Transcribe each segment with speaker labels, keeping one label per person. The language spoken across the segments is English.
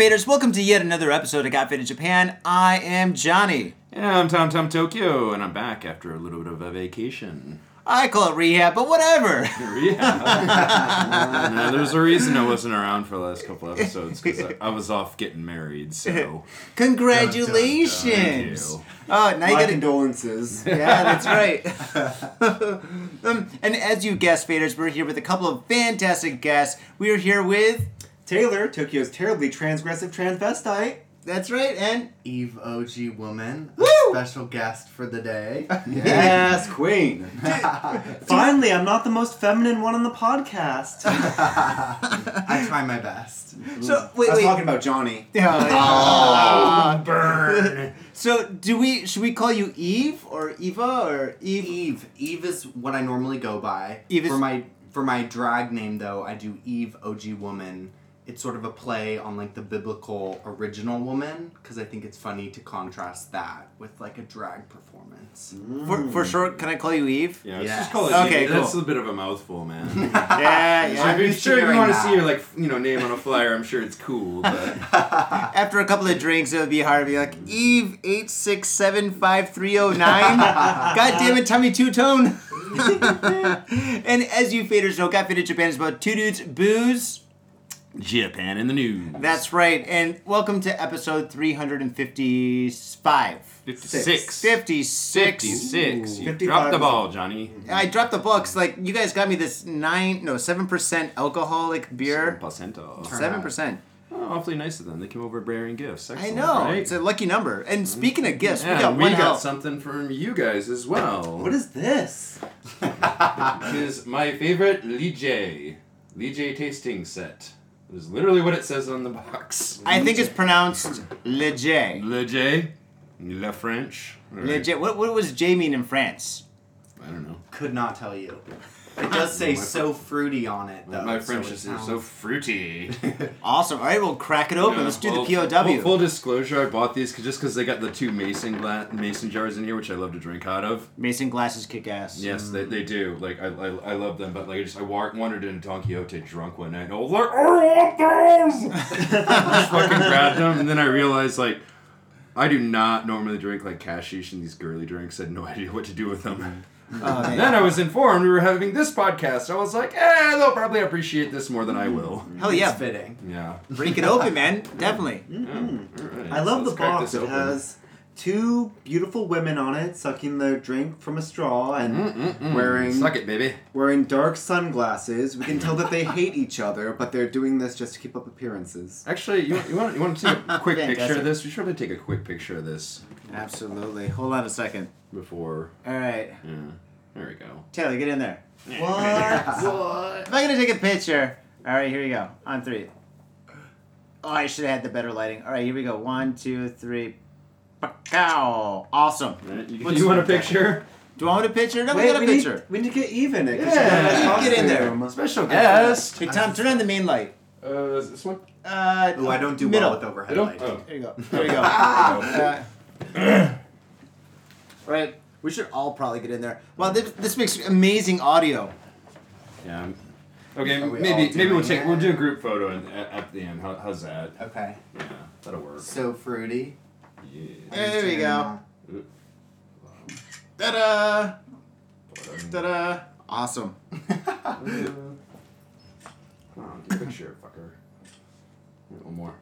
Speaker 1: What's up, faders? Welcome to yet another episode of Got Faded Japan. I am Johnny.
Speaker 2: Yeah, I'm Tom Tom Tokyo, and I'm back after a little bit of a vacation.
Speaker 1: I call it rehab, but whatever.
Speaker 2: Yeah. no, there's a reason I wasn't around for the last couple episodes because I, I was off getting married. So
Speaker 1: Congratulations.
Speaker 2: Thank you.
Speaker 1: Oh, now you
Speaker 3: My
Speaker 1: gotta.
Speaker 3: condolences.
Speaker 1: Yeah, that's right. um, and as you guessed, faders, we're here with a couple of fantastic guests. We are here with.
Speaker 3: Taylor, Tokyo's terribly transgressive transvestite.
Speaker 1: That's right, and
Speaker 4: Eve OG woman,
Speaker 1: Woo!
Speaker 4: a special guest for the day.
Speaker 3: Yes, queen. Finally, I'm not the most feminine one on the podcast.
Speaker 4: I try my best.
Speaker 1: so wait,
Speaker 3: I was
Speaker 1: wait.
Speaker 3: talking about Johnny.
Speaker 1: Yeah.
Speaker 2: Oh, burn.
Speaker 1: So do we? Should we call you Eve or Eva or Eve?
Speaker 4: Eve. Eve is what I normally go by.
Speaker 1: Eve is-
Speaker 4: for my for my drag name though, I do Eve OG woman. It's sort of a play on like the biblical original woman because I think it's funny to contrast that with like a drag performance.
Speaker 1: For, for short, can I call you Eve?
Speaker 2: Yeah, let's
Speaker 4: Yes.
Speaker 2: just call it.
Speaker 1: Okay,
Speaker 2: That's
Speaker 1: cool.
Speaker 2: a bit of a mouthful, man.
Speaker 1: Yeah,
Speaker 2: So
Speaker 1: yeah.
Speaker 2: if you're
Speaker 4: used to
Speaker 2: sure you want to see your like you know name on a flyer, I'm sure it's cool. But
Speaker 1: After a couple of drinks, it would be hard to be like Eve eight six seven five three zero nine. God damn it, tummy Two Tone. and as you faders know, Got Faded Japan is about two dudes, booze.
Speaker 2: Japan in the news.
Speaker 1: That's right. And welcome to episode three hundred and fifty five.
Speaker 2: 56.
Speaker 1: 56.
Speaker 2: 56. You
Speaker 3: 55
Speaker 2: dropped the ball, Johnny.
Speaker 1: I dropped the books. Like you guys got me this nine, no seven percent alcoholic beer.
Speaker 2: Placenta.
Speaker 1: Seven percent.
Speaker 2: Oh, awfully nice of them. They came over bearing gifts.
Speaker 1: I know.
Speaker 2: Right?
Speaker 1: It's a lucky number. And mm-hmm. speaking of gifts,
Speaker 2: yeah,
Speaker 1: we got
Speaker 2: we
Speaker 1: one
Speaker 2: got
Speaker 1: hell.
Speaker 2: something from you guys as well.
Speaker 3: What is this?
Speaker 2: is my favorite Lee J. Lee J tasting set. It is literally what it says on the box.
Speaker 1: I think it's pronounced leger.
Speaker 2: Le J. Le French. All right.
Speaker 1: Leger. What, what was J mean in France?
Speaker 2: I don't know.
Speaker 4: Could not tell you. It does say so fruity on it though.
Speaker 2: My
Speaker 4: so
Speaker 2: French
Speaker 4: it
Speaker 2: is
Speaker 4: sounds-
Speaker 2: so fruity.
Speaker 1: Awesome. All right, we'll crack it open.
Speaker 2: Yeah,
Speaker 1: Let's do
Speaker 2: well,
Speaker 1: the POW.
Speaker 2: Full, full disclosure, I bought these 'cause- just because they got the two mason gla- mason jars in here, which I love to drink out of.
Speaker 1: Mason glasses kick ass.
Speaker 2: Yes, they, they do. Like I, I, I love them, but like I just I wa- wandered in Don Quijote drunk one night, and I was like, I want those. just fucking grabbed them, and then I realized like I do not normally drink like cassis and these girly drinks. I had no idea what to do with them.
Speaker 1: Man.
Speaker 2: then I was informed we were having this podcast. I was like, eh, they'll probably appreciate this more than I will. Mm.
Speaker 1: Hell
Speaker 4: It's
Speaker 1: yeah.
Speaker 4: fitting.
Speaker 2: Yeah.
Speaker 1: Break it open, man. Definitely.
Speaker 2: Yeah. All right,
Speaker 3: I love
Speaker 2: so
Speaker 3: the box. It has two beautiful women on it sucking their drink from a straw and
Speaker 2: Mm-mm-mm.
Speaker 3: wearing
Speaker 2: Suck it, baby.
Speaker 3: wearing dark sunglasses. We can tell that they hate each other, but they're doing this just to keep up appearances.
Speaker 2: Actually, you, you want you want to take a quick picture
Speaker 1: Fantastic.
Speaker 2: of this? We should probably take a quick picture of this
Speaker 1: Absolutely. Hold on a second.
Speaker 2: Before.
Speaker 1: All right.
Speaker 2: Yeah. There we go.
Speaker 1: Taylor, get in there.
Speaker 4: What?
Speaker 1: If I'm going to take a picture. All right, here we go. On three. Oh, I should have had the better lighting. All right, here we go. One, two, three. Pow. Awesome.
Speaker 2: Right, You,
Speaker 1: What's-
Speaker 2: you want a picture?
Speaker 1: Do I want a picture? No, we
Speaker 3: Wait,
Speaker 1: got a
Speaker 3: we
Speaker 1: picture.
Speaker 3: need, we need to get even it. 'cause
Speaker 2: Yeah,
Speaker 3: she got a
Speaker 1: get in there.
Speaker 3: costume.
Speaker 2: Special guest.
Speaker 1: Hey, Tom, turn on the main light.
Speaker 2: Uh, is this one?
Speaker 1: Uh,
Speaker 4: Ooh, I don't do
Speaker 1: middle.
Speaker 4: well with overhead
Speaker 2: I don't.
Speaker 4: lighting.
Speaker 2: Oh.
Speaker 1: There you go. There you go. Uh, right. We should all probably get in there. Wow, this, this makes amazing audio.
Speaker 2: Yeah. I'm- Okay,
Speaker 4: Are we
Speaker 2: maybe
Speaker 4: all
Speaker 2: maybe we'll
Speaker 4: doing
Speaker 2: take
Speaker 4: it?
Speaker 2: we'll do a group photo in, at, at the end. How, how's that?
Speaker 4: Okay.
Speaker 2: Yeah, that'll work.
Speaker 4: So fruity.
Speaker 2: Yeah.
Speaker 1: There we go. Ta-da! Ta-da! Awesome.
Speaker 2: Come on, get a picture, fucker. One more.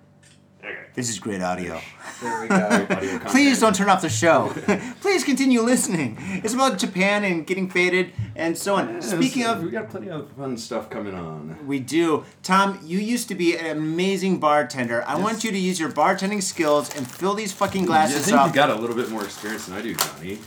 Speaker 1: This is great audio.
Speaker 4: There we go.
Speaker 2: Audio.
Speaker 1: Please don't turn off the show. Please continue listening. It's about Japan and getting faded and so on.
Speaker 2: Yeah,
Speaker 1: Speaking of
Speaker 2: we got plenty of fun stuff coming on.
Speaker 1: We do. Tom, you used to be an amazing bartender. I want you to use your bartending skills and fill these fucking
Speaker 2: I
Speaker 1: glasses
Speaker 2: think
Speaker 1: up.
Speaker 2: you got a little bit more experience than I do, Johnny.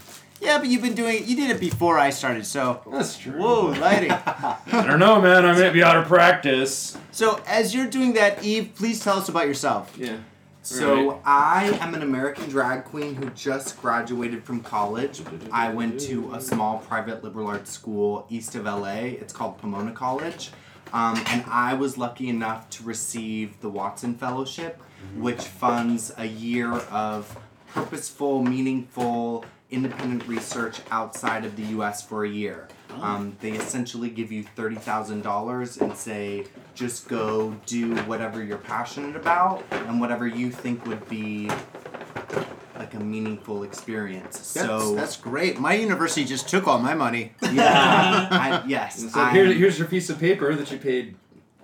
Speaker 1: yeah, but you've been doing it. you did it before I started, so
Speaker 2: That's true.
Speaker 1: whoa, lighting.
Speaker 2: I don't know, man. I might be out of practice.
Speaker 1: so as you're doing that, Eve, please tell us about yourself.
Speaker 2: Yeah.
Speaker 4: So
Speaker 2: Right.
Speaker 4: I am an American drag queen who just graduated from college. I went to a small private liberal arts school east of LA. It's called Pomona College. Um, and I was lucky enough to receive the Watson Fellowship, which funds a year of purposeful, meaningful, independent research outside of the US for a year. Um, they essentially give you $30,000 and say, just go do whatever you're passionate about and whatever you think would be like a meaningful experience.
Speaker 1: That's,
Speaker 4: so
Speaker 1: that's great. My university just took all my money.
Speaker 4: yeah, I, yes.
Speaker 2: It's like,
Speaker 4: I'm-
Speaker 2: here, here's your piece of paper that you paid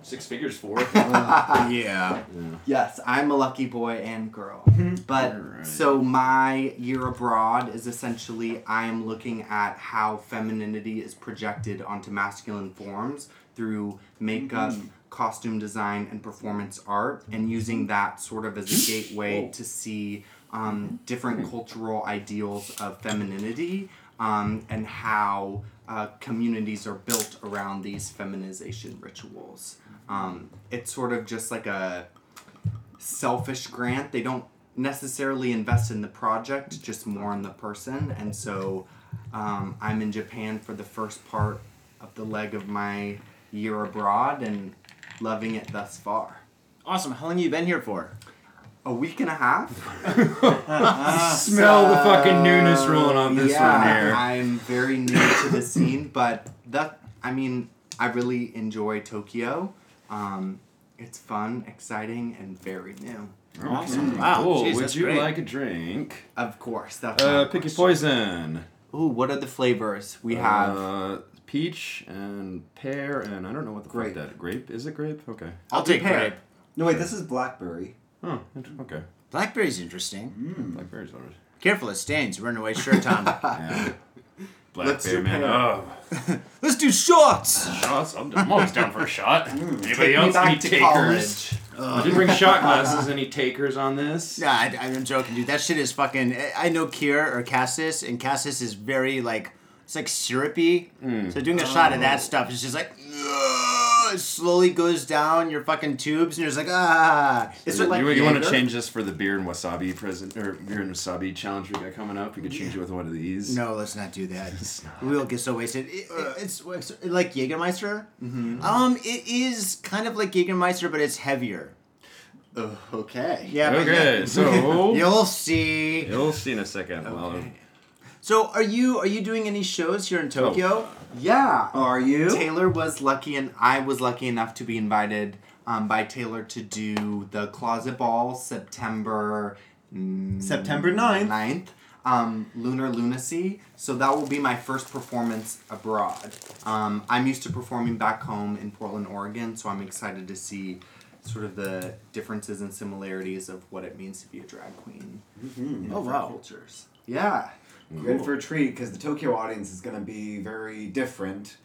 Speaker 2: six figures for.
Speaker 1: yeah.
Speaker 4: Yes, I'm a lucky boy and girl. Mm-hmm. But
Speaker 2: Alright.
Speaker 4: so my year abroad is essentially I am looking at how femininity is projected onto masculine forms through makeup, mm-hmm. Costume design, and performance art, and using that sort of as a gateway to see um, different cultural ideals of femininity um, and how uh, communities are built around these feminization rituals. Um, it's sort of just like a selfish grant. They don't necessarily invest in the project, just more in the person. And so um, I'm in Japan for the first part of the leg of my year abroad and loving it thus far.
Speaker 1: Awesome. How long have you been here for?
Speaker 4: A week and a half.
Speaker 2: Smell the fucking newness rolling on this
Speaker 4: yeah,
Speaker 2: one here.
Speaker 4: I'm very new to the scene, but that I mean, I really enjoy Tokyo. Um, it's fun, exciting, and very new.
Speaker 1: Awesome. Wow.
Speaker 2: Cool.
Speaker 1: Jeez,
Speaker 2: Would you
Speaker 1: great.
Speaker 2: like a drink?
Speaker 4: Of course, that's
Speaker 2: Uh,
Speaker 4: my
Speaker 2: pick your poison.
Speaker 4: Ooh, what are the flavors we have?
Speaker 2: Uh, peach and pear and I don't know what the
Speaker 3: Grape.
Speaker 2: fuck that grape is. It grape? Okay.
Speaker 1: I'll
Speaker 4: do
Speaker 1: take
Speaker 4: pear.
Speaker 1: grape.
Speaker 3: No, wait, this is blackberry.
Speaker 2: Oh, okay.
Speaker 1: Blackberry's interesting.
Speaker 3: Mm.
Speaker 2: Blackberries alright.
Speaker 1: Careful, it stains. We're in a white shirt, Tom.
Speaker 2: Yeah.
Speaker 4: Let's
Speaker 2: Blackberry man. Oh,
Speaker 1: Let's do shots.
Speaker 2: shots. I'm, I'm always down for a shot. Anybody
Speaker 4: Take
Speaker 2: else?
Speaker 4: back
Speaker 2: Any takers?
Speaker 4: college.
Speaker 2: I did bring shot glasses. Any takers on this?
Speaker 1: Yeah, I, I'm joking, dude. That shit is fucking. I know Kir or Cassis, and Cassis is very like it's like syrupy. So doing a shot of that stuff is just like. "Ugh," It slowly goes down your fucking tubes, and you're just like ah. It's
Speaker 2: you,
Speaker 1: like
Speaker 2: you want to change this for the beer and wasabi present or beer and wasabi challenge we got coming up? We could change it with one of these.
Speaker 1: No, let's not do that. Not. We'll get so wasted. It, it- it's, it's like Jägermeister. Um, it is kind of like Jägermeister, but it's heavier.
Speaker 4: Ugh, okay.
Speaker 1: Yeah.
Speaker 2: Okay,
Speaker 1: yeah.
Speaker 2: so
Speaker 1: You'll see.
Speaker 2: you'll see in a second. Well,
Speaker 1: So, are you are you doing any shows here in Tokyo?
Speaker 4: Yeah.
Speaker 3: Are you?
Speaker 4: Taylor was lucky, and I was lucky enough to be invited um, by Taylor to do the Closet Ball September.
Speaker 3: September 9th.
Speaker 4: 9th. Um, Lunar Lunacy. So that will be my first performance abroad. Um, I'm used to performing back home in Portland, Oregon, so I'm excited to see sort of the differences and similarities of what it means to be a drag queen in
Speaker 1: Oh,
Speaker 4: different
Speaker 1: wow.
Speaker 4: cultures. Yeah.
Speaker 3: You're in for a treat because the Tokyo audience is going to be very different.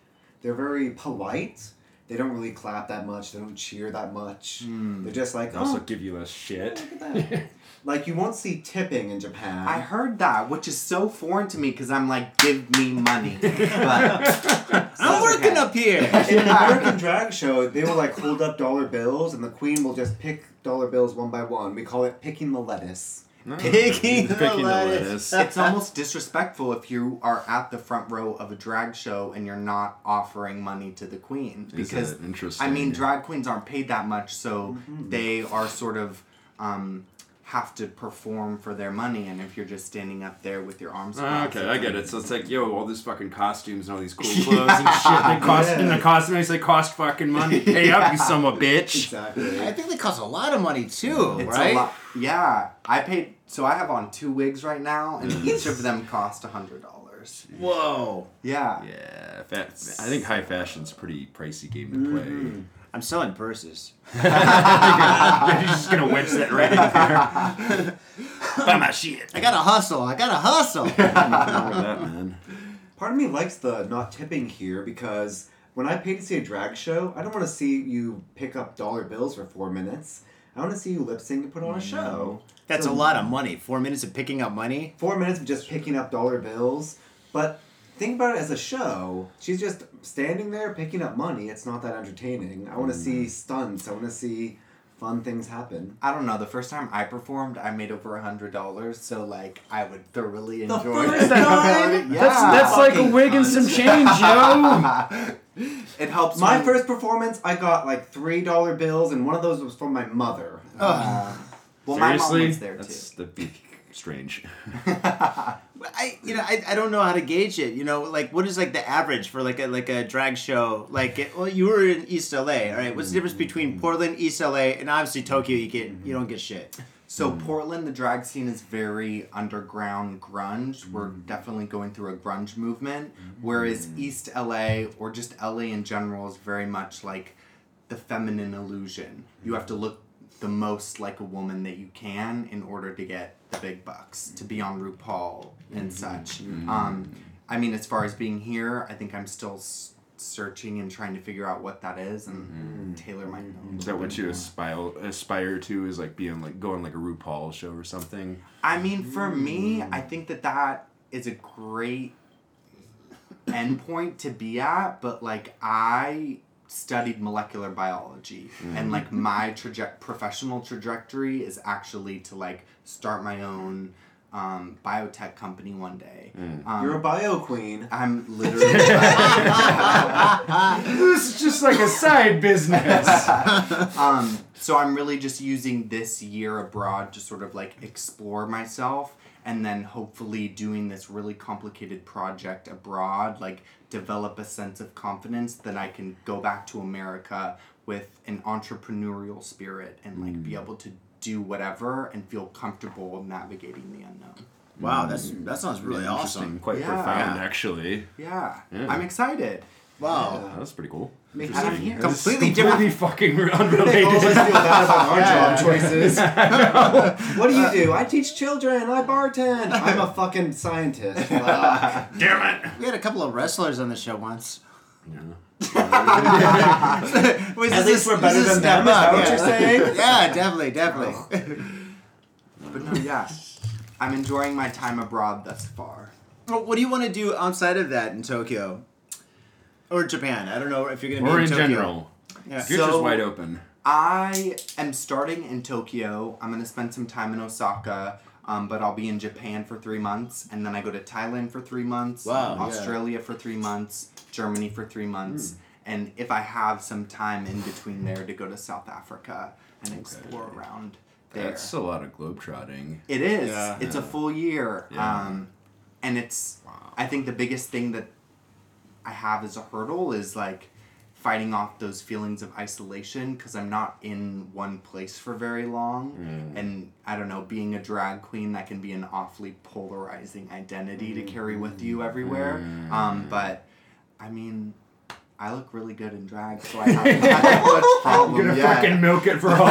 Speaker 3: They're very polite. They don't really clap that much. They don't cheer that much.
Speaker 4: Hmm.
Speaker 3: They're just like,
Speaker 2: they also
Speaker 3: oh,
Speaker 2: give you less shit.
Speaker 3: look at that. like you won't see tipping in Japan.
Speaker 4: I heard that, which is so foreign to me because I'm like, give me money. But
Speaker 1: I'm working
Speaker 3: okay.
Speaker 1: up here.
Speaker 3: in an American drag show, they will like hold up dollar bills, and the queen will just pick dollar bills one by one. We call it picking the lettuce.
Speaker 1: Picking the
Speaker 2: Picking the
Speaker 1: lettuce.
Speaker 2: lettuce.
Speaker 4: it's almost disrespectful if you are at the front row of a drag show and you're not offering money to the queen
Speaker 2: Is
Speaker 4: because
Speaker 2: that interesting?
Speaker 4: I mean drag queens aren't paid that much, so
Speaker 3: Mm-hmm.
Speaker 4: they are sort of um, have to perform for their money, and if you're just standing up there with your arms crossed,
Speaker 2: okay, I get it. So it's like, yo, all these fucking costumes and all these cool clothes and shit. They cost
Speaker 3: Yeah.
Speaker 2: in the costumes They cost fucking money. Pay up, you son of a bitch.
Speaker 3: Exactly.
Speaker 1: I think they cost a lot of money too,
Speaker 4: It's
Speaker 1: right?
Speaker 4: a lot. Yeah, I paid. So I have on two wigs right now, and each of them cost a hundred dollars.
Speaker 1: Whoa!
Speaker 4: Yeah.
Speaker 2: Yeah, fa- I think high fashion's a pretty pricey game to play.
Speaker 3: Mm-hmm.
Speaker 1: I'm selling purses.
Speaker 2: You're just gonna wedge that right in there. Buy my shit.
Speaker 1: I gotta hustle. I gotta hustle.
Speaker 2: Nothing wrong with that, man.
Speaker 3: Part of me likes the not tipping here because when I pay to see a drag show, I don't want to see you pick up dollar bills for four minutes. I want to see you lip sync and put on a mm-hmm. show.
Speaker 1: That's a lot of money. Four minutes of picking up money.
Speaker 3: Four minutes of just picking up dollar bills. But think about it as a show. She's just standing there picking up money. It's not that entertaining. I want to see stunts. I want to see fun things happen.
Speaker 4: I don't know. The first time I performed, I made over a hundred dollars. So like, I would thoroughly
Speaker 3: The
Speaker 4: enjoy
Speaker 3: first
Speaker 4: it.
Speaker 3: time?
Speaker 4: yeah.
Speaker 2: That's that's like a
Speaker 3: Fucking
Speaker 2: wig and some change, yo.
Speaker 4: It helps.
Speaker 3: My
Speaker 4: when-
Speaker 3: first performance, I got like three dollar bills, and one of those was from my mother.
Speaker 4: Uh, well, my mom
Speaker 2: Seriously,
Speaker 4: was there too.
Speaker 2: that's the big. Strange.
Speaker 1: I you know I, I don't know how to gauge it. You know, like what is like the average for like a like a drag show? Like it, well, you were in East LA, all right. What's the difference between mm. Portland, East LA, and obviously Tokyo? You get you don't get shit.
Speaker 4: So mm. Portland, the drag scene is very underground grunge. We're mm. definitely going through a grunge movement. Whereas East LA or just LA in general is very much like the feminine illusion. You have to look the most like a woman that you can in order to get the big bucks, to be on RuPaul and mm-hmm. such. Mm-hmm. Um, I mean, as far as being here, I think I'm still s- searching and trying to figure out what that is, and mm-hmm. Taylor might know.
Speaker 2: Is that what you aspire aspire to? Is like being like going like a RuPaul show or something?
Speaker 4: I mean, for me, I think that that is a great endpoint to be at, but like I studied molecular biology and like my traje- professional trajectory is actually to like start my own um, biotech company one day. Um,
Speaker 3: You're a bio queen.
Speaker 4: I'm literally
Speaker 2: This is just like a side business.
Speaker 4: um, so I'm really just using this year abroad to sort of like explore myself and then hopefully doing this really complicated project abroad, like develop a sense of confidence that I can go back to America with an entrepreneurial spirit and like be mm. able to do whatever and feel comfortable navigating the unknown.
Speaker 1: Wow, that's that sounds really awesome.
Speaker 2: Quite
Speaker 4: Yeah.
Speaker 2: profound, actually.
Speaker 4: Yeah,
Speaker 2: Yeah.
Speaker 4: I'm excited.
Speaker 1: Wow.
Speaker 2: That's pretty cool.
Speaker 3: Me
Speaker 4: Out of here.
Speaker 2: That's
Speaker 1: Completely
Speaker 2: completely
Speaker 1: different-
Speaker 2: fucking
Speaker 3: They always
Speaker 2: unrelated.
Speaker 3: feel bad about our
Speaker 1: Yeah.
Speaker 3: job choices. what do you uh, do? I teach children. I bartend. I'm a fucking scientist. Fuck.
Speaker 2: Damn it!
Speaker 1: We had a couple of wrestlers on the show once. Yeah.
Speaker 3: At least we're better than them. Is that what you're saying?
Speaker 1: Yeah, definitely, definitely. Oh.
Speaker 4: But no, yeah, I'm enjoying my time abroad thus far.
Speaker 1: Well, what do you want to do outside of that in Tokyo? Or Japan? I don't know if you're gonna be
Speaker 2: Or
Speaker 1: in,
Speaker 2: in
Speaker 1: Tokyo.
Speaker 2: general,
Speaker 1: Yeah.
Speaker 2: future's
Speaker 4: So-
Speaker 2: wide open.
Speaker 4: I am starting in Tokyo. I'm gonna spend some time in Osaka, um, but I'll be in Japan for three months, and then I go to Thailand for three months,
Speaker 1: Wow, yeah.
Speaker 4: Australia for three months, Germany for three months, and if I have some time in between there to go to South Africa and explore around there.
Speaker 2: That's a lot of globetrotting.
Speaker 4: It is.
Speaker 1: Yeah.
Speaker 4: It's a full year.
Speaker 2: Yeah.
Speaker 4: Um, and it's, I think the biggest thing that I have as a hurdle is like fighting off those feelings of isolation because I'm not in one place for very long. Mm. And I don't know, being a drag queen, that can be an awfully polarizing identity to carry with you mm. everywhere. Mm. Um, but I mean, I look really good in drag, so I haven't had much problem yet.
Speaker 2: milk it for all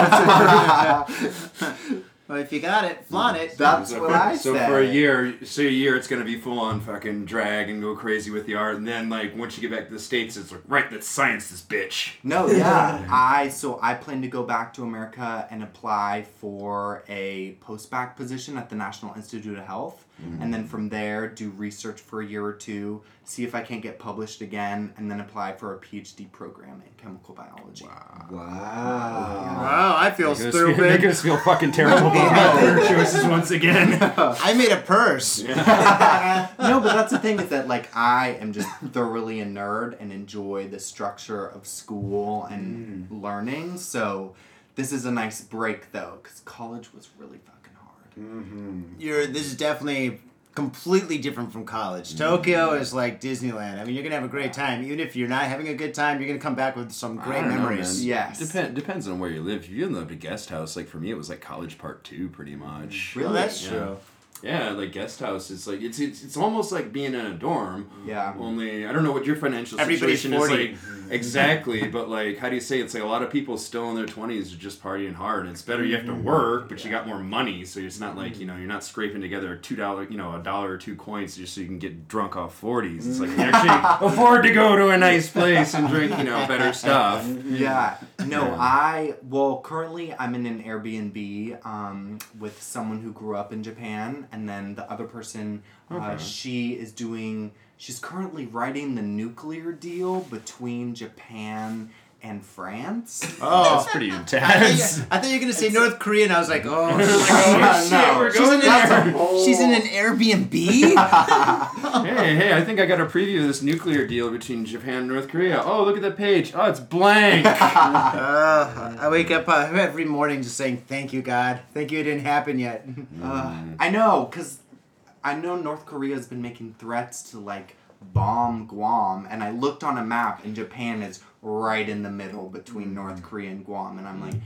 Speaker 2: it's
Speaker 1: Well, if you got it, flaunt it.
Speaker 4: That's
Speaker 2: so
Speaker 4: what
Speaker 2: for,
Speaker 4: I
Speaker 2: so
Speaker 4: say.
Speaker 2: for a year, say a year, it's gonna be full on fucking drag and go crazy with the art, and then like once you get back to the states, it's like right, that's science, this bitch.
Speaker 4: No, yeah. I so I plan to go back to America and apply for a post-bac position at the National Institute of Health. Mm-hmm. And then from there do research for a year or two, see if I can't get published again, and then apply for a PhD program in chemical biology.
Speaker 3: Wow.
Speaker 1: Wow, wow I feel
Speaker 2: Make us feel, make
Speaker 1: stupid.
Speaker 2: us feel fucking terrible about our choices once again.
Speaker 1: I made a purse.
Speaker 4: no, but that's the thing is that like I am just thoroughly a nerd and enjoy the structure of school and mm. learning. So this is a nice break though, because college was really fucking hard.
Speaker 1: You're. This is definitely completely different from college. Tokyo mm-hmm. is like Disneyland. I mean, you're gonna have a great time. Even if you're not having a good time, you're gonna come back with some great
Speaker 2: don't know,
Speaker 1: memories.
Speaker 4: Yes.
Speaker 2: Depend depends on where you live. If you live in a guest house, like for me, it was like college part two, pretty much.
Speaker 1: Well, that's
Speaker 2: Yeah.
Speaker 1: true.
Speaker 2: Yeah, like guest house. It's like it's it's, it's almost like being in a dorm.
Speaker 4: Yeah.
Speaker 2: Only I don't know what your financial
Speaker 1: Everybody's
Speaker 2: situation
Speaker 1: 40.
Speaker 2: is like exactly, but like how do you say it's like a lot of people still in their twenties are just partying hard. It's better you have to mm-hmm. work, but you got more money, so it's not like you mm-hmm. know you're not scraping together two dollar you know a dollar or two coins just so you can get drunk off forties. It's like you actually afford to go to a nice place and drink you know better stuff.
Speaker 4: Yeah. No, I well currently I'm in an Airbnb um, with someone who grew up in Japan, and then the other person, uh, she is doing. She's currently writing the nuclear deal between Japan and France.
Speaker 1: Oh,
Speaker 2: That's pretty
Speaker 1: I thought,
Speaker 2: intense.
Speaker 1: you, I thought you were gonna say North Korea, and I was like, oh, shit.
Speaker 2: Oh,
Speaker 4: no.
Speaker 2: we're
Speaker 1: she's, in
Speaker 2: there.
Speaker 1: an, she's in an Airbnb.
Speaker 2: hey, hey, I think I got a preview of this nuclear deal between Japan and North Korea. Oh, look at the page. Oh, it's blank.
Speaker 1: Uh, I wake up uh, every morning just saying, "Thank you, God. Thank you, it didn't happen yet."
Speaker 4: Uh, I know, cause I know North Korea's been making threats to like bomb Guam, and I looked on a map, and Japan is right in the middle between mm. North Korea and Guam, and I'm mm. like,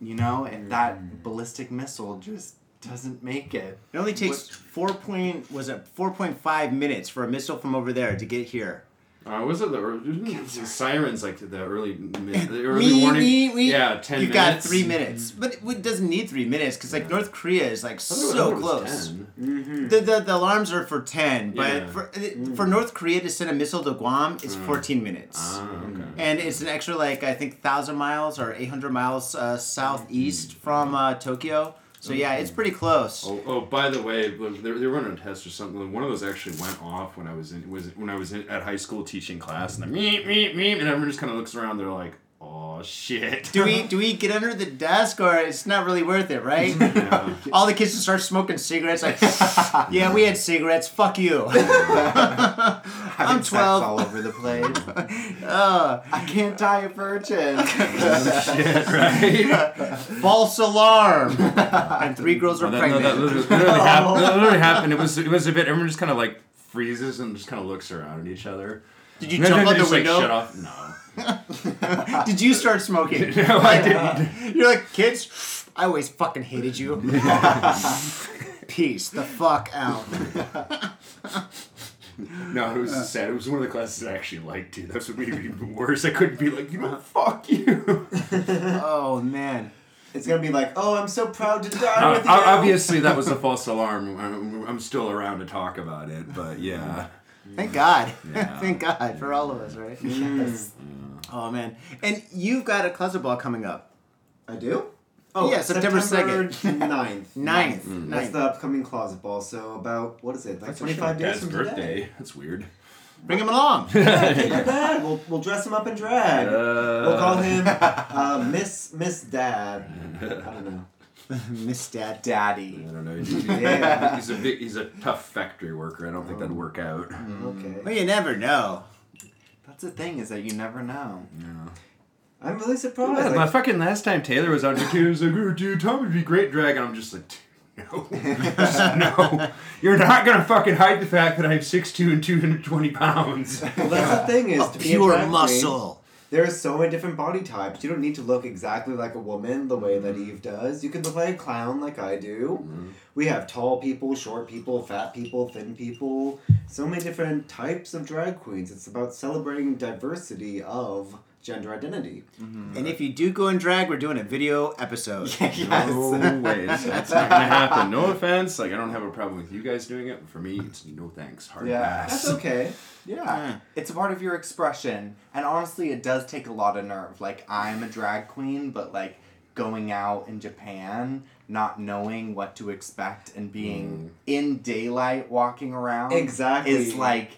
Speaker 4: you know, and that mm. ballistic missile just doesn't make it.
Speaker 1: It only takes four point was it four point five minutes for a missile from over there to get here.
Speaker 2: Uh, was it the, the sirens like the early mid, the early
Speaker 1: Me,
Speaker 2: warning?
Speaker 1: me, me.
Speaker 2: Yeah, ten
Speaker 1: You've got three minutes, but it doesn't need three minutes because like North Korea is like
Speaker 2: I thought it was- I
Speaker 1: so
Speaker 2: thought it was
Speaker 1: close.
Speaker 2: 10.
Speaker 1: The, the, the alarms are for 10, but
Speaker 2: Yeah.
Speaker 1: for, for North Korea to send a missile to Guam, it's 14 minutes.
Speaker 2: Ah, okay.
Speaker 1: And it's an extra, like, I think, 1,000 miles or 800 miles uh, southeast from uh, Tokyo. So, yeah, it's pretty close.
Speaker 2: Oh, oh, by the way, they were running a test or something. One of those actually went off when I was in was when I was in, at high school teaching class, and the meep meep meep, and everyone just kind of looks around. They're like, "Oh shit."
Speaker 1: Do we do we get under the desk or it's not really worth it, right?
Speaker 2: Yeah.
Speaker 1: All the kids just start smoking cigarettes. Like, yeah, we had cigarettes. Fuck you.
Speaker 4: I'm
Speaker 1: 12.
Speaker 4: all over the place.
Speaker 1: uh,
Speaker 4: I can't die a virgin.
Speaker 2: shit, right?
Speaker 1: false alarm. and three girls are
Speaker 2: No, that, no,
Speaker 1: pregnant.
Speaker 2: that literally, literally happened. That literally happened. It was it was a bit. Everyone just kind of like freezes and just kind of looks around at each other.
Speaker 1: Did you
Speaker 2: And
Speaker 1: jump
Speaker 2: they
Speaker 1: out the
Speaker 2: just, like,
Speaker 1: window?
Speaker 2: shut off. No.
Speaker 1: Did you start smoking?
Speaker 2: No, I didn't.
Speaker 1: You're like, kids, I always fucking hated you. Peace the fuck out.
Speaker 2: No, it was sad. It was one of the classes I actually liked too. That's what made it even worse. I couldn't be like, you know, fuck you.
Speaker 1: Oh man.
Speaker 3: It's gonna be like, oh, I'm so proud to die
Speaker 2: Uh,
Speaker 3: with you.
Speaker 2: obviously, that was a false alarm. I'm, I'm still around to talk about it, but yeah.
Speaker 1: Thank God.
Speaker 2: Yeah.
Speaker 1: Thank God for all of us, right?
Speaker 3: Mm.
Speaker 1: Oh man. And you've got a closet ball coming up.
Speaker 3: I do. Oh,
Speaker 1: Yeah, September
Speaker 3: 2nd. 9th.
Speaker 1: Ninth.
Speaker 3: That's the upcoming closet ball. So about what is it? Like 25 days
Speaker 2: Dad's
Speaker 3: from
Speaker 2: birthday.
Speaker 3: today.
Speaker 2: That's weird.
Speaker 1: Bring him along.
Speaker 3: Yeah, take your dad. We'll, we'll dress him up in drag. we'll call
Speaker 2: Uh,
Speaker 3: him uh, Miss Miss Dad. I don't know.
Speaker 1: Miss Dad.
Speaker 4: Daddy.
Speaker 2: I don't know. He's,
Speaker 3: Yeah.
Speaker 2: he's a big, he's a tough factory worker. I don't think that'd work out.
Speaker 3: Okay.
Speaker 1: Well, you never know.
Speaker 4: That's the thing is that you never know.
Speaker 2: Yeah.
Speaker 3: I'm really surprised.
Speaker 2: Yeah,
Speaker 3: like-
Speaker 2: my fucking last time Taylor was on, the team, he was like, "Oh, dude, Tom would be great drag," and I'm just like, "No, Just no, you're not gonna fucking hide the fact that I'm 6'2 and 220 pounds."
Speaker 3: well, that's the thing is
Speaker 1: A
Speaker 3: to be a
Speaker 1: pure
Speaker 3: drag queen,
Speaker 1: muscle.
Speaker 3: There are so many different body types. You don't need to look exactly like a woman the way
Speaker 2: Mm-hmm.
Speaker 3: that Eve does. You can look like a clown like I do. We have tall people, short people, fat people, thin people. So many different types of drag queens. It's about celebrating diversity of gender identity. Mm-hmm.
Speaker 1: And if you do go in drag, we're doing a video episode.
Speaker 2: No way, that's not gonna happen. No offense, like I don't have a problem with you guys doing it. But for me, it's no thanks. Hard
Speaker 4: Yeah.
Speaker 2: pass.
Speaker 3: That's okay.
Speaker 4: Yeah.
Speaker 1: Yeah.
Speaker 4: It's a part of your expression. And honestly, it does take a lot of nerve. Like, I'm a drag queen, but like going out in Japan, not knowing what to expect and being mm. in daylight walking around
Speaker 3: Exactly.
Speaker 4: is like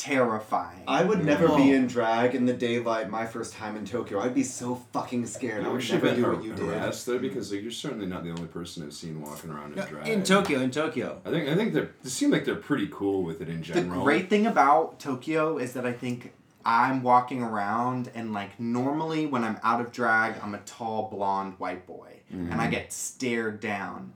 Speaker 4: terrifying.
Speaker 3: I would never
Speaker 1: Whoa.
Speaker 3: be in drag in the daylight my first time in Tokyo. I'd be so fucking scared. I would never
Speaker 2: been
Speaker 3: do
Speaker 2: har-
Speaker 3: what you did.
Speaker 2: harassed though, because like you're certainly not the only person I've seen walking around in drag.
Speaker 1: In Tokyo, in Tokyo.
Speaker 2: I think I think they're they seem like they're pretty cool with it in general.
Speaker 4: the great thing about Tokyo is that I think I'm walking around and like normally when I'm out of drag, I'm a tall blonde white boy and I mm-hmm. get stared down.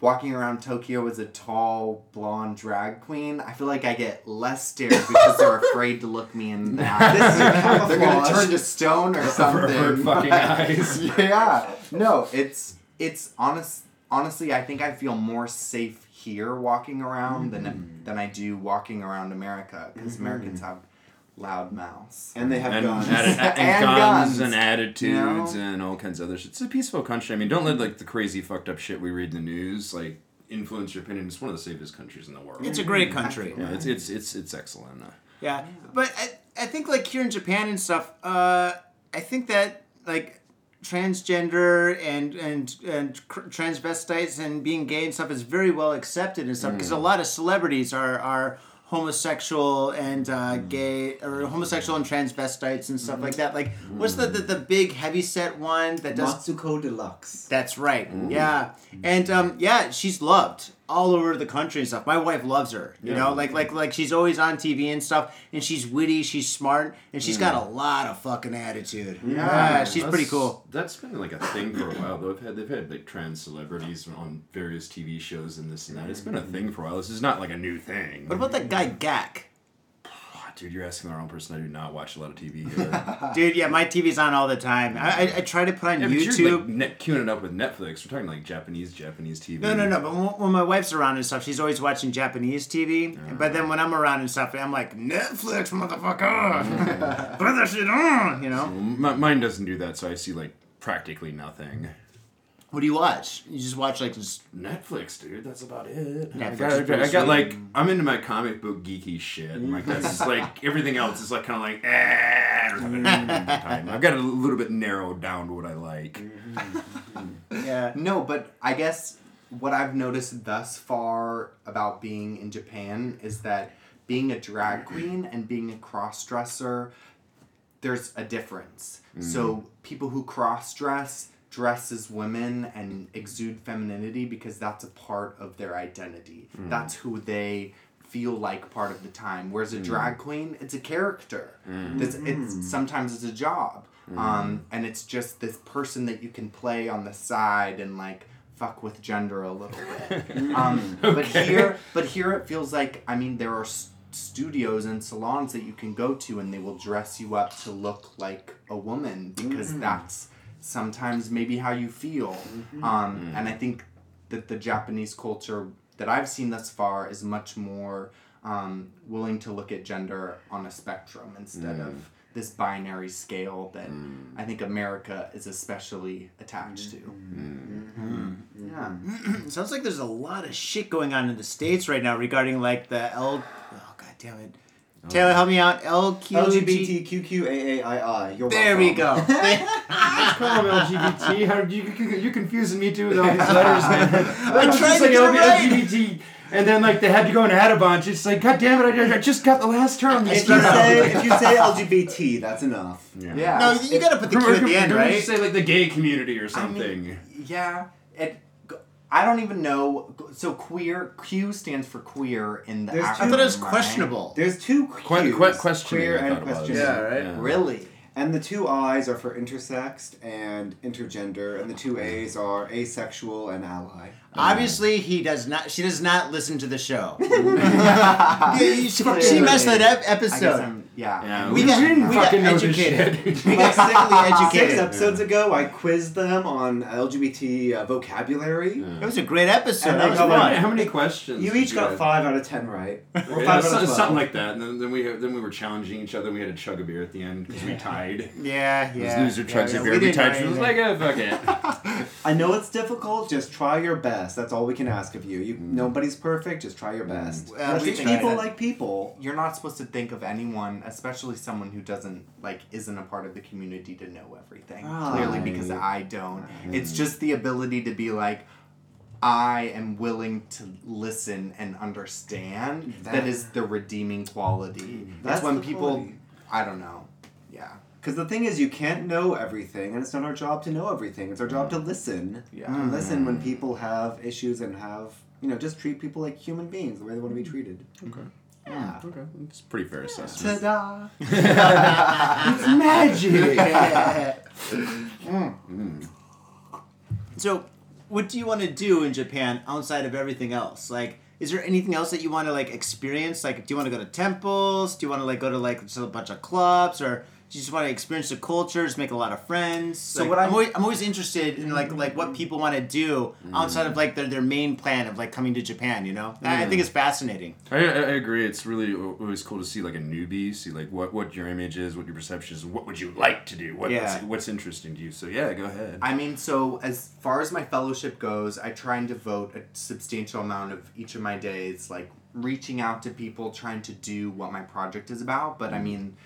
Speaker 4: Walking around Tokyo as a tall blonde drag queen, I feel like I get less stared because they're afraid to look me in the eye. They're gonna turn to stone or
Speaker 2: for
Speaker 4: something.
Speaker 2: fucking eyes.
Speaker 4: yeah. No, it's it's honest. Honestly, I think I feel more safe here walking around than than I do walking around America because Americans have loud mouths.
Speaker 3: And they have
Speaker 2: and,
Speaker 3: guns.
Speaker 2: atti- and,
Speaker 4: And
Speaker 2: guns,
Speaker 4: guns,
Speaker 2: and attitudes
Speaker 4: you know?
Speaker 2: and all kinds of other shit. It's a peaceful country. I mean, don't let like the crazy fucked up shit we read in the news like influence your opinion. It's one of the safest countries in the world.
Speaker 1: It's a great country.
Speaker 2: yeah, it's it's it's it's excellent. Uh,
Speaker 1: Yeah, but I, I think like here in Japan and stuff, uh, I think that like transgender and and and transvestites and being gay and stuff is very well accepted and stuff because a lot of celebrities are are homosexual and uh, gay or homosexual and transvestites and stuff like that. Like, what's the, the the big heavy set one that does?
Speaker 3: Matsuko Deluxe.
Speaker 1: That's right. Yeah, and um, yeah, she's loved all over the country and stuff. My wife loves her. You
Speaker 2: Yeah.
Speaker 1: know, like like like she's always on TV and stuff, and she's witty, she's smart, and she's got mm. a lot of fucking attitude. Yeah, she's pretty cool.
Speaker 2: That's been like a thing for a while. Though they've had they've had like trans celebrities on various TV shows and this and that. It's been a mm-hmm. thing for a while. This is not like a new thing.
Speaker 1: What about that guy
Speaker 2: Gackt? Dude, you're asking the wrong person. I do not watch a lot of TV here.
Speaker 1: Dude, yeah, my TV's on all the time. I, I, I try to put on
Speaker 2: Yeah, but
Speaker 1: YouTube.
Speaker 2: you're like net, queuing it up with Netflix. We're talking like Japanese, Japanese TV.
Speaker 1: No, no, no. But when, when my wife's around and stuff, she's always watching Japanese TV. But then when I'm around and stuff, I'm like, Netflix, motherfucker, put that shit on. You know?
Speaker 2: M- mine doesn't do that, so I see like practically nothing.
Speaker 1: What do you watch? You just watch like just.
Speaker 2: Netflix, dude. That's about it. I got, I got, I got like I'm into my comic book geeky shit, and like that's just like everything else is like kind of like eh. I've any got a little bit narrowed down to what I like. Mm-hmm.
Speaker 1: Yeah.
Speaker 4: No, but I guess what I've noticed thus far about being in Japan is that being a drag queen and being a cross dresser, there's a difference. So people who cross dress dress as women and exude femininity because that's a part of their identity. Mm. That's who they feel like part of the time. Whereas a mm. drag queen, it's a character. Mm. It's, it's sometimes it's a job. Um, and it's just this person that you can play on the side and like fuck with gender a little bit. um, But
Speaker 2: Okay.
Speaker 4: here, but here it feels like I mean there are s- studios and salons that you can go to and they will dress you up to look like a woman because that's sometimes maybe how you feel. Mm-hmm. Um, mm. and I think that the Japanese culture that I've seen thus far is much more um, willing to look at gender on a spectrum instead of mm. this binary scale that mm. I think America is especially attached to. Mm-hmm. Mm-hmm. Yeah.
Speaker 1: Sounds like there's a lot of shit going on in the states right now regarding like the L. Oh god damn it. Taylor, help me out. LQG.
Speaker 3: LGBTQQAAII. You're
Speaker 1: There we
Speaker 3: welcome.
Speaker 1: go.
Speaker 2: Call them LGBT. How you you you're confusing me too with all these letters, man.
Speaker 1: I tried to get it right.
Speaker 2: LGBT, and then like they had to go and add a bunch. It's like, god damn it! I, I just got the last term.
Speaker 3: If you say if you say LGBT, that's enough.
Speaker 4: Yeah.
Speaker 1: No, you gotta put the Q at the end,
Speaker 2: Don't you
Speaker 1: right?
Speaker 2: say like the gay community or
Speaker 4: I
Speaker 2: something.
Speaker 4: mean, yeah. It. I don't even know. So queer Q stands for queer in the.
Speaker 3: There's
Speaker 1: I thought it was
Speaker 4: right?
Speaker 1: questionable.
Speaker 3: There's two
Speaker 2: Que-
Speaker 3: Qs,
Speaker 2: que- questioning,
Speaker 3: queer and
Speaker 2: thought
Speaker 3: questioning.
Speaker 1: Yeah, right?
Speaker 2: Yeah.
Speaker 4: Really.
Speaker 3: And the two I's are for intersexed and intergender, and the two A's are asexual and ally.
Speaker 1: Obviously, he does not. She does not listen to the show. She, she messed that ep-
Speaker 4: I guess
Speaker 1: episode.
Speaker 4: I'm. Yeah.
Speaker 2: Yeah,
Speaker 1: We
Speaker 2: we,
Speaker 1: got-
Speaker 2: didn't
Speaker 1: we got
Speaker 2: fucking know this
Speaker 1: educated. We got sickly
Speaker 3: Six
Speaker 1: educated.
Speaker 3: episodes ago, I quizzed them on LGBT uh, vocabulary.
Speaker 1: It was a great episode.
Speaker 3: And
Speaker 1: That was
Speaker 2: How many,
Speaker 1: fun.
Speaker 2: how many questions?
Speaker 3: You
Speaker 2: did
Speaker 3: each got
Speaker 2: have?
Speaker 3: five out of ten right. Or
Speaker 2: Yeah,
Speaker 3: out
Speaker 2: so-
Speaker 3: of
Speaker 2: something like that. And then, then we then we were challenging each other. We had to chug a beer at the end because we tied.
Speaker 1: Yeah, yeah.
Speaker 2: Loser
Speaker 1: yeah,
Speaker 2: chugs
Speaker 1: yeah,
Speaker 2: a
Speaker 1: we
Speaker 2: beer. We
Speaker 1: didn't
Speaker 2: tied.
Speaker 1: know
Speaker 2: She was like, oh, fuck it.
Speaker 3: I know it's difficult. Just try your best. That's all we can ask of you. You
Speaker 2: Mm.
Speaker 3: nobody's perfect. Just try your best.
Speaker 1: Well, we
Speaker 3: people like people.
Speaker 4: You're not supposed to think of anyone, especially someone who doesn't like isn't a part of the community, to know everything. Clearly, because I don't. It's mm-hmm. just the ability to be like. I am willing to listen and understand. that
Speaker 3: That-
Speaker 4: is the redeeming quality. Mm-hmm.
Speaker 3: That's
Speaker 4: That's when
Speaker 3: the
Speaker 4: people.
Speaker 3: quality.
Speaker 4: I don't know. Yeah.
Speaker 3: Because the thing is, you can't know everything, and it's not our job to know everything. It's our job mm. to listen.
Speaker 4: Yeah.
Speaker 3: And listen when mm. people have issues and have, you know, just treat people like human beings, the way they want to be mm. treated.
Speaker 2: Okay.
Speaker 3: Yeah.
Speaker 2: Hmm, okay. It's a pretty fair assessment.
Speaker 4: Ta-da!
Speaker 2: it's magic. Hmm, hmm.
Speaker 1: So, what do you want to do in Japan outside of everything else? Like, is there anything else that you want to like experience? Like, do you want to go to temples? Do you want to like go to like just a bunch of clubs, or do you just want to experience the cultures, make a lot of friends?
Speaker 4: So
Speaker 1: Like,
Speaker 4: what
Speaker 1: I'm
Speaker 4: I'm-
Speaker 1: always, I'm always interested in like like what mm. people want to do outside of like their, their main plan of like coming to Japan. You know, I, I think mm. it's fascinating.
Speaker 2: I, I I agree. It's really always cool to see like a newbie, see like what, what your image is, what your perception is, what would you like to do, what,
Speaker 1: Yeah.
Speaker 2: what's, what's interesting to you. So yeah, go ahead.
Speaker 4: I mean, so as far as my fellowship goes, I try and devote a substantial amount of each of my days, like reaching out to people, trying to do what my project is about. But I mm. mean,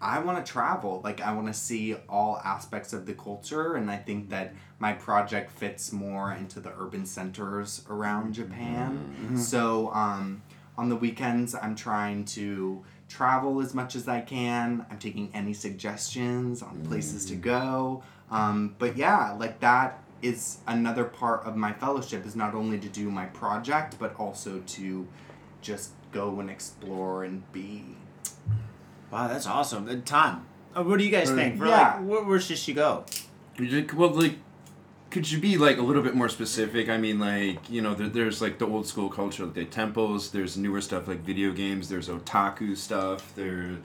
Speaker 4: I want to travel. Like, I want to see all aspects of the culture, and I think that my project fits more into the urban centers around Japan. So, um, on the weekends, I'm trying to travel as much as I can. I'm taking any suggestions on places to go. Um, but yeah, like that is another part of my fellowship is not only to do my project, but also to just go and explore and be.
Speaker 1: Wow, that's awesome. Uh, Tom, uh, what do you guys
Speaker 2: Uh,
Speaker 1: think? For
Speaker 4: yeah.
Speaker 1: like, where, where should she go?
Speaker 2: Well, like, could you be like a little bit more specific? I mean, like, you know, there, there's like the old school culture, like the temples. There's newer stuff like video games. There's otaku stuff. There,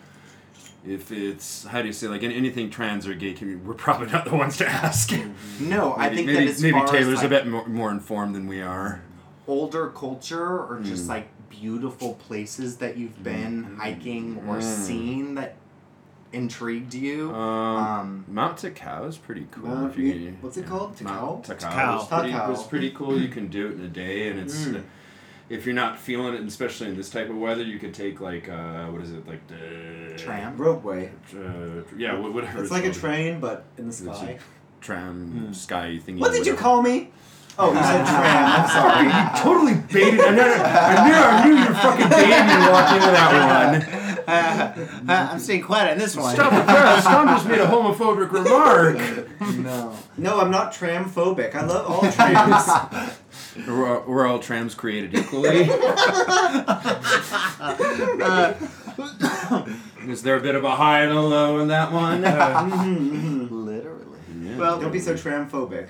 Speaker 2: if it's how do you say like anything trans or gay community, we're probably not the ones to ask.
Speaker 4: No, I think
Speaker 2: maybe,
Speaker 4: that as
Speaker 2: maybe
Speaker 4: far
Speaker 2: Taylor's
Speaker 4: as,
Speaker 2: a bit more, more informed than we are.
Speaker 4: older culture or just like beautiful places that you've been hiking or
Speaker 2: Mm.
Speaker 4: seen that intrigued you.
Speaker 2: Um,
Speaker 4: Um,
Speaker 2: Mount Takao is pretty cool.
Speaker 3: Mount-
Speaker 2: if you get-
Speaker 3: what's it called?
Speaker 2: Mount
Speaker 3: Takao?
Speaker 2: Takao.
Speaker 1: Takao.
Speaker 2: was pretty,
Speaker 3: Takao.
Speaker 2: was pretty cool. You can do it in a day, and it's
Speaker 3: Mm.
Speaker 2: if you're not feeling it, especially in this type of weather, you could take like uh, what is it like the
Speaker 4: Tram.
Speaker 3: Ropeway.
Speaker 2: Uh, yeah, whatever.
Speaker 3: It's like a
Speaker 2: called.
Speaker 3: train, but in the sky.
Speaker 2: a tram sky thingy.
Speaker 3: What did you call me? Oh, you said tram. I'm sorry.
Speaker 2: You totally baited. I knew, I knew, I knew you were fucking baiting me to walk into that one.
Speaker 1: Uh, I'm staying quiet on this one.
Speaker 2: Stop it, Chris. Tom just made a homophobic remark.
Speaker 4: no.
Speaker 3: No, I'm not tram phobic. I love all trams.
Speaker 2: We're, we're all trams created equally. Uh, is there a bit of a high and a low in that one? Mm-hmm, mm-hmm.
Speaker 4: Literally.
Speaker 2: Yeah.
Speaker 1: Well,
Speaker 3: Don't be so tram phobic.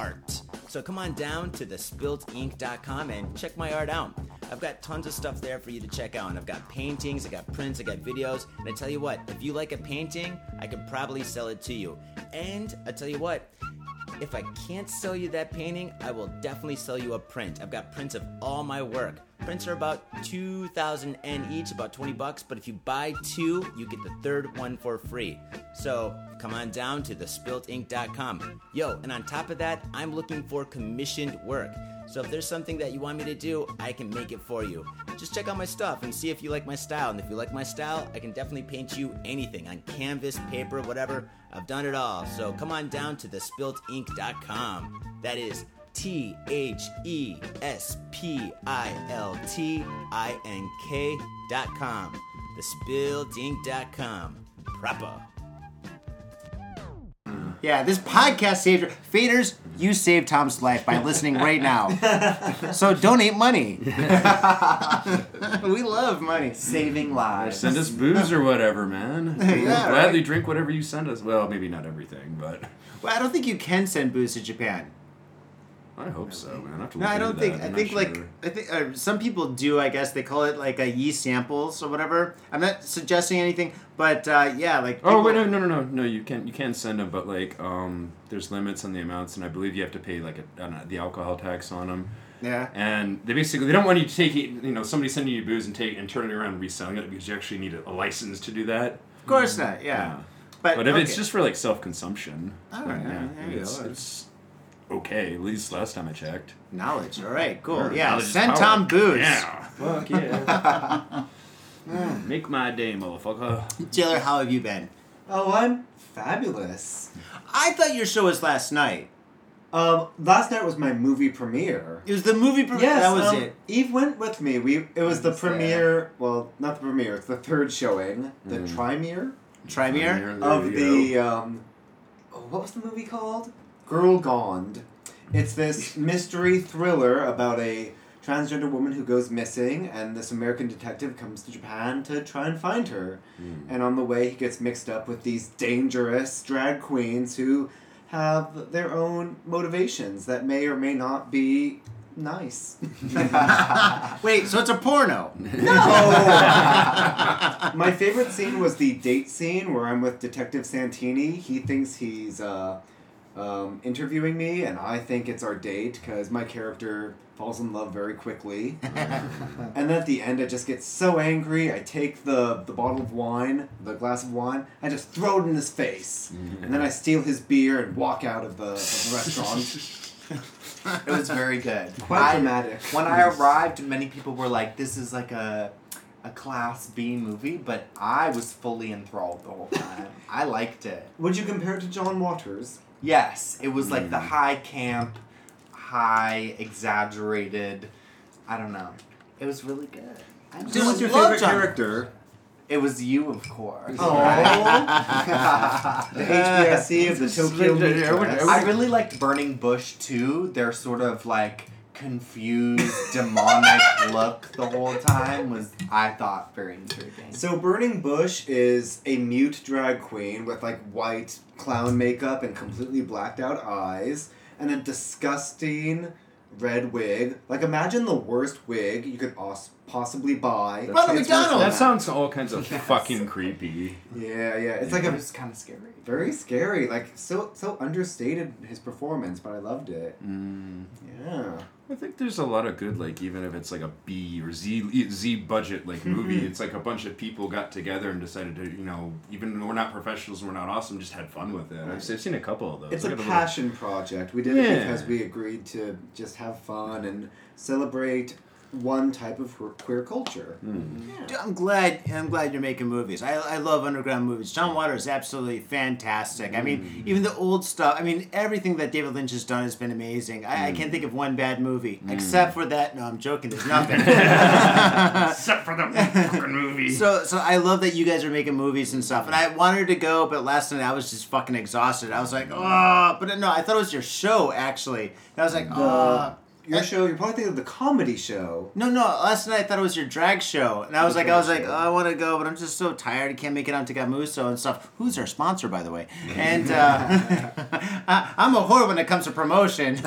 Speaker 5: art. So come on down to thespiltink.com and check my art out. I've got tons of stuff there for you to check out. And I've got paintings, I've got prints, I've got videos, and I tell you what, if you like a painting, I could probably sell it to you. And I tell you what, if I can't sell you that painting, I will definitely sell you a print. I've got prints of all my work. Prints are about 2000 yen each, about 20 bucks, but if you buy two, you get the third one for free. So come on down to thespiltink.com. Yo, and on top of that, I'm looking for commissioned work. So if there's something that you want me to do, I can make it for you. Just check out my stuff and see if you like my style. And if you like my style, I can definitely paint you anything on canvas, paper, whatever. I've done it all. So come on down to thespiltink.com. That is T H E S P I L T I N K dot com. Thespiltink.com. Proper.
Speaker 1: Yeah, this podcast saved. Faders, you saved Tom's life by listening right now. so donate money. we love money.
Speaker 4: Saving lives.
Speaker 2: Send us booze or whatever, man.
Speaker 1: Yeah,
Speaker 2: we'll
Speaker 1: right.
Speaker 2: gladly drink whatever you send us. Well, maybe not everything, but
Speaker 1: Well, I don't think you can send booze to Japan.
Speaker 2: I hope so, man. I have to
Speaker 1: No, I don't think. I
Speaker 2: I'm
Speaker 1: think like
Speaker 2: sure.
Speaker 1: I think uh, some people do. I guess they call it like a yeast samples or whatever. I'm not suggesting anything, but uh, yeah, like.
Speaker 2: Oh wait, no, no, no, no, no. You can you can send them, but like um, there's limits on the amounts, and I believe you have to pay like a, uh, the alcohol tax on them.
Speaker 1: Yeah.
Speaker 2: And they basically they don't want you to take it. You know, somebody sending you booze and take and turning it around and reselling it because you actually need a, license to do that.
Speaker 1: Of course not. Yeah. But,
Speaker 2: But if it's just for like self consumption,
Speaker 1: right,
Speaker 2: yeah,
Speaker 1: there you
Speaker 2: it's, it's okay. At least last time I checked.
Speaker 1: knowledge. All right. Cool.
Speaker 2: Sure,
Speaker 1: Yeah. Send
Speaker 2: power.
Speaker 1: Tom booze.
Speaker 2: Yeah. Fuck yeah. Make my day, motherfucker.
Speaker 1: Taylor, how have you been?
Speaker 3: Oh, I'm fabulous.
Speaker 1: I thought your show was last night.
Speaker 3: Um, last night was my movie premiere.
Speaker 1: It was the movie. premiere.
Speaker 3: Yes,
Speaker 1: that was
Speaker 3: um,
Speaker 1: it.
Speaker 3: Eve went with me. We it was the
Speaker 4: was there.
Speaker 3: premiere. Well, not the premiere. It's the third showing, the
Speaker 2: Mm.
Speaker 3: Trimiere
Speaker 1: Trimiere.
Speaker 2: There
Speaker 3: of the um, oh, what was the movie called? Girl Gone. It's this mystery thriller about a transgender woman who goes missing, and this American detective comes to Japan to try and find her. And on the way, he gets mixed up with these dangerous drag queens who have their own motivations that may or may not be nice.
Speaker 1: Wait, so it's a porno? No!
Speaker 3: My favorite scene was the date scene where I'm with Detective Santini. He thinks he's uh, um, interviewing me, and I think it's our date because my character falls in love very quickly. and then at the end, I just get so angry. I take the, the bottle of wine, the glass of wine, I just throw it in his face. And then I steal his beer and walk out of the, of the restaurant.
Speaker 4: It was very good.
Speaker 3: Quite
Speaker 4: I-
Speaker 3: dramatic.
Speaker 4: When I arrived, many people were like, "This is like a a class B movie," but I was fully enthralled the whole time. I liked it.
Speaker 3: Would you compare it to John Waters?
Speaker 4: Yes, it was like the hmm. high camp, high exaggerated. I don't know. It was really good. I
Speaker 1: Dude,
Speaker 3: Who was your
Speaker 1: love
Speaker 3: favorite character?
Speaker 4: It was you, of course.
Speaker 3: Oh, the HBIC of the Tokyo Meat Press.
Speaker 4: I really liked Burning Bush too. Their sort of like confused, demonic look the whole time was I thought very intriguing.
Speaker 3: So Burning Bush is a mute drag queen with like white clown makeup and completely blacked out eyes and a disgusting red wig. Like imagine the worst wig you could os- possibly buy.
Speaker 1: Ronald McDonald!
Speaker 2: That sounds all kinds of fucking creepy.
Speaker 3: Yeah, yeah. It's like
Speaker 4: it
Speaker 3: a
Speaker 4: was kind of scary.
Speaker 3: very scary. Like so so understated his performance, but I loved it.
Speaker 2: Mm.
Speaker 3: Yeah.
Speaker 2: I think there's a lot of good, like even if it's like a B or Z Z budget like movie, mm-hmm. it's like a bunch of people got together and decided to, you know, even though we're not professionals we're not awesome, just had fun with it. I've, I've seen a couple of those.
Speaker 3: It's
Speaker 2: I
Speaker 3: a
Speaker 2: got little-
Speaker 3: passion project. We did it because we agreed to just have fun and celebrate one type of queer- queer culture. Hmm. Yeah.
Speaker 1: Dude, I'm glad. I'm glad you're making movies. I, I love underground movies. John Waters is absolutely fantastic. I mean, hmm. even the old stuff. I mean, everything that David Lynch has done has been amazing. I, I hmm. can't think of one bad movie except for that. No, I'm joking. There's nothing.
Speaker 2: Except for the fucking movie.
Speaker 1: so, so I love that you guys are making movies and stuff. And I wanted to go, but last night I was just fucking exhausted. I was like, oh, but no, I thought it was your show actually. And I was like, oh.
Speaker 3: Your show, you're probably thinking of the comedy show.
Speaker 1: No, no. Last night I thought it was your drag show, and I was
Speaker 3: The
Speaker 1: like, I was
Speaker 3: drag
Speaker 1: like, oh, I want to go, but I'm just so tired. I can't make it on to Gamuso and stuff. Who's our sponsor, by the way? And uh, I, I'm a whore when it comes to promotion.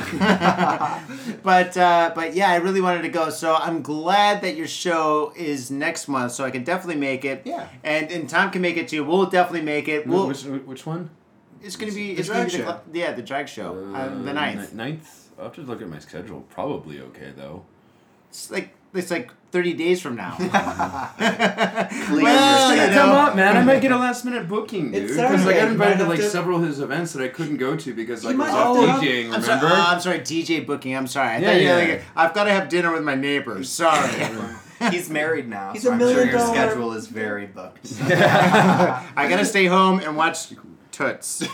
Speaker 1: but uh, but yeah, I really wanted to go, so I'm glad that your show is next month, so I can definitely make it.
Speaker 3: Yeah.
Speaker 1: And and Tom can make it too. We'll definitely make it. We'll.
Speaker 2: which, which one?
Speaker 1: It's gonna be.
Speaker 3: the
Speaker 1: It's gonna be
Speaker 3: drag
Speaker 1: the,
Speaker 3: show.
Speaker 1: cl- yeah, the drag show. Uh, the ninth.
Speaker 2: ni- Ninth. I'll have to look at my schedule. Probably okay though.
Speaker 1: It's like it's like 30 days from now.
Speaker 4: Clear
Speaker 1: Well,
Speaker 4: your
Speaker 1: you
Speaker 2: Come up, man! I might get a last minute booking, dude.
Speaker 3: It's
Speaker 2: Because I got invited to like
Speaker 3: to-
Speaker 2: several of his events that I couldn't go to because like
Speaker 3: You
Speaker 2: I was
Speaker 3: might
Speaker 2: off
Speaker 3: have to-
Speaker 2: DJing.
Speaker 1: I'm
Speaker 2: Remember?
Speaker 1: sorry, oh, I'm sorry, DJ booking. I'm sorry. I
Speaker 2: Yeah,
Speaker 1: thought you
Speaker 2: yeah.
Speaker 1: were like, I've got to have dinner with my neighbors. Sorry.
Speaker 4: He's married now,
Speaker 3: He's
Speaker 4: so
Speaker 3: a
Speaker 4: I'm sure
Speaker 3: million
Speaker 4: your
Speaker 3: dollar-
Speaker 4: schedule is very booked.
Speaker 1: I got to stay home and watch Toots.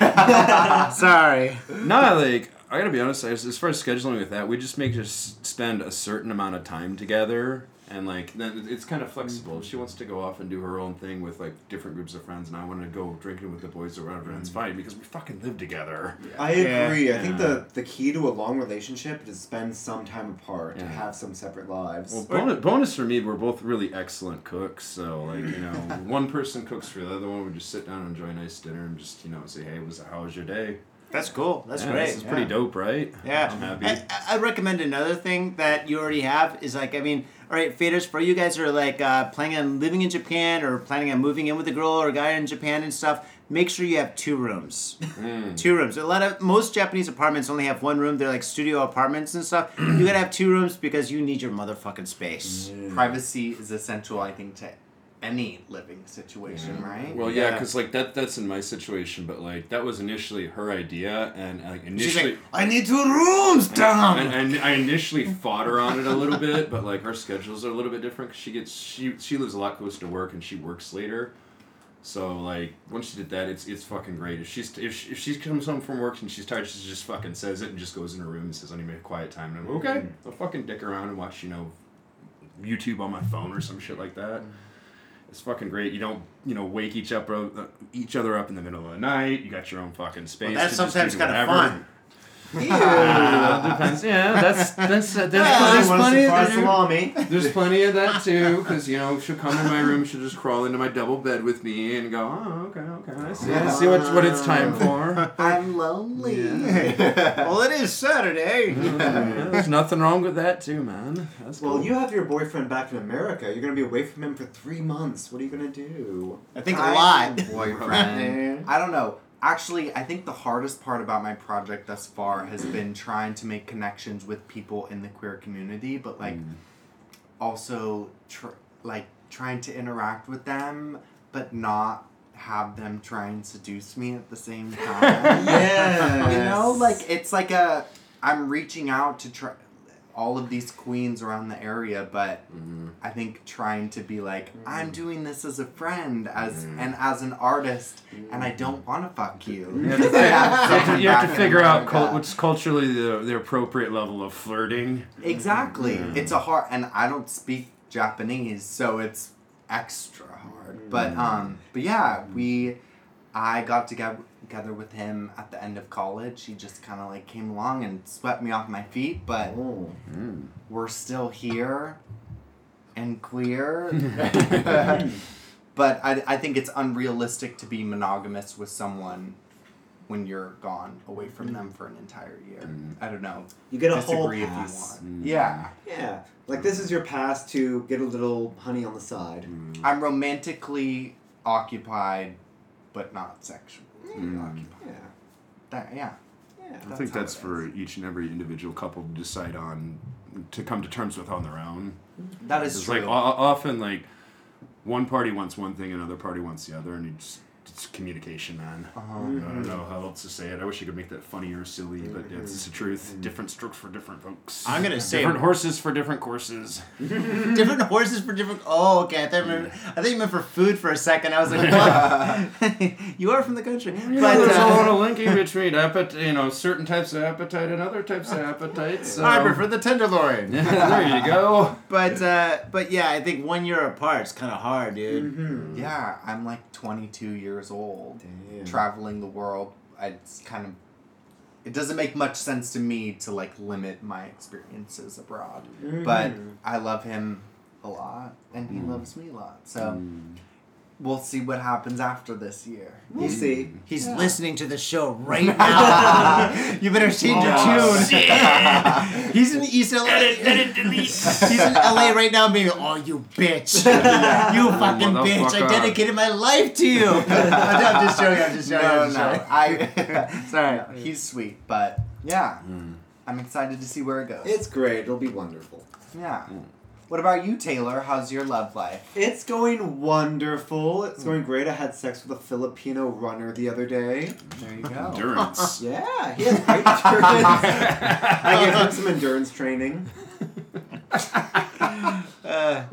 Speaker 1: sorry.
Speaker 2: No, like I gotta be honest. As, as far as scheduling with that, we just make just spend a certain amount of time together, and like then it's kind of flexible. If she mm-hmm. wants to go off and do her own thing with like different groups of friends, and I want to go drinking with the boys or whatever, that's mm-hmm. fine because we fucking live together.
Speaker 3: I
Speaker 1: Yeah.
Speaker 3: agree. I think
Speaker 2: Yeah.
Speaker 3: the, the key to a long relationship is to spend some time apart, to have some separate lives.
Speaker 2: Well, bonus, bonus for me, we're both really excellent cooks. So like you know, one person cooks for the other one. We just sit down and enjoy a nice dinner and just you know say, hey, was how was your day?
Speaker 1: That's cool. That's
Speaker 2: Yeah,
Speaker 1: great.
Speaker 2: This is pretty dope, right?
Speaker 1: Yeah.
Speaker 2: I'm happy.
Speaker 1: I, I recommend another thing that you already have is like, I mean, all right, faders, for you guys who are like uh, planning on living in Japan or planning on moving in with a girl or a guy in Japan and stuff, make sure you have two rooms.
Speaker 2: Mm.
Speaker 1: Two rooms. A lot of most Japanese apartments only have one room. They're like studio apartments and stuff. you gotta have two rooms because you need your motherfucking space.
Speaker 4: Privacy is essential, I think, to any living situation, right?
Speaker 2: Well, yeah,
Speaker 1: Yeah.
Speaker 2: because like that that's in my situation, but like that was initially her idea, and like
Speaker 1: She's
Speaker 2: initially.
Speaker 1: like, I need two rooms, Tom.
Speaker 2: and, and I initially fought her on it a little bit, but like our schedules are a little bit different. 'cause she gets she she lives a lot closer to work and she works later, so like once she did that, it's it's fucking great. If she's if she, if she comes home from work and she's tired, she just fucking says it and just goes in her room and says, "I need a quiet time." And I'm okay. Mm. I'll fucking dick around and watch you know, YouTube on my phone or some shit like that. Mm. It's fucking great. You don't, you know, wake each up, uh, each other up in the middle of the night. You got your own fucking space.
Speaker 1: that's
Speaker 2: to just
Speaker 1: sometimes
Speaker 2: do
Speaker 1: kinda fun.
Speaker 2: Uh, depends. Yeah, that's that's uh, there's,
Speaker 1: Yeah,
Speaker 2: there's plenty.
Speaker 3: some fried
Speaker 2: There's,
Speaker 3: salami.
Speaker 2: there's plenty of that too, because you know she'll come in my room, she'll just crawl into my double bed with me and go, oh okay, okay, I see, I see what what it's time for.
Speaker 4: I'm lonely.
Speaker 1: well, it is Saturday.
Speaker 2: Yeah, there's nothing wrong with that too, man. That's
Speaker 3: Well,
Speaker 2: cool.
Speaker 3: you have your boyfriend back in America. You're gonna be away from him for three months. What are you gonna do?
Speaker 1: I think a
Speaker 4: I
Speaker 1: lot.
Speaker 4: Boyfriend. I don't know. Actually, I think the hardest part about my project thus far has been trying to make connections with people in the queer community, but like mm. also tr- like trying to interact with them, but not have them try and seduce me at the same time. You know, like it's like a I'm reaching out to try all of these queens around the area, but mm-hmm. I think trying to be like I'm mm. doing this as a friend, as mm. and as an artist, and I mm. don't want to fuck you.
Speaker 2: You have to,
Speaker 4: I have
Speaker 2: you have to- you have to figure out
Speaker 4: America.
Speaker 2: cul- what's culturally the, the appropriate level of flirting.
Speaker 4: Exactly. It's a hard, and I don't speak Japanese, so it's extra hard. But um, but yeah, we, I got together together with him at the end of college. He just kind of like came along and swept me off my feet, but
Speaker 3: Oh. Mm.
Speaker 4: we're still here, and queer. but I I think it's unrealistic to be monogamous with someone. When you're gone away from mm. them for an entire year, mm. I don't know.
Speaker 3: You get a whole
Speaker 4: Disagree if you
Speaker 3: pass.
Speaker 4: want. Yeah.
Speaker 3: Yeah. Like this is your pass to get a little honey on the side.
Speaker 4: I'm romantically occupied, but not sexually Mm. occupied.
Speaker 3: Yeah.
Speaker 4: That, yeah.
Speaker 3: Yeah.
Speaker 2: I think that's for each and every individual couple to decide on, to come to terms with on their own.
Speaker 4: That is
Speaker 2: It's
Speaker 4: true.
Speaker 2: like o- often like one party wants one thing, another party wants the other, and it's, it's communication, man.
Speaker 4: uh-huh.
Speaker 2: I don't know how else to say it. I wish I could make that funny or silly, but yeah, it's the truth. Different strokes for different folks.
Speaker 1: I'm gonna say-
Speaker 2: different horses for different courses.
Speaker 1: different horses for different. Oh, okay. I thought, you meant, I thought you meant for food for a second. I was like, what? you are from the country,
Speaker 2: But
Speaker 1: but
Speaker 2: there's a lot
Speaker 1: uh,
Speaker 2: of linking between appetite, you know, certain types of appetite and other types of appetites. So.
Speaker 1: I prefer the tenderloin.
Speaker 2: there you go.
Speaker 1: But uh, but yeah, I think one year apart is kind of hard, dude.
Speaker 3: Mm-hmm.
Speaker 4: yeah, I'm like 22 years old,
Speaker 3: Damn.
Speaker 4: traveling the world. It's kind of. It doesn't make much sense to me to like limit my experiences abroad, but mm. I love him a lot, and he mm. loves me a lot. So mm. We'll see what happens after this year.
Speaker 3: We'll see.
Speaker 1: He's listening to the show right now. you better change your
Speaker 4: Oh,
Speaker 1: tune. He's in East LA. He's in LA right now being, oh, you bitch. you fucking bitch. I
Speaker 2: Motherfucker.
Speaker 1: dedicated my life to you. I'm I'm just joking. I'm just joking.
Speaker 4: No,
Speaker 1: I'm just
Speaker 4: no,
Speaker 1: joking.
Speaker 4: I.
Speaker 1: Sorry.
Speaker 4: He's sweet, but yeah, mm. I'm excited to see where it goes.
Speaker 3: It's great. It'll be wonderful.
Speaker 4: yeah. Mm. What about you, Taylor? How's your love life?
Speaker 3: It's going wonderful. It's going great. I had sex with a Filipino runner the other day.
Speaker 4: There you go.
Speaker 2: Endurance.
Speaker 3: Yeah, he has great endurance. I gave him some endurance training.
Speaker 1: Uh,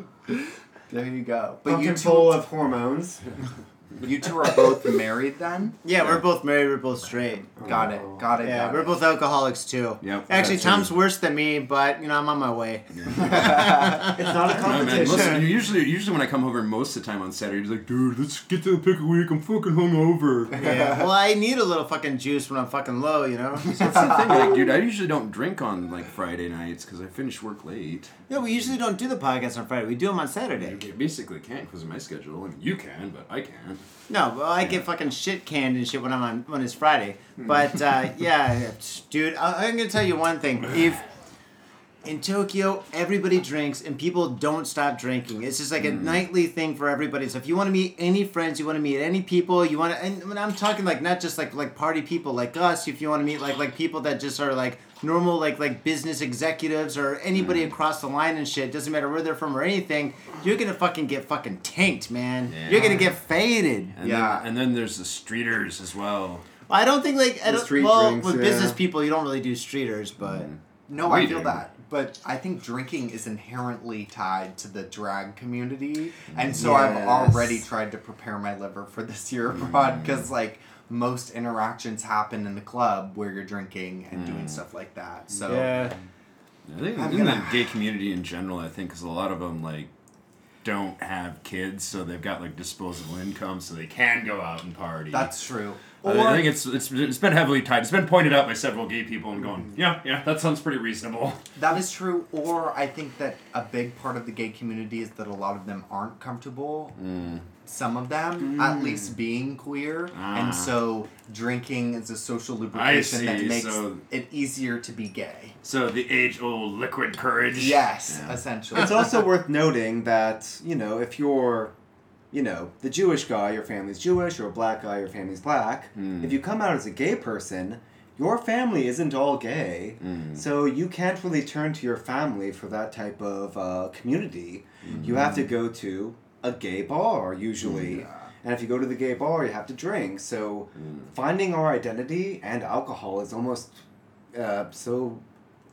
Speaker 4: There you go.
Speaker 3: But
Speaker 4: But you
Speaker 3: control
Speaker 4: two,
Speaker 3: of hormones.
Speaker 4: you two are both married then?
Speaker 1: yeah, we're both married. We're both straight.
Speaker 4: Got it. Got it.
Speaker 1: Yeah,
Speaker 4: got
Speaker 1: we're
Speaker 4: it.
Speaker 1: both alcoholics too.
Speaker 2: Yep,
Speaker 1: Actually,
Speaker 2: that's
Speaker 1: Tom's
Speaker 2: it.
Speaker 1: worse than me, but you know I'm on my way.
Speaker 3: It's not a
Speaker 2: No, man,
Speaker 3: competition.
Speaker 2: listen, usually, usually when I come over most of the time on Saturday, he's like, dude, let's get to the pick a week. I'm fucking hungover.
Speaker 1: Yeah. Well, I need a little fucking juice when I'm fucking low, you know.
Speaker 2: That's the thing, like, dude, I usually don't drink on like Friday nights because I finish work late.
Speaker 1: Yeah, we usually don't do the podcast on Friday. We do them on Saturday.
Speaker 2: You basically can't because of my schedule. I mean, you can, but I can't.
Speaker 1: No, well, I get fucking shit canned and shit when I'm on when it's Friday. But uh, yeah, dude, I- I'm gonna tell you one thing. If in Tokyo everybody drinks and people don't stop drinking, it's just like a nightly thing for everybody. So if you want to meet any friends, you want to meet any people, you want to, and when I'm talking like not just like like party people like us. If you want to meet like like people that just are like normal like like business executives or anybody mm. across the line and shit, doesn't matter where they're from or anything, you're gonna fucking get fucking tanked, man. You're gonna get faded.
Speaker 2: And
Speaker 4: Yeah.
Speaker 2: Then, and then there's the streeters as well.
Speaker 1: I don't think like I
Speaker 3: The
Speaker 1: don't,
Speaker 3: street
Speaker 1: well
Speaker 3: drinks,
Speaker 1: with
Speaker 3: yeah.
Speaker 1: business people you don't really do streeters, but mm.
Speaker 4: No,
Speaker 2: We
Speaker 4: I feel
Speaker 2: do.
Speaker 4: that. But I think drinking is inherently tied to the drag community. And so I've already tried to prepare my liver for this year abroad because, mm. like, most interactions happen in the club where you're drinking and doing hmm. stuff like that. So, yeah,
Speaker 2: I think
Speaker 4: I'm
Speaker 2: in the
Speaker 4: gonna-
Speaker 2: gay community in general, I think, because a lot of them like don't have kids, so they've got like disposable income, so they can go out and party.
Speaker 4: That's true.
Speaker 2: Uh, I
Speaker 4: Or-
Speaker 2: think it's, it's it's been heavily tied. It's been pointed out by several gay people and going, mm-hmm. yeah, yeah, that sounds pretty reasonable.
Speaker 4: That is true, or I think that a big part of the gay community is that a lot of them aren't comfortable. Hmm. Some of them, at least, being queer,
Speaker 2: Ah.
Speaker 4: and so drinking is a social lubrication that makes
Speaker 2: so-
Speaker 4: it easier to be gay.
Speaker 2: So the age old liquid courage.
Speaker 4: Yes,
Speaker 2: Yeah.
Speaker 4: essentially.
Speaker 3: It's also worth noting that, you know, if you're, you know, the Jewish guy, your family's Jewish, or a black guy, your family's black, if you come out as a gay person, your family isn't all gay. So you can't really turn to your family for that type of uh, community. You have to go to a gay bar, usually. And if you go to the gay bar, you have to drink. So finding our identity and alcohol is almost uh, so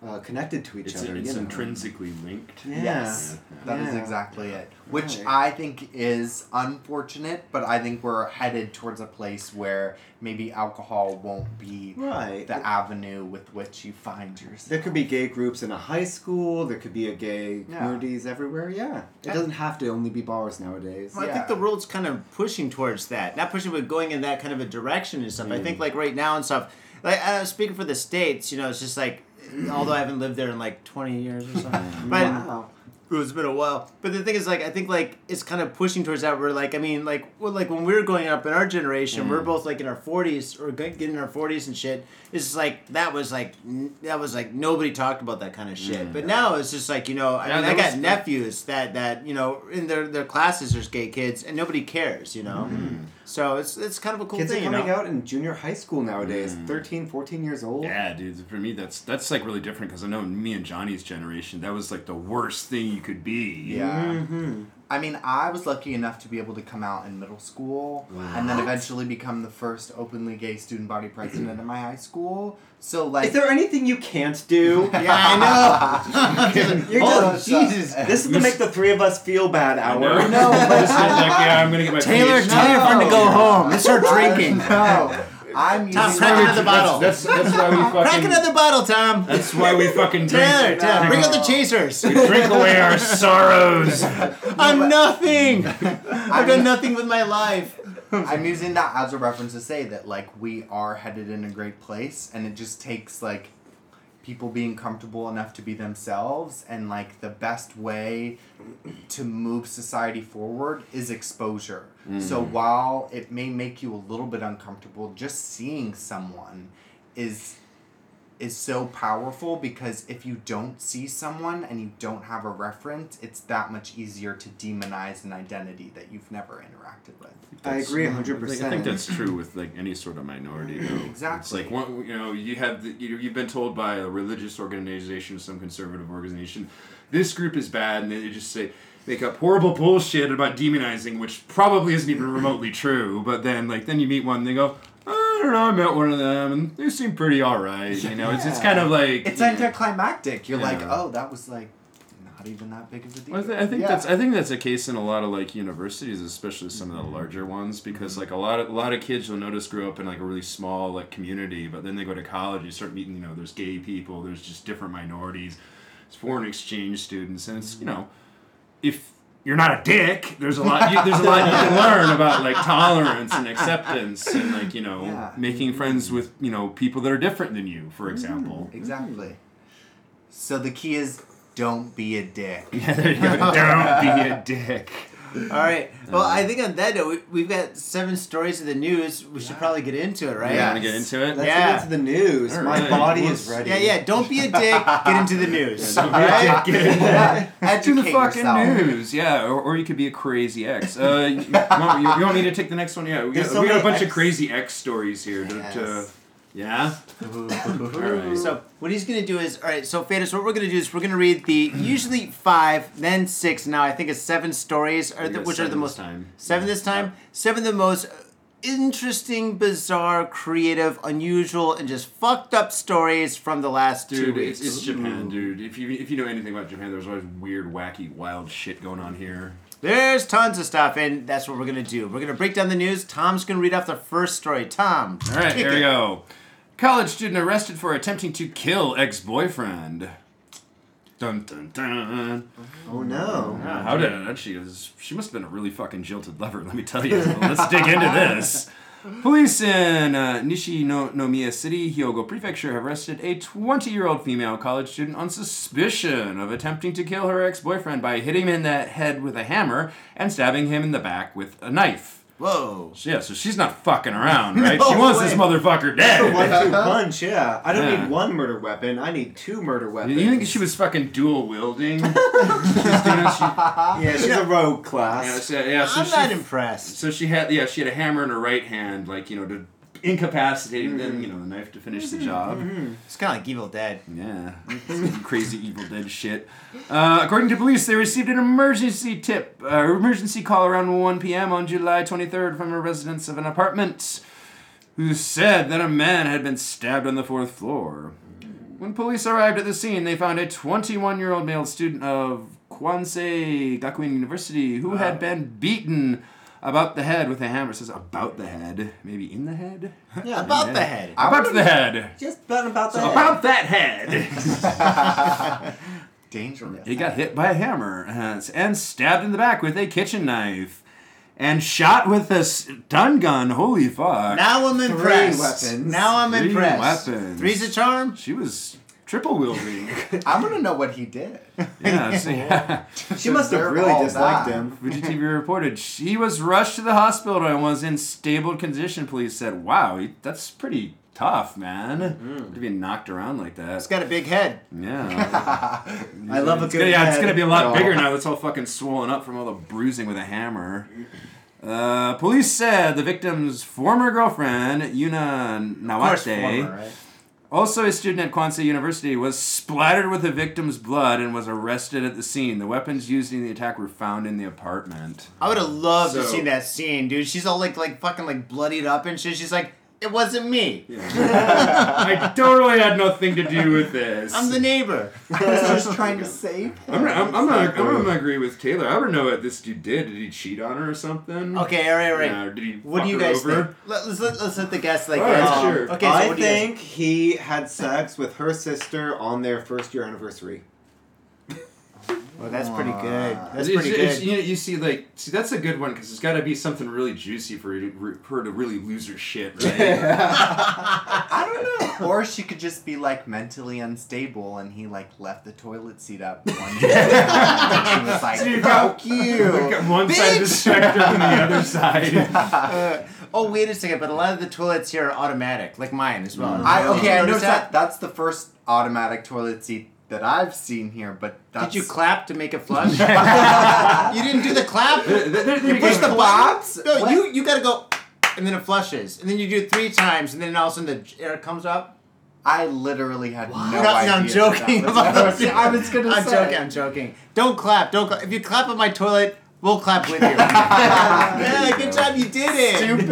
Speaker 3: uh, connected to each
Speaker 2: It's,
Speaker 3: other.
Speaker 2: it's
Speaker 3: you know?
Speaker 2: intrinsically linked.
Speaker 3: Yeah.
Speaker 4: Yes, that is
Speaker 3: Yeah.
Speaker 4: exactly it. Which
Speaker 3: Right.
Speaker 4: I think is unfortunate, but I think we're headed towards a place where maybe alcohol won't be
Speaker 3: Right.
Speaker 4: the avenue with which you find yourself.
Speaker 3: There could be gay groups in a high school. There could be a gay
Speaker 4: Yeah.
Speaker 3: communities everywhere. Yeah, it
Speaker 4: Yeah.
Speaker 3: doesn't have to only be bars nowadays.
Speaker 1: Well, I think the world's kind of pushing towards that. Not pushing, but going in that kind of a direction and stuff. I think like right now and stuff. Like uh, speaking for the states, you know, it's just like, although I haven't lived there in like twenty years or something, but
Speaker 3: Wow.
Speaker 1: it's been a while. But the thing is, like, I think like it's kind of pushing towards that. Where like, I mean, like, well, like when we were growing up in our generation, we're mm. both like in our forties or getting in our forties and shit. It's just like that was like n- that was like nobody talked about that kind of shit. Mm. But now it's just like you know, I
Speaker 2: Yeah,
Speaker 1: mean, I got nephews that that you know in their their classes there's gay kids and nobody cares. You know, mm. So it's it's kind of a cool
Speaker 3: Kids are
Speaker 1: thing. You
Speaker 3: coming
Speaker 1: know?
Speaker 3: out in junior high school nowadays, thirteen, fourteen 13, 14 years old.
Speaker 2: Yeah, dude. For me, that's that's like really different because I know me and Johnny's generation, that was like the worst thing you could be.
Speaker 4: Yeah.
Speaker 3: Mm-hmm.
Speaker 4: I mean, I was lucky enough to be able to come out in middle school and then eventually become the first openly gay student body president in my high school. So, like.
Speaker 3: Is there anything you can't do?
Speaker 1: Yeah, I know.
Speaker 3: You're
Speaker 1: oh,
Speaker 3: just-
Speaker 1: Jesus.
Speaker 3: This is to make the three of us feel bad
Speaker 2: I
Speaker 3: hour.
Speaker 2: know.
Speaker 4: No, but-
Speaker 2: like, yeah, I'm gonna get my
Speaker 1: Taylor,
Speaker 2: PhD.
Speaker 1: tell your friend to go home. Let's start drinking.
Speaker 4: no. I'm
Speaker 1: Tom,
Speaker 4: using
Speaker 1: crack another bottle.
Speaker 2: That's, that's, that's why we fucking.
Speaker 1: Crack another bottle, Tom.
Speaker 2: That's why we fucking drink.
Speaker 1: Taylor, Taylor, bring up the chasers.
Speaker 2: We Drink away our sorrows.
Speaker 1: I'm nothing. I've done nothing with my life.
Speaker 4: I'm using that as a reference to say that like we are headed in a great place and it just takes like people being comfortable enough to be themselves and like the best way to move society forward is exposure. So mm. while it may make you a little bit uncomfortable, just seeing someone is is so powerful because if you don't see someone and you don't have a reference, it's that much easier to demonize an identity that you've never interacted with.
Speaker 3: I agree
Speaker 2: I
Speaker 3: 100%.
Speaker 2: think, I think that's true with like any sort of minority. Though.
Speaker 4: Exactly.
Speaker 2: It's like one, you know, you have the, you, you've been told by a religious organization, some conservative organization, this group is bad, and they just say make up horrible bullshit about demonizing, which probably isn't even remotely true. But then, like, then you meet one, and they go. I don't know. I met one of them, and they seem pretty all right. You know, it's, it's kind of like
Speaker 4: It's anticlimactic. You're like,
Speaker 2: Yeah.
Speaker 4: oh, that was like not even that big of a deal.
Speaker 2: Well, I, I think
Speaker 4: Yeah.
Speaker 2: that's I think that's a case in a lot of like universities, especially some of the mm-hmm. larger ones, because mm-hmm. like a lot of a lot of kids you'll notice grow up in like a really small like community, but then they go to college, you start meeting you know there's gay people, there's just different minorities, there's foreign exchange students, and it's you mm-hmm. know if you're not a dick, there's a lot you, there's a lot you can learn about like tolerance and acceptance and like you know
Speaker 4: Yeah.
Speaker 2: making friends with you know people that are different than you, for mm, example.
Speaker 4: exactly. So the key is don't be a dick.
Speaker 2: Yeah, there you go. Don't be a dick.
Speaker 1: All right. Well, I think on that note, we, we've got seven stories of the news. We should probably get into it, right?
Speaker 2: You
Speaker 4: Yeah.
Speaker 2: want to get into it?
Speaker 3: Let's
Speaker 1: Yeah.
Speaker 3: get into the news.
Speaker 2: All
Speaker 3: My
Speaker 2: right.
Speaker 3: body is ready.
Speaker 1: Yeah, yeah. Don't be a dick. Get into the news.
Speaker 2: Don't be a dick, get in there. to the fucking
Speaker 4: yourself.
Speaker 2: news, yeah, or, or you could be a crazy ex. Uh, you, want, you, you want me to take the next one? Yeah, we got,
Speaker 3: so
Speaker 2: we got a
Speaker 3: many
Speaker 2: bunch of crazy ex stories here. To, to,
Speaker 4: Yes.
Speaker 2: Yeah, all right.
Speaker 1: So what he's gonna do is, all right. So faders, what we're gonna do is we're gonna read the usually five, then six. Now I think it's seven stories, are the,
Speaker 2: got
Speaker 1: which are the most
Speaker 2: this time.
Speaker 1: seven this time. Seven of the most interesting, bizarre, creative, unusual, and just fucked up stories from the last two
Speaker 2: Dude,
Speaker 1: weeks.
Speaker 2: it's, it's Japan, dude. If you if you know anything about Japan, there's always weird, wacky, wild shit going on here.
Speaker 1: There's tons of stuff, and that's what we're gonna do. We're gonna break down the news. Tom's gonna read off the first story. Tom.
Speaker 2: All right, here
Speaker 1: it.
Speaker 2: we go. College student arrested for attempting to kill ex-boyfriend. Dun dun dun.
Speaker 3: Oh no.
Speaker 2: How did she was she must have been a really fucking jilted lover, let me tell you. Let's dig into this. Police in uh, Nishinomiya City, Hyogo Prefecture, have arrested a 20 year old female college student on suspicion of attempting to kill her ex boyfriend by hitting him in the head with a hammer and stabbing him in the back with a knife.
Speaker 1: Whoa.
Speaker 2: Yeah, so she's not fucking around, right?
Speaker 1: No
Speaker 2: she wants this motherfucker dead.
Speaker 3: One two punch, yeah. I don't
Speaker 2: Yeah.
Speaker 3: need one murder weapon. I need two murder weapons.
Speaker 2: You think she was fucking dual wielding? She's doing, she,
Speaker 3: Yeah, she's a rogue class.
Speaker 2: yeah, so, yeah, so
Speaker 1: I'm
Speaker 2: she
Speaker 1: not impressed.
Speaker 2: So she had yeah she had a hammer in her right hand like you know to incapacitate him then you know the knife to finish the job.
Speaker 1: It's kind of like Evil Dead.
Speaker 2: Yeah, Some crazy Evil Dead shit. Uh, according to police, they received an emergency tip, uh, emergency call around 1 p.m. on July 23rd from a resident of an apartment, who said that a man had been stabbed on the fourth floor. When police arrived at the scene, they found a 21-year-old male student of Kwansei Gakuin University who had been beaten about the head with a hammer. It says about the head, maybe in the head.
Speaker 3: Yeah,
Speaker 1: About the head.
Speaker 2: About the head.
Speaker 3: just about about
Speaker 2: So
Speaker 3: that.
Speaker 2: about that head.
Speaker 4: Dangerous.
Speaker 2: He got hit by a hammer uh, and stabbed in the back with a kitchen knife and shot with a stun gun. Holy fuck.
Speaker 1: Now I'm impressed.
Speaker 3: Three weapons.
Speaker 1: Now I'm
Speaker 2: Three
Speaker 1: impressed.
Speaker 2: weapons.
Speaker 1: Three's a charm.
Speaker 2: She was triple wielding.
Speaker 4: I want to know what he did.
Speaker 2: yeah, so, yeah.
Speaker 3: She must have really disliked
Speaker 4: that.
Speaker 3: him.
Speaker 2: Fuji TV reported she was rushed to the hospital and was in stable condition. Police said, "Wow, he- that's pretty tough, man. To be knocked around like
Speaker 1: It's
Speaker 2: that."
Speaker 1: got a big head.
Speaker 2: Yeah,
Speaker 3: I love a
Speaker 2: It's
Speaker 3: good
Speaker 2: gonna, yeah, it's gonna be a lot
Speaker 3: Oh.
Speaker 2: bigger now. That's all fucking swollen up from all the bruising with a hammer. Uh, police said the victim's former girlfriend, Yuna
Speaker 1: Of
Speaker 2: Nawate,
Speaker 1: former, right?
Speaker 2: Also a student at Kwansei University, was splattered with the victim's blood and was arrested at the scene. The weapons used in the attack were found in the apartment.
Speaker 1: I would have loved to
Speaker 2: So-
Speaker 1: see that scene, dude. She's all like, like fucking like bloodied up and shit. She's like, it wasn't me.
Speaker 2: I totally had nothing to do with this.
Speaker 1: I'm the neighbor.
Speaker 4: I was just trying to save him.
Speaker 2: I'm, gonna- I'm, I'm, gonna, I'm gonna agree with Taylor. I don't know what this dude did. Did he cheat on her or something?
Speaker 1: Okay, all right, all right.
Speaker 2: Yeah, did he
Speaker 1: What
Speaker 2: fuck
Speaker 1: do you
Speaker 2: her
Speaker 1: guys
Speaker 2: over?
Speaker 1: think? Let, let's let, let's let the guests like.
Speaker 2: All right,
Speaker 1: answer.
Speaker 2: sure.
Speaker 1: Okay, so
Speaker 3: I
Speaker 1: what do you guys-
Speaker 3: think he had sex with her sister on their first year anniversary.
Speaker 1: Well, that's pretty good. That's
Speaker 2: It's-
Speaker 1: pretty
Speaker 2: it's-
Speaker 1: good.
Speaker 2: you, know, you see, like, see, that's a good one because it's got to be something really juicy for, her to- for her to really lose her shit, right?
Speaker 4: I don't know. Or she could just be like mentally unstable and he like left the toilet seat up one day. and she was like,
Speaker 2: So you've
Speaker 4: fuck
Speaker 2: You've
Speaker 4: you.
Speaker 2: got one side of the
Speaker 1: Bitch!
Speaker 2: spectrum and the other side.
Speaker 1: Uh, oh, wait a second. But a lot of the toilets here are automatic, like mine as well.
Speaker 4: I, okay, I
Speaker 1: Notice
Speaker 4: noticed that. That's the first automatic toilet seat that I've seen here, but that's...
Speaker 1: Did you clap to make it flush? you didn't do the clap. You
Speaker 2: you
Speaker 1: push the
Speaker 4: claps?
Speaker 1: button. No,
Speaker 4: What?
Speaker 1: you you gotta go, and then it flushes, and then you do it three times, and then all of a sudden the air comes up.
Speaker 4: I literally had no
Speaker 1: No, no,
Speaker 4: idea.
Speaker 1: I'm joking.
Speaker 4: that was
Speaker 1: about
Speaker 4: a thing.
Speaker 1: that.
Speaker 4: I was gonna
Speaker 1: I'm
Speaker 4: say.
Speaker 1: joking. I'm joking. Don't clap. Don't. Clap. If you clap at my toilet, we'll clap with you. yeah, good job. You did it.
Speaker 4: Stupid.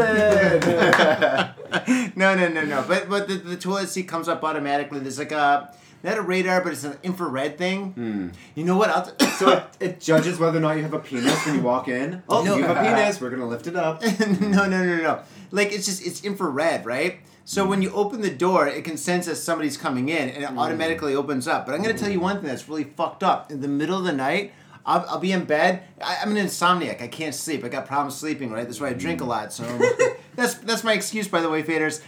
Speaker 1: no, no, no, no. But but the, the toilet seat comes up automatically. There's like a not a radar, but it's an infrared thing.
Speaker 2: Hmm.
Speaker 1: You know what? I'll t-
Speaker 3: So it, it judges whether or not you have a penis when you walk in. Oh,
Speaker 1: No.
Speaker 3: you have a penis. We're gonna lift it up.
Speaker 1: no, no, no, no. Like it's just it's infrared, right? So hmm. when you open the door, it can sense that somebody's coming in, and it hmm. automatically opens up. But I'm gonna tell you hmm. one thing that's really fucked up. In the middle of the night, I'll, I'll be in bed. I, I'm an insomniac. I can't sleep. I got problems sleeping, right? That's why I drink a lot. So that's that's my excuse, by the way, faders.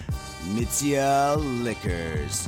Speaker 5: Mitsuya Liquors.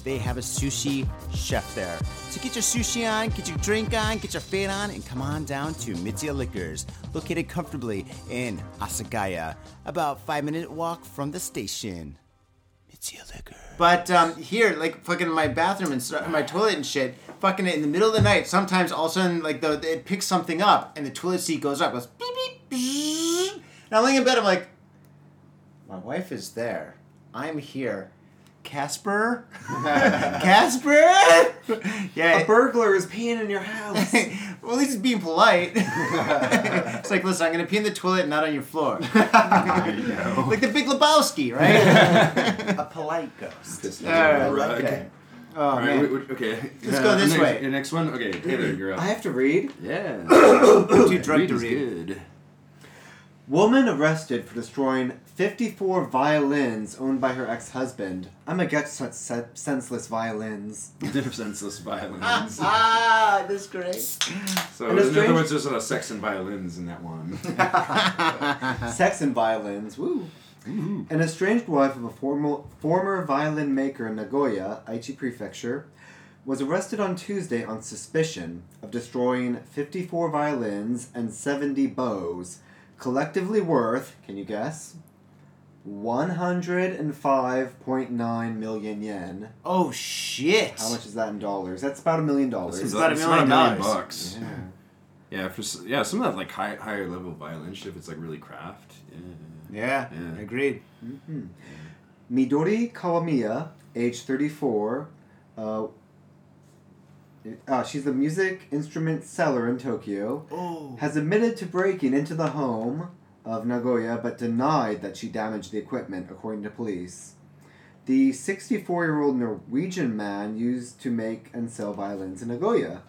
Speaker 5: they have a sushi chef there. So get your sushi on, get your drink on, get your fade on, and come on down to Mitsuya Liquors, located comfortably in Asagaya, about five minute walk from the station. It's your liquor.
Speaker 1: But um, here, like fucking in my bathroom and st- my toilet and shit, fucking in the middle of the night, sometimes all of a sudden like the it picks something up and the toilet seat goes up, goes beep beep, bzzz. and I'm laying in bed. I'm like, my wife is there. I'm here. Casper, Casper. yeah.
Speaker 3: A burglar is peeing in your house.
Speaker 1: well, at least it's being polite. it's like, listen, I'm gonna pee in the toilet, not on your floor.
Speaker 2: There you go.
Speaker 1: like the Big Lebowski, right?
Speaker 4: A polite ghost.
Speaker 2: Pissed
Speaker 1: All right.
Speaker 4: Okay.
Speaker 1: oh
Speaker 2: All right,
Speaker 1: man.
Speaker 2: wait, wait, okay.
Speaker 1: Let's go this
Speaker 2: next,
Speaker 1: way.
Speaker 2: Your next one? Okay, Taylor, you're up.
Speaker 3: I have to read.
Speaker 2: yeah.
Speaker 1: Too drunk
Speaker 2: Read
Speaker 1: to
Speaker 2: is
Speaker 1: read.
Speaker 2: good.
Speaker 3: Woman arrested for destroying 54 violins owned by her ex-husband. I'm against such se- senseless violins.
Speaker 2: Senseless violins.
Speaker 1: Ah, that's great.
Speaker 2: So
Speaker 3: And
Speaker 2: in
Speaker 3: a
Speaker 2: other
Speaker 3: strange-
Speaker 2: words, there's a lot of sex and violins in that one.
Speaker 3: Sex and violins. Woo. An estranged wife of a former, former violin maker in Nagoya, Aichi Prefecture, was arrested on Tuesday on suspicion of destroying 54 violins and 70 bows, collectively worth, can you guess? 105.9 million yen.
Speaker 1: Oh shit.
Speaker 3: How much is that in dollars? That's about a million dollars.
Speaker 1: It's about a million dollars.
Speaker 2: bucks.
Speaker 3: Yeah.
Speaker 2: Yeah, for yeah, some of that like high, higher level violin shit. It's like really craft. Yeah.
Speaker 1: Yeah,
Speaker 2: Yeah.
Speaker 1: agreed.
Speaker 3: Midori Kawamiya, age 34, uh, uh, she's a music instrument seller in Tokyo,
Speaker 1: Oh.
Speaker 3: has admitted to breaking into the home of Nagoya but denied that she damaged the equipment, according to police. The 64 year old Norwegian man used to make and sell violins in Nagoya.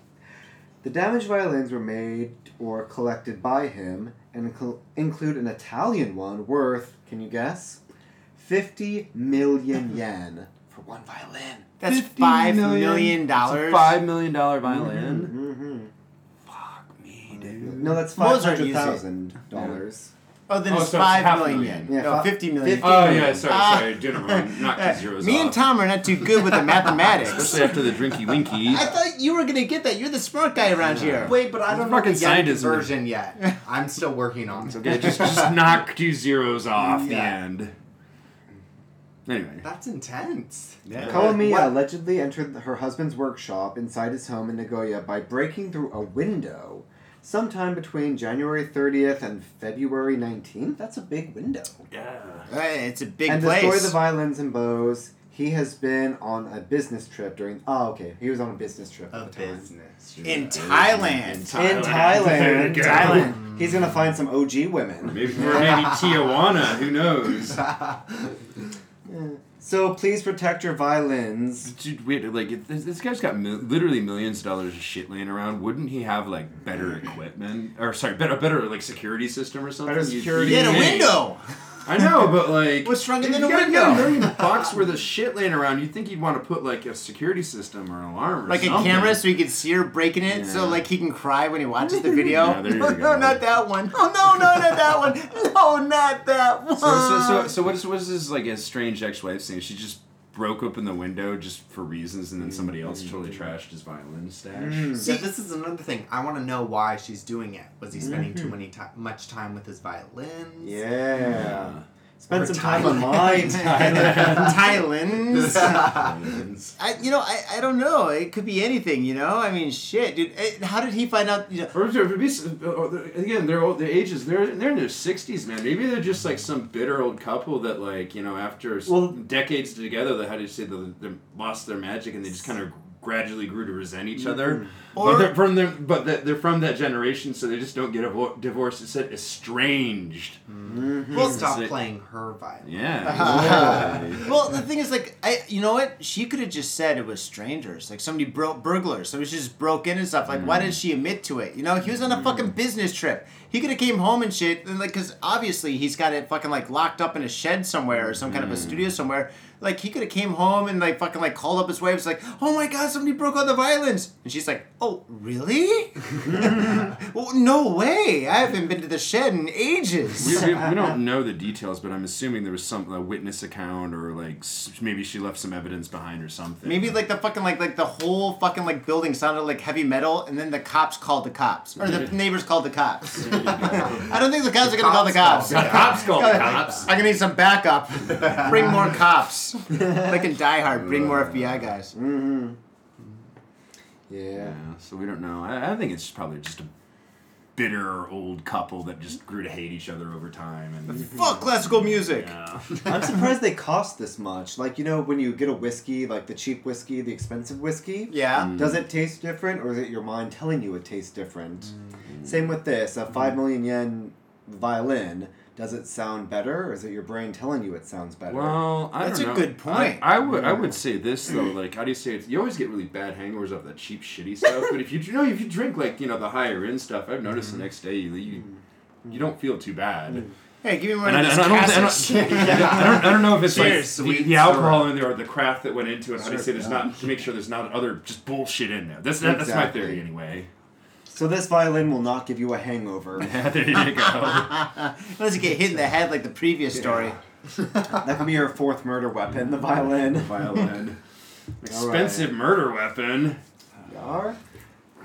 Speaker 3: The damaged violins were made or collected by him and incl- include an Italian one worth, can you guess? 50 million yen one violin.
Speaker 1: That's five
Speaker 2: million-
Speaker 1: million
Speaker 2: It's a
Speaker 1: dollars.
Speaker 2: five million dollar violin.
Speaker 3: Mm-hmm.
Speaker 2: Fuck me, dude.
Speaker 3: No, that's
Speaker 1: Mozart
Speaker 3: five
Speaker 1: used
Speaker 3: hundred
Speaker 1: it.
Speaker 3: thousand dollars.
Speaker 1: Oh, then
Speaker 2: Oh,
Speaker 1: it's
Speaker 2: so it's
Speaker 1: five
Speaker 2: half a
Speaker 1: million
Speaker 2: million.
Speaker 3: Yeah,
Speaker 1: no,
Speaker 3: fi-
Speaker 1: fifty million.
Speaker 3: 50
Speaker 2: Oh yeah, sorry,
Speaker 1: Ah.
Speaker 2: sorry, did it wrong. Knocked zeros
Speaker 1: Me
Speaker 2: off.
Speaker 1: and Tom are not too good with the mathematics.
Speaker 2: Especially after the drinky winky.
Speaker 1: I thought you were gonna get that. You're the smart guy around here.
Speaker 4: Wait, but I don't know
Speaker 2: Fucking
Speaker 4: the yen
Speaker 2: scientist.
Speaker 4: conversion yet. I'm still working on it.
Speaker 2: Okay, just just knock two zeros off the end. Anyway.
Speaker 4: That's intense.
Speaker 1: Yeah.
Speaker 3: Kawamiya
Speaker 4: What?
Speaker 3: Uh, allegedly entered her husband's workshop inside his home in Nagoya by breaking through a window sometime between January 30th and February 19th. That's a big window.
Speaker 2: Yeah.
Speaker 1: Hey, it's a big
Speaker 3: and
Speaker 1: place.
Speaker 3: destroy the violins and bows. He has been on a business trip during. Oh, okay. He was on a business trip at
Speaker 4: A
Speaker 3: the time.
Speaker 4: business.
Speaker 1: in Thailand.
Speaker 3: In Thailand.
Speaker 2: There you go.
Speaker 1: Thailand.
Speaker 3: He's gonna find some OG women.
Speaker 2: Maybe, or maybe Tijuana. Who knows?
Speaker 3: So please protect your violins.
Speaker 2: Dude, wait, like if this, this guy's got mil- literally millions of dollars of shit laying around. Wouldn't he have like better equipment, or sorry, better better like security system or something?
Speaker 3: Better security.
Speaker 1: He had a window.
Speaker 2: I know, but like,
Speaker 1: What's stronger
Speaker 2: if
Speaker 1: than
Speaker 2: you
Speaker 1: a
Speaker 2: got- you got
Speaker 1: window?
Speaker 2: a million bucks worth of shit laying around. You'd think he'd want to put like a security system or an alarm, or
Speaker 1: Like a camera so you can see her breaking it, so like he can cry when he watches the video.
Speaker 2: Yeah,
Speaker 1: no, no, not that one. Oh no, no, not that one. No, not that one.
Speaker 2: So, so, so, so what is what is this like a strange ex-wife saying? She just broke open the window just for reasons, and then mm-hmm. somebody else totally trashed his violin stash. Mm-hmm.
Speaker 4: See, this is another thing. I want to know why she's doing it. Was he spending too mm-hmm. many ti much time with his violins?
Speaker 3: Yeah. Spend some time on
Speaker 4: Thailand.
Speaker 3: mine, Tyler.
Speaker 1: Thailand's.
Speaker 2: Violins.
Speaker 1: I, you know, I, I don't know. It could be anything. You know, I mean, shit, dude. Eh, How did he find out? You know,
Speaker 2: Or to be, uh, uh, again, they're old, the ages. They're they're in their sixties, man. Maybe they're just like some bitter old couple that, like, you know, after
Speaker 3: Well-
Speaker 2: decades together, they had to say that they lost their magic, and they just kind of gradually grew to resent each mm-hmm. other.
Speaker 1: Or-
Speaker 2: but they're from the, but that they're from that generation, so they just don't get avo- divorce. It said estranged. Mm-hmm.
Speaker 4: We'll stop
Speaker 2: it-
Speaker 4: playing her violin.
Speaker 2: Yeah. exactly.
Speaker 1: well, the thing is, like, I, you know what? She could have just said it was strangers, like somebody broke burglars. So she just broke in and stuff. Like, why did mm. she admit to it? You know, he was on a mm. fucking business trip. He could have came home and shit, and like, cause obviously he's got it fucking like locked up in a shed somewhere or some kind of a studio mm. somewhere. Like, he could have came home and like fucking like called up his wife. It's like, oh my god, somebody broke all the violins, and she's like, oh really? well, no way. I haven't been to the shed in ages.
Speaker 2: we, we, we don't know the details, but I'm assuming there was some a witness account or like maybe she left some evidence behind or something.
Speaker 1: Maybe like the fucking like like the whole fucking like building sounded like heavy metal, and then the cops called the cops, or the neighbors called the cops. I don't think the cops are gonna call the cops.
Speaker 4: cops
Speaker 2: The cops called the
Speaker 1: I'm
Speaker 2: cops.
Speaker 1: gonna need some backup. Bring more cops. cops. like in Die Hard, bring more FBI guys.
Speaker 3: Mm-hmm. Yeah.
Speaker 2: Yeah, so we don't know. I, I think it's probably just a bitter old couple that just grew to hate each other over time. And
Speaker 1: Fuck classical music.
Speaker 2: yeah.
Speaker 3: I'm surprised they cost this much. Like, you know, when you get a whiskey, like the cheap whiskey, the expensive whiskey,
Speaker 1: Yeah. Mm.
Speaker 3: does it taste different or is it your mind telling you it tastes different? Mm. Same with this a 5 mm. million yen violin. Does it sound better or is it your brain telling you it sounds better?
Speaker 2: Well, I
Speaker 1: That's
Speaker 2: don't
Speaker 1: a
Speaker 2: know.
Speaker 1: good point.
Speaker 2: I, I would I would say this though, like how do you say it? You always get really bad hangovers off that cheap shitty stuff. but if you you know if you drink like you know the higher end stuff, I've noticed the mm-hmm. next day you you, mm-hmm. you don't feel too bad. Mm-hmm.
Speaker 1: Hey, give me one
Speaker 2: And I,
Speaker 1: of
Speaker 2: and
Speaker 1: these
Speaker 2: I, don't, I, don't, I, don't, I don't know if it's
Speaker 1: Cheers,
Speaker 2: like the,
Speaker 1: sweet
Speaker 2: the alcohol in there or the craft that went into it. How do you say there's not to make sure there's not other just bullshit in there. That's that, that's my theory anyway.
Speaker 3: So this violin will not give you a hangover.
Speaker 2: Yeah, there you go.
Speaker 1: Unless you get hit in the head like the previous story.
Speaker 3: that could be your fourth murder weapon, the violin.
Speaker 2: Violin, expensive murder weapon.
Speaker 3: Yar.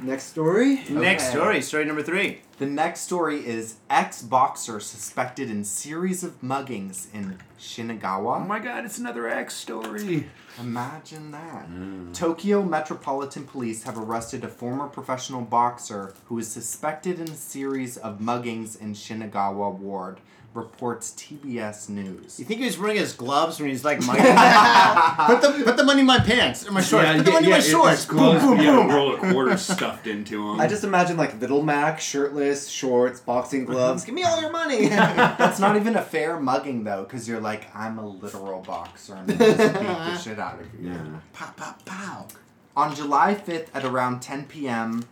Speaker 3: Next story.
Speaker 1: Next story, story number three.
Speaker 4: The next story is ex boxer suspected in series of muggings in Shinagawa.
Speaker 2: Oh my god, it's another ex story.
Speaker 4: Imagine that.
Speaker 2: Mm.
Speaker 4: Tokyo Metropolitan Police have arrested a former professional boxer who is suspected in a series of muggings in Shinagawa Ward, reports TBS News.
Speaker 1: You think he was wearing his gloves when he's like, mighty? put the put the money in my pants or my shorts. put the money in my
Speaker 2: it-
Speaker 1: shorts.
Speaker 2: gloves,
Speaker 1: boom,
Speaker 2: but
Speaker 1: boom,
Speaker 2: you had
Speaker 1: boom.
Speaker 2: a roll of quarters stuffed into him.
Speaker 3: I just imagine like Little Mac, shirtless, shorts, boxing gloves. Give me all your money.
Speaker 4: That's not even a fair mugging though, because you're like, I'm a literal boxer and I just beat the shit out of you.
Speaker 2: yeah.
Speaker 1: Pow, pow, pow.
Speaker 4: On July 5th at around 10 p.m.,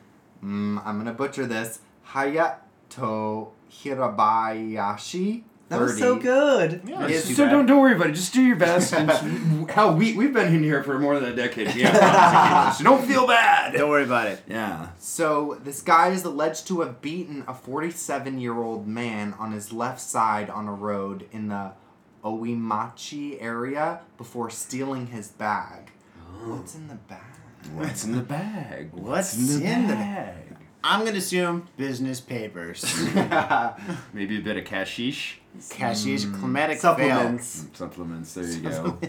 Speaker 4: mm, I'm gonna butcher this, Hayato Hirabayashi,
Speaker 3: that was so good.
Speaker 1: Yeah,
Speaker 4: Is-
Speaker 2: So
Speaker 1: bad.
Speaker 2: don't don't worry about it. Just do your best. And just- hell, we we've been in here for more than a decade. We have problems, so don't feel bad.
Speaker 1: Don't worry about it.
Speaker 2: Yeah.
Speaker 4: So this guy is alleged to have beaten a 47 year old man on his left side on a road in the Oimachi area before stealing his bag. Oh. What's in the bag?
Speaker 2: What's in the bag?
Speaker 1: What's in the bag? I'm gonna assume business papers.
Speaker 2: Maybe a bit of cashish.
Speaker 1: Cashish, climatic
Speaker 3: Supplements.
Speaker 2: Supplements. There you
Speaker 1: fail.
Speaker 2: go.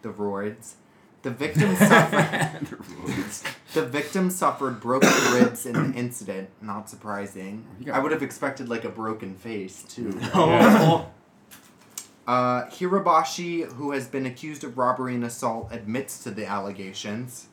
Speaker 4: The roids. The victim suffered. The the, victim suffered broken ribs in the incident. Not surprising. I would have expected like a broken face too.
Speaker 2: Yeah.
Speaker 4: Uh, Hirabashi, who has been accused of robbery and assault, admits to the allegations.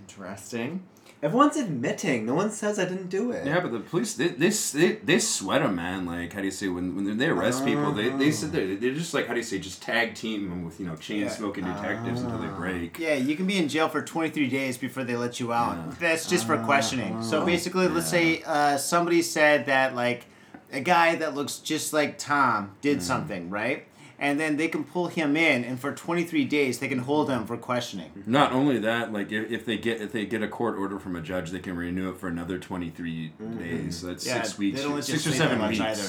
Speaker 4: Interesting.
Speaker 3: Everyone's admitting. No one says I didn't do it.
Speaker 2: Yeah, but the police they they they, they sweat them, man. Like how do you say when when they arrest people, they they sit there. They're just like how do you say just tag team them with you know chain
Speaker 1: Yeah.
Speaker 2: smoking detectives until they ah. break.
Speaker 1: Yeah, you can be in jail for 23 days before they let you out.
Speaker 2: Yeah.
Speaker 1: That's just for questioning. So ah. basically, let's say uh, somebody said that like a guy that looks just like Tom did mm. something, right? And then they can pull him in, and for 23 days they can hold him for questioning.
Speaker 2: Not only that, like if, if they get if they get a court order from a judge, they can renew it for another twenty days. So that's
Speaker 1: Yeah,
Speaker 2: six weeks, six or seven weeks.
Speaker 1: either.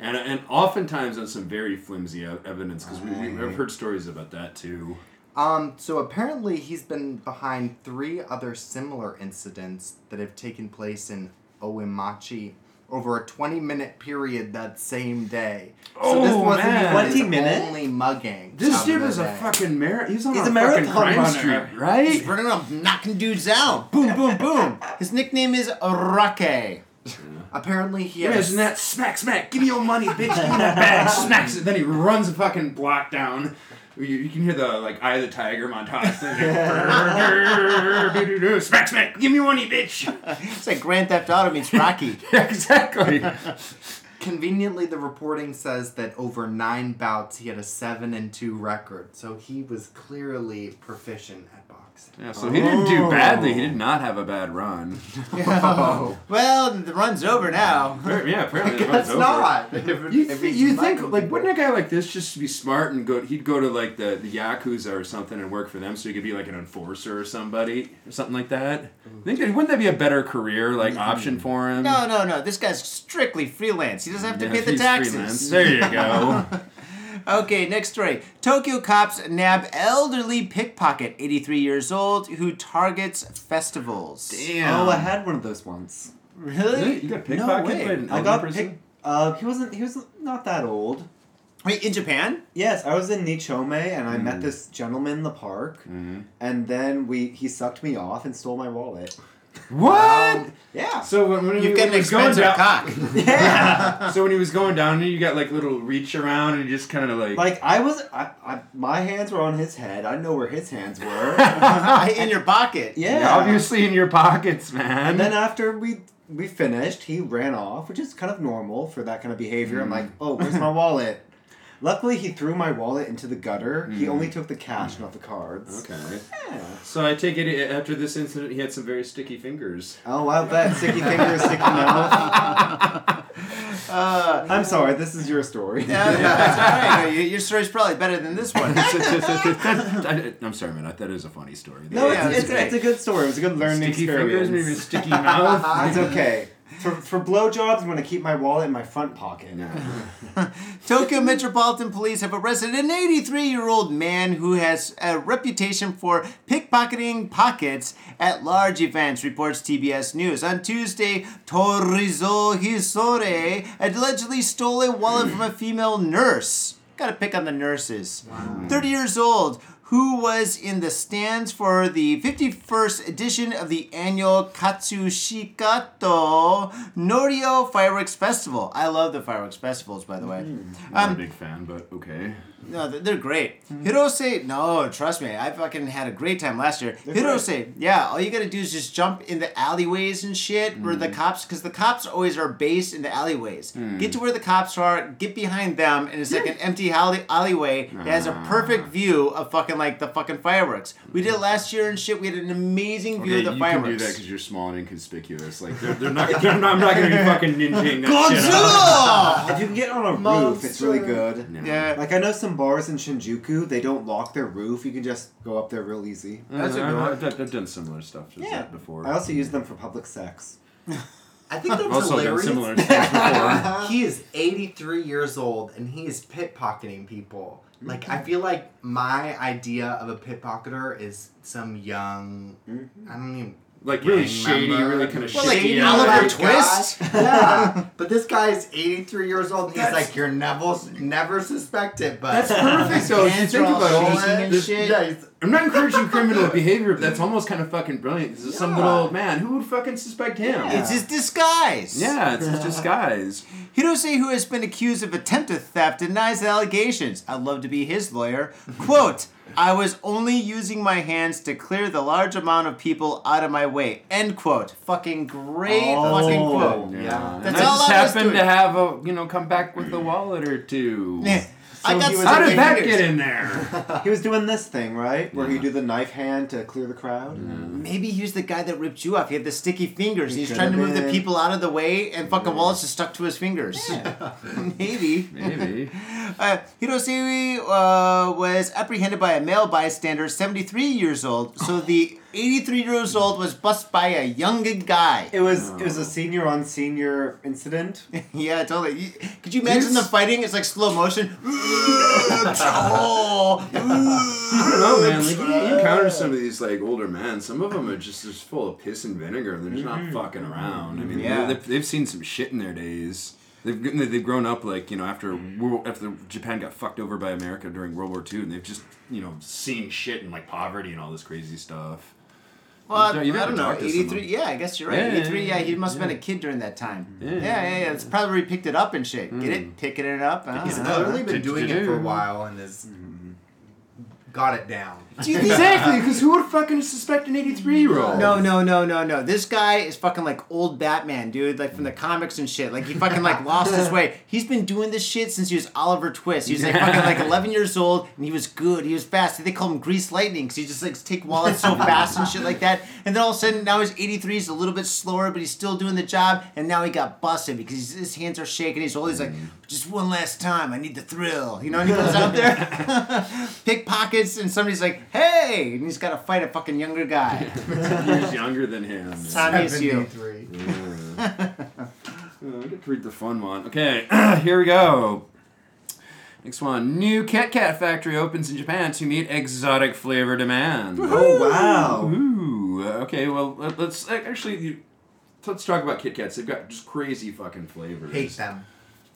Speaker 2: And and oftentimes on some very flimsy evidence because we we've heard stories about that too.
Speaker 4: Um, so apparently he's been behind three other similar incidents that have taken place in Oimachi over a 20 minute period that same day. So oh, this
Speaker 2: Oh,
Speaker 4: wasn't
Speaker 2: man.
Speaker 4: even
Speaker 3: 20 minutes?
Speaker 4: only mugging.
Speaker 2: This dude
Speaker 4: the
Speaker 2: was a
Speaker 4: day.
Speaker 2: fucking mar- He's on
Speaker 3: He's
Speaker 2: a,
Speaker 3: a
Speaker 2: fucking
Speaker 3: marathon
Speaker 2: crime
Speaker 3: runner.
Speaker 2: streak,
Speaker 1: He's running up, knocking dudes out. Boom, boom, boom. His nickname is Rake.
Speaker 4: Apparently he
Speaker 2: Yeah,
Speaker 4: had
Speaker 2: isn't that smack smack? Give me your money, bitch! Give me that bag! Smacks it. Then he runs a fucking block down. You, you can hear the like Eye of the Tiger montage thing. smack smack! Give me one, you bitch!
Speaker 1: It's like Grand Theft Auto meets Rocky.
Speaker 2: yeah, exactly.
Speaker 4: Conveniently, the reporting says that over nine bouts, he had a seven and two record. So he was clearly proficient at boxing.
Speaker 2: Yeah, so he didn't do badly. He did oh. not have a bad run.
Speaker 1: well, the run's over now.
Speaker 2: Yeah, apparently the
Speaker 4: That's
Speaker 2: run's over.
Speaker 4: not.
Speaker 2: You, th- you think like wouldn't a guy like this just be smart and go? He'd go to like the, the yakuza or something and work for them, so he could be like an enforcer or somebody or something like that. Mm. Think that wouldn't that be a better career like option mm. for him?
Speaker 1: No, no, no. This guy's strictly freelance. He doesn't have to
Speaker 2: Yeah,
Speaker 1: pay the
Speaker 2: he's
Speaker 1: taxes.
Speaker 2: freelance. There you go.
Speaker 1: Okay, next story. Tokyo cops nab elderly pickpocket, 83 years old, who targets festivals.
Speaker 2: Damn.
Speaker 3: Oh, I had one of those once.
Speaker 1: Really?
Speaker 2: You got
Speaker 1: No
Speaker 2: pickpocketed
Speaker 1: way.
Speaker 3: I got
Speaker 2: person?
Speaker 3: picked. Uh, he wasn't. He was not that old.
Speaker 1: Wait, in Japan?
Speaker 3: Yes, I was in Nichome and I
Speaker 2: Mm.
Speaker 3: met this gentleman in the park,
Speaker 2: Mhm.
Speaker 3: and then we he sucked me off and stole my wallet.
Speaker 2: What?
Speaker 3: Yeah.
Speaker 2: So when, when
Speaker 1: You
Speaker 2: he,
Speaker 1: get
Speaker 2: when
Speaker 1: an
Speaker 2: he was going
Speaker 1: expensive
Speaker 2: down,
Speaker 1: cock.
Speaker 3: Yeah.
Speaker 2: so when he was going down, you got like little reach around and you just kind of like.
Speaker 3: like I was, I, I, my hands were on his head. I know where his hands were.
Speaker 1: in your pocket.
Speaker 3: yeah.
Speaker 2: Obviously in your pockets, man.
Speaker 3: And then after we we finished, he ran off, which is kind of normal for that kind of behavior. I'm
Speaker 2: Mm.
Speaker 3: like, oh, where's my wallet? Luckily, he threw my wallet into the gutter. He
Speaker 2: Mm.
Speaker 3: only took the cash, not the cards.
Speaker 2: Okay.
Speaker 3: Yeah.
Speaker 2: So I take it after this incident, he had some very sticky fingers.
Speaker 3: Oh, I bet. Sticky fingers, sticky mouth.
Speaker 1: Uh,
Speaker 3: I'm sorry, this is your story.
Speaker 1: yeah, yeah, that's all right. Your, your story's probably better than this one.
Speaker 2: I, am sorry, man. That is a funny story.
Speaker 3: No,
Speaker 1: Yeah,
Speaker 3: it's,
Speaker 1: it's
Speaker 3: it's, a good story. It was a good learning
Speaker 2: sticky fingers, maybe sticky mouth.
Speaker 3: it's okay. For, for blowjobs, I'm going to keep my wallet in my front pocket.
Speaker 1: Tokyo Metropolitan Police have arrested an 83 year old man who has a reputation for pickpocketing pockets at large events, reports TBS News. On Tuesday, Torizo Hisore allegedly stole a wallet from a female nurse. Gotta pick on the nurses. 30 years old. Who was in the stands for the 51st edition of the annual Katsushikato Noryo Fireworks Festival? I love the fireworks festivals, by the way.
Speaker 2: I'm not a
Speaker 1: Um,
Speaker 2: big fan, but okay.
Speaker 1: No, they're- they're great. Mm-hmm. Hirose, no, trust me, I fucking had a great time last year.
Speaker 3: They're
Speaker 1: Hirose, yeah, all you gotta do is just jump in the alleyways and shit where the mm-hmm. cops, because the cops always are based in the alleyways. Mm. Get to where the cops are, get behind them, and it's like an empty alley- alleyway that has a perfect ah. view of fucking like the fucking fireworks. We did it mm-hmm. last year and shit. We had an amazing view
Speaker 2: Okay,
Speaker 1: of the fireworks.
Speaker 2: you can do that because you're small and inconspicuous. Like they're, they're not. I'm not, I'm not gonna be fucking ninjaing that shit.
Speaker 1: Godzilla!
Speaker 3: If you can get on a roof, it's really good.
Speaker 2: Yeah.
Speaker 1: yeah.
Speaker 3: Like I know some bars in Shinjuku, they don't lock their roof. You can just go up there real easy.
Speaker 1: That's a
Speaker 2: Uh,
Speaker 1: good one.
Speaker 2: I've, I've, I've done similar stuff just
Speaker 3: Yeah.
Speaker 2: that before.
Speaker 3: I also use them for public sex.
Speaker 4: I think that's
Speaker 2: I've also done
Speaker 4: hilarious.
Speaker 2: similar stuff before.
Speaker 4: he is 83 years old and he is pickpocketing people. Like, I feel like my idea of a pickpocketer is some young, I don't even.
Speaker 2: Like really shady,
Speaker 4: member.
Speaker 2: really kind of
Speaker 1: Well, like
Speaker 2: shady.
Speaker 1: Oliver
Speaker 4: That
Speaker 1: Twist?
Speaker 4: guy- yeah, but this guy is 83 years old. And he's
Speaker 2: That's-
Speaker 4: like, you're never, never suspect it, but
Speaker 2: That's perfect. though. if you think
Speaker 1: are all
Speaker 2: about it,
Speaker 1: and
Speaker 2: this-
Speaker 1: shit.
Speaker 4: Yeah, he's,
Speaker 2: I'm not encouraging criminal behavior, but that's almost kind of fucking brilliant. This is some
Speaker 4: Yeah.
Speaker 2: little old man. Who would fucking suspect him?
Speaker 1: It's his disguise.
Speaker 2: Yeah, it's his disguise.
Speaker 1: Hirose, who has been accused of attempted theft, denies the allegations. I'd love to be his lawyer. Quote, I was only using my hands to clear the large amount of people out of my way. End quote. Fucking great
Speaker 3: Oh.
Speaker 1: fucking quote.
Speaker 4: Yeah.
Speaker 2: And
Speaker 1: That's
Speaker 2: I
Speaker 1: all
Speaker 2: just
Speaker 1: I was
Speaker 2: happened
Speaker 1: doing.
Speaker 2: to have a, you know, come back with a wallet or two.
Speaker 1: Yeah. I got
Speaker 3: was
Speaker 2: How did that
Speaker 1: fingers.
Speaker 2: get in there?
Speaker 3: He was doing this thing, right? Where
Speaker 2: Yeah.
Speaker 3: you do the knife hand to clear the crowd.
Speaker 1: Maybe he was the guy that ripped you off. He had the sticky fingers.
Speaker 3: He
Speaker 1: He's
Speaker 3: could
Speaker 1: trying to
Speaker 3: have
Speaker 1: move the
Speaker 3: been.
Speaker 1: people out of the way, and fucking Wallace just stuck to his fingers. Maybe.
Speaker 2: Maybe.
Speaker 1: Uh, Hirosiri uh, was apprehended by a male bystander, 73 years old. So the 83 years old was busted by a young guy.
Speaker 3: It was it was a senior on senior incident.
Speaker 1: yeah, totally. You- Could you imagine the fighting? It's like slow motion.
Speaker 2: I don't know, man. Like you, you encounter some of these like older men. Some of them are just just full of piss and vinegar. And they're just not mm-hmm. fucking around. I mean,
Speaker 1: Yeah.
Speaker 2: they've, they've seen some shit in their days. They've they've grown up like you know after mm-hmm. world after Japan got fucked over by America during World War II, and they've just you know seen shit and like poverty and all this crazy stuff.
Speaker 1: Well,
Speaker 2: You've
Speaker 1: I don't know. 83. Yeah, I guess you're right.
Speaker 2: Yeah,
Speaker 1: 83. Yeah,
Speaker 2: yeah,
Speaker 1: he must have been a kid during that time. Yeah,
Speaker 2: Yeah.
Speaker 1: yeah, yeah. It's probably where he picked it up and shit. Get it? Picking it up. I
Speaker 4: he's
Speaker 1: don't
Speaker 4: clearly been doing it for a while and has mm-hmm. got it down.
Speaker 1: Do you think
Speaker 2: Exactly, because who would fucking suspect an 83 year old?
Speaker 1: No, no, no, no, no. This guy is fucking like old Batman, dude. Like from the comics and shit. Like he fucking like lost his way. He's been doing this shit since he was Oliver Twist. He was like fucking like 11 years old, and he was good. He was fast. They call him Grease Lightning because he just like take wallets so fast and shit like that. And then all of a sudden now he's 83. He's a little bit slower, but he's still doing the job. And now he got busted because his hands are shaking. He's old. He's like, just one last time. I need the thrill. You know. And he goes out there, pickpockets, and somebody's like, hey, and he's got to fight a fucking younger guy.
Speaker 2: he's younger than him.
Speaker 1: Time is you.
Speaker 4: 73.
Speaker 2: Oh, uh, I get to read the fun one. Okay, here we go. Next one. New Kit Kat factory opens in Japan to meet exotic flavor demand.
Speaker 3: Oh wow!
Speaker 2: Ooh. Okay, well, let- let's uh, actually, you- let's talk about Kit Kats. They've got just crazy fucking flavors.
Speaker 4: Hate them.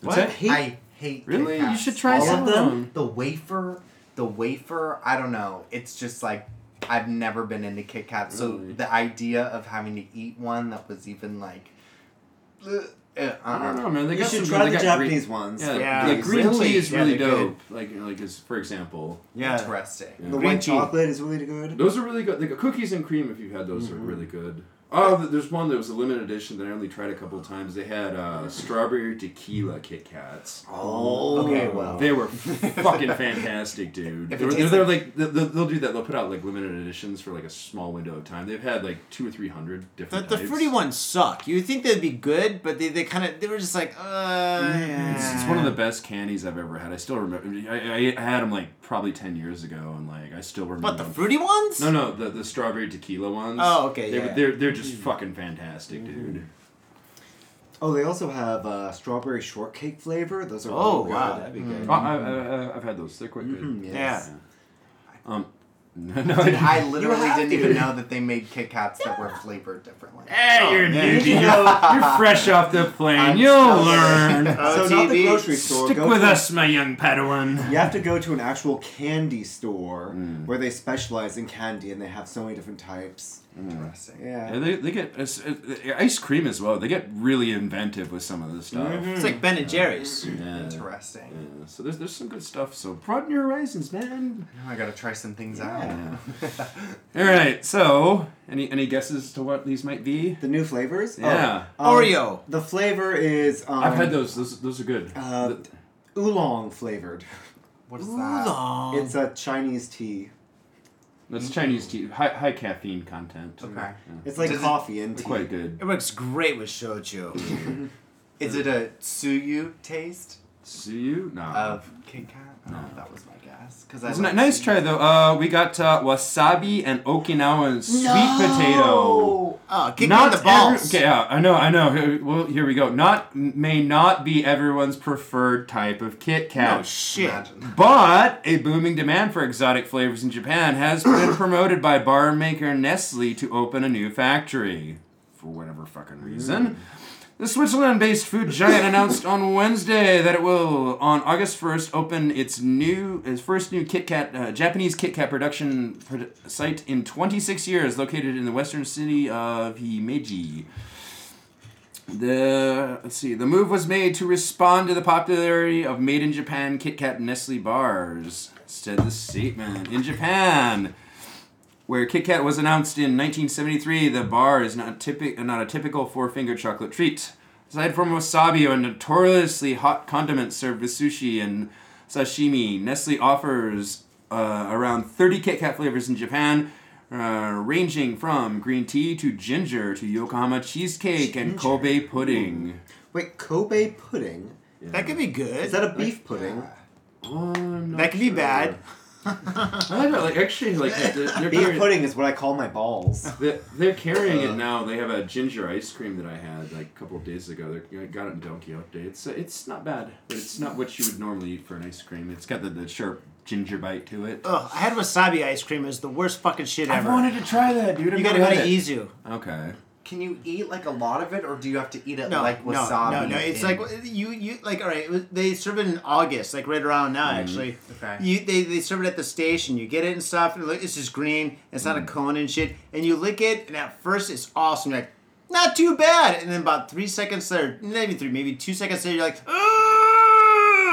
Speaker 2: What's
Speaker 1: What?
Speaker 2: that?
Speaker 3: hate
Speaker 4: I hate
Speaker 2: Really?
Speaker 4: Kit
Speaker 2: You should try
Speaker 4: All
Speaker 2: some
Speaker 4: of them.
Speaker 2: of them.
Speaker 4: The wafer, the wafer. I don't know. It's just like I've never been into Kit Kats, so
Speaker 2: Really?
Speaker 4: the idea of having to eat one that was even like, uh, uh,
Speaker 2: I don't know, man. They
Speaker 3: You
Speaker 2: got
Speaker 3: should
Speaker 2: some
Speaker 3: try
Speaker 2: they
Speaker 3: the
Speaker 2: got green-
Speaker 3: Japanese ones.
Speaker 2: Yeah,
Speaker 1: Yeah.
Speaker 2: like green
Speaker 1: Really?
Speaker 2: tea is really
Speaker 1: they're good.
Speaker 2: dope. Like, you like as for example,
Speaker 1: Yeah.
Speaker 4: Interesting.
Speaker 2: Yeah.
Speaker 3: The
Speaker 1: Green
Speaker 3: white
Speaker 1: tea.
Speaker 3: chocolate is really good.
Speaker 2: those are really good. Like cookies and cream, if you've had those,
Speaker 3: Mm-hmm.
Speaker 2: are really good. Oh, there's one that was a limited edition that I only tried a couple of times. They had uh, strawberry tequila Kit Kats.
Speaker 3: Oh, okay, well.
Speaker 2: They were fucking fantastic, dude.
Speaker 4: If it
Speaker 2: They're,
Speaker 4: tastes
Speaker 2: they're like they'll, they'll do that. They'll put out like limited editions for like a small window of time. They've had like two or three hundred different.
Speaker 1: the
Speaker 2: types.
Speaker 1: fruity ones suck. You would think they'd be good, but they, they kind of they were just like, uh.
Speaker 2: It's, it's one of the best candies I've ever had. I still remember. I, I had them like probably ten years ago, and like I still remember.
Speaker 1: What the fruity ones?
Speaker 2: No, no, the, the strawberry tequila ones.
Speaker 1: Oh, okay,
Speaker 2: They,
Speaker 1: yeah.
Speaker 2: They're they're just fucking fantastic, dude.
Speaker 3: Oh, they also have uh, strawberry shortcake flavor. Those are
Speaker 1: Oh
Speaker 3: real
Speaker 1: wow,
Speaker 3: good.
Speaker 1: that'd be good.
Speaker 2: Oh, I, I, I've had those. They're quite good.
Speaker 3: Mhm,
Speaker 1: Yeah.
Speaker 2: Um, no, no,
Speaker 4: Dude, I literally didn't
Speaker 3: to.
Speaker 4: even know that they made Kit Kats that were flavored differently.
Speaker 2: Hey, you're
Speaker 1: Oh,
Speaker 2: new,
Speaker 1: man.
Speaker 2: dude. You're, you're fresh off the plane.
Speaker 4: I'm
Speaker 2: You'll
Speaker 4: so
Speaker 2: learn.
Speaker 1: Oh,
Speaker 3: so not the grocery store.
Speaker 2: Stick
Speaker 3: go
Speaker 2: with
Speaker 3: to,
Speaker 2: us, my young Padawan.
Speaker 3: You have to go to an actual candy store
Speaker 2: Mm.
Speaker 3: where they specialize in candy and they have so many different types.
Speaker 4: Interesting.
Speaker 3: Yeah.
Speaker 2: Yeah, they, they get uh, uh, ice cream as well. They get really inventive with some of this stuff.
Speaker 1: It's like Ben and Jerry's.
Speaker 2: Yeah.
Speaker 4: Interesting.
Speaker 2: Yeah, so there's there's some good stuff. So broaden your horizons, man.
Speaker 4: Now I gotta try some things out.
Speaker 2: All right. So any any guesses to what these might be?
Speaker 3: The new flavors?
Speaker 2: Yeah.
Speaker 3: Oh, um,
Speaker 1: Oreo.
Speaker 3: The flavor is um,
Speaker 2: I've had those. Those those are good.
Speaker 3: Uh,
Speaker 2: The-
Speaker 3: oolong flavored.
Speaker 4: What is that?
Speaker 1: Oolong.
Speaker 3: It's a Chinese tea.
Speaker 2: That's mm-hmm. Chinese tea. High high caffeine content.
Speaker 4: Okay.
Speaker 2: Yeah.
Speaker 3: It's like
Speaker 4: Does it-
Speaker 3: coffee and tea.
Speaker 2: quite good.
Speaker 1: It works great with shochu.
Speaker 4: Is it a shoyu taste
Speaker 2: See you? No.
Speaker 4: of Kit Kat? Oh,
Speaker 2: No.
Speaker 4: that was my guess. Because I
Speaker 2: It's a
Speaker 4: like
Speaker 2: nice
Speaker 4: shoyu.
Speaker 2: try though. Uh, we got uh, wasabi and Okinawan sweet potato.
Speaker 1: Oh, kick
Speaker 2: not
Speaker 1: the balls.
Speaker 2: Every, okay, yeah, I know, I know. Here, well, here we go. Not may not be everyone's preferred type of Kit Kat.
Speaker 1: No shit.
Speaker 4: Imagine.
Speaker 2: But a booming demand for exotic flavors in Japan has been promoted by bar maker Nestle to open a new factory. For whatever fucking reason. The Switzerland based food giant announced on Wednesday that it will, on August 1st, open its new, its first new Kit Kat, uh, Japanese Kit Kat production produ- site in 26 years, located in the western city of Himeji. The let's see. The move was made to respond to the popularity of made in Japan Kit Kat Nestle bars. Said the statement. In Japan, where Kit Kat was announced in 1973, the bar is not typic not a typical four finger chocolate treat. Aside from wasabi, a notoriously hot condiment served with sushi and sashimi, Nestle offers uh, around 30 Kit Kat flavors in Japan, uh, ranging from green tea to ginger to Yokohama cheesecake and Kobe pudding.
Speaker 3: Wait, Kobe pudding?
Speaker 1: That could be good.
Speaker 3: Is that a beef pudding?
Speaker 2: Oh, I'm not
Speaker 1: That could be bad.
Speaker 2: I like it. Like actually, like they're, they're,
Speaker 3: Beef
Speaker 2: carrying,
Speaker 3: pudding is what I call my balls.
Speaker 2: they're, they're carrying
Speaker 3: Uh.
Speaker 2: it now. They have a ginger ice cream that I had like a couple of days ago. They I got it in Don Quijote. It's it's not bad, but it's not what you would normally eat for an ice cream. It's got the, the sharp ginger bite to it.
Speaker 1: Ugh, I had wasabi ice cream. It was the worst fucking shit ever.
Speaker 2: I
Speaker 1: ever.
Speaker 2: wanted to try that, dude. I've
Speaker 1: you gotta go to
Speaker 2: it.
Speaker 1: Izu.
Speaker 2: Okay.
Speaker 4: Can you eat like a lot of it, or do you have to eat it
Speaker 1: No,
Speaker 4: like
Speaker 1: no,
Speaker 4: wasabi?
Speaker 1: no, no. It's
Speaker 4: in-
Speaker 1: like you, you like. All right, it was- they serve it in August, like right around now, mm-hmm. actually.
Speaker 4: Okay.
Speaker 1: You, they, they serve it at the station. You get it and stuff. And it's just green. It's not a mm-hmm. cone and shit. And you lick it, and at first it's awesome. You're like, not too bad. And then about three seconds later, maybe three, maybe two seconds later, you're like,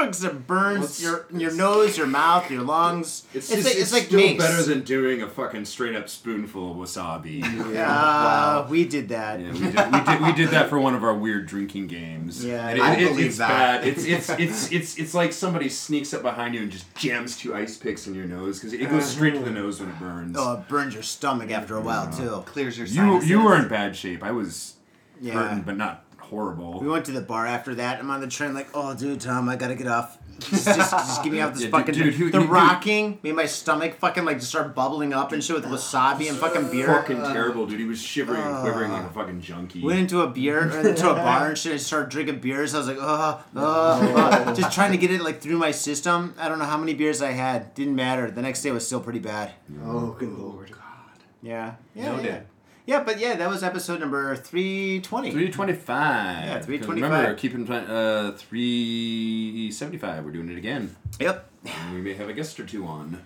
Speaker 1: because it burns
Speaker 2: Well,
Speaker 1: your your nose, your mouth, your lungs.
Speaker 2: It's,
Speaker 1: It's,
Speaker 2: just,
Speaker 1: like
Speaker 2: it's,
Speaker 1: it's like
Speaker 2: still
Speaker 1: mace.
Speaker 2: better than doing a fucking straight up spoonful of wasabi.
Speaker 1: Uh, we did that.
Speaker 2: Yeah, we did, we did. We did that for one of our weird drinking games.
Speaker 1: Yeah,
Speaker 2: and it,
Speaker 4: I
Speaker 2: it-
Speaker 4: believe
Speaker 2: it's
Speaker 4: that.
Speaker 2: bad. It's it's it's it's it's like somebody sneaks up behind you and just jams two ice picks in your nose because it goes straight to the nose when it burns.
Speaker 1: Oh, it burns your stomach after a while too.
Speaker 4: clears your
Speaker 2: you you were in bad shape. I was
Speaker 1: Yeah.
Speaker 2: hurting, but not horrible.
Speaker 1: We went to the bar after that. I'm on the train, like, oh, dude, Tom, I gotta get off. Just, just, just get me off this
Speaker 2: Yeah,
Speaker 1: fucking.
Speaker 2: dude, who-
Speaker 1: the
Speaker 2: who- who-
Speaker 1: rocking made my stomach fucking like just start bubbling up and shit with wasabi and fucking beer.
Speaker 2: fucking terrible, dude. He was shivering and quivering like a fucking junkie.
Speaker 1: Went into a beer, or into a bar and shit. I started drinking beers. I was like, uh, uh, uh, just trying to get it like through my system. I don't know how many beers I had. Didn't matter. The next day was still pretty bad.
Speaker 3: Oh, good lord.
Speaker 1: Yeah. Yeah.
Speaker 2: Noted.
Speaker 1: yeah. Yeah, but yeah, that was episode number 320.
Speaker 2: 325.
Speaker 1: Yeah, 325.
Speaker 2: Remember, keep in mind, uh, 375. We're doing it again.
Speaker 1: Yep.
Speaker 2: And we may have a guest or two on.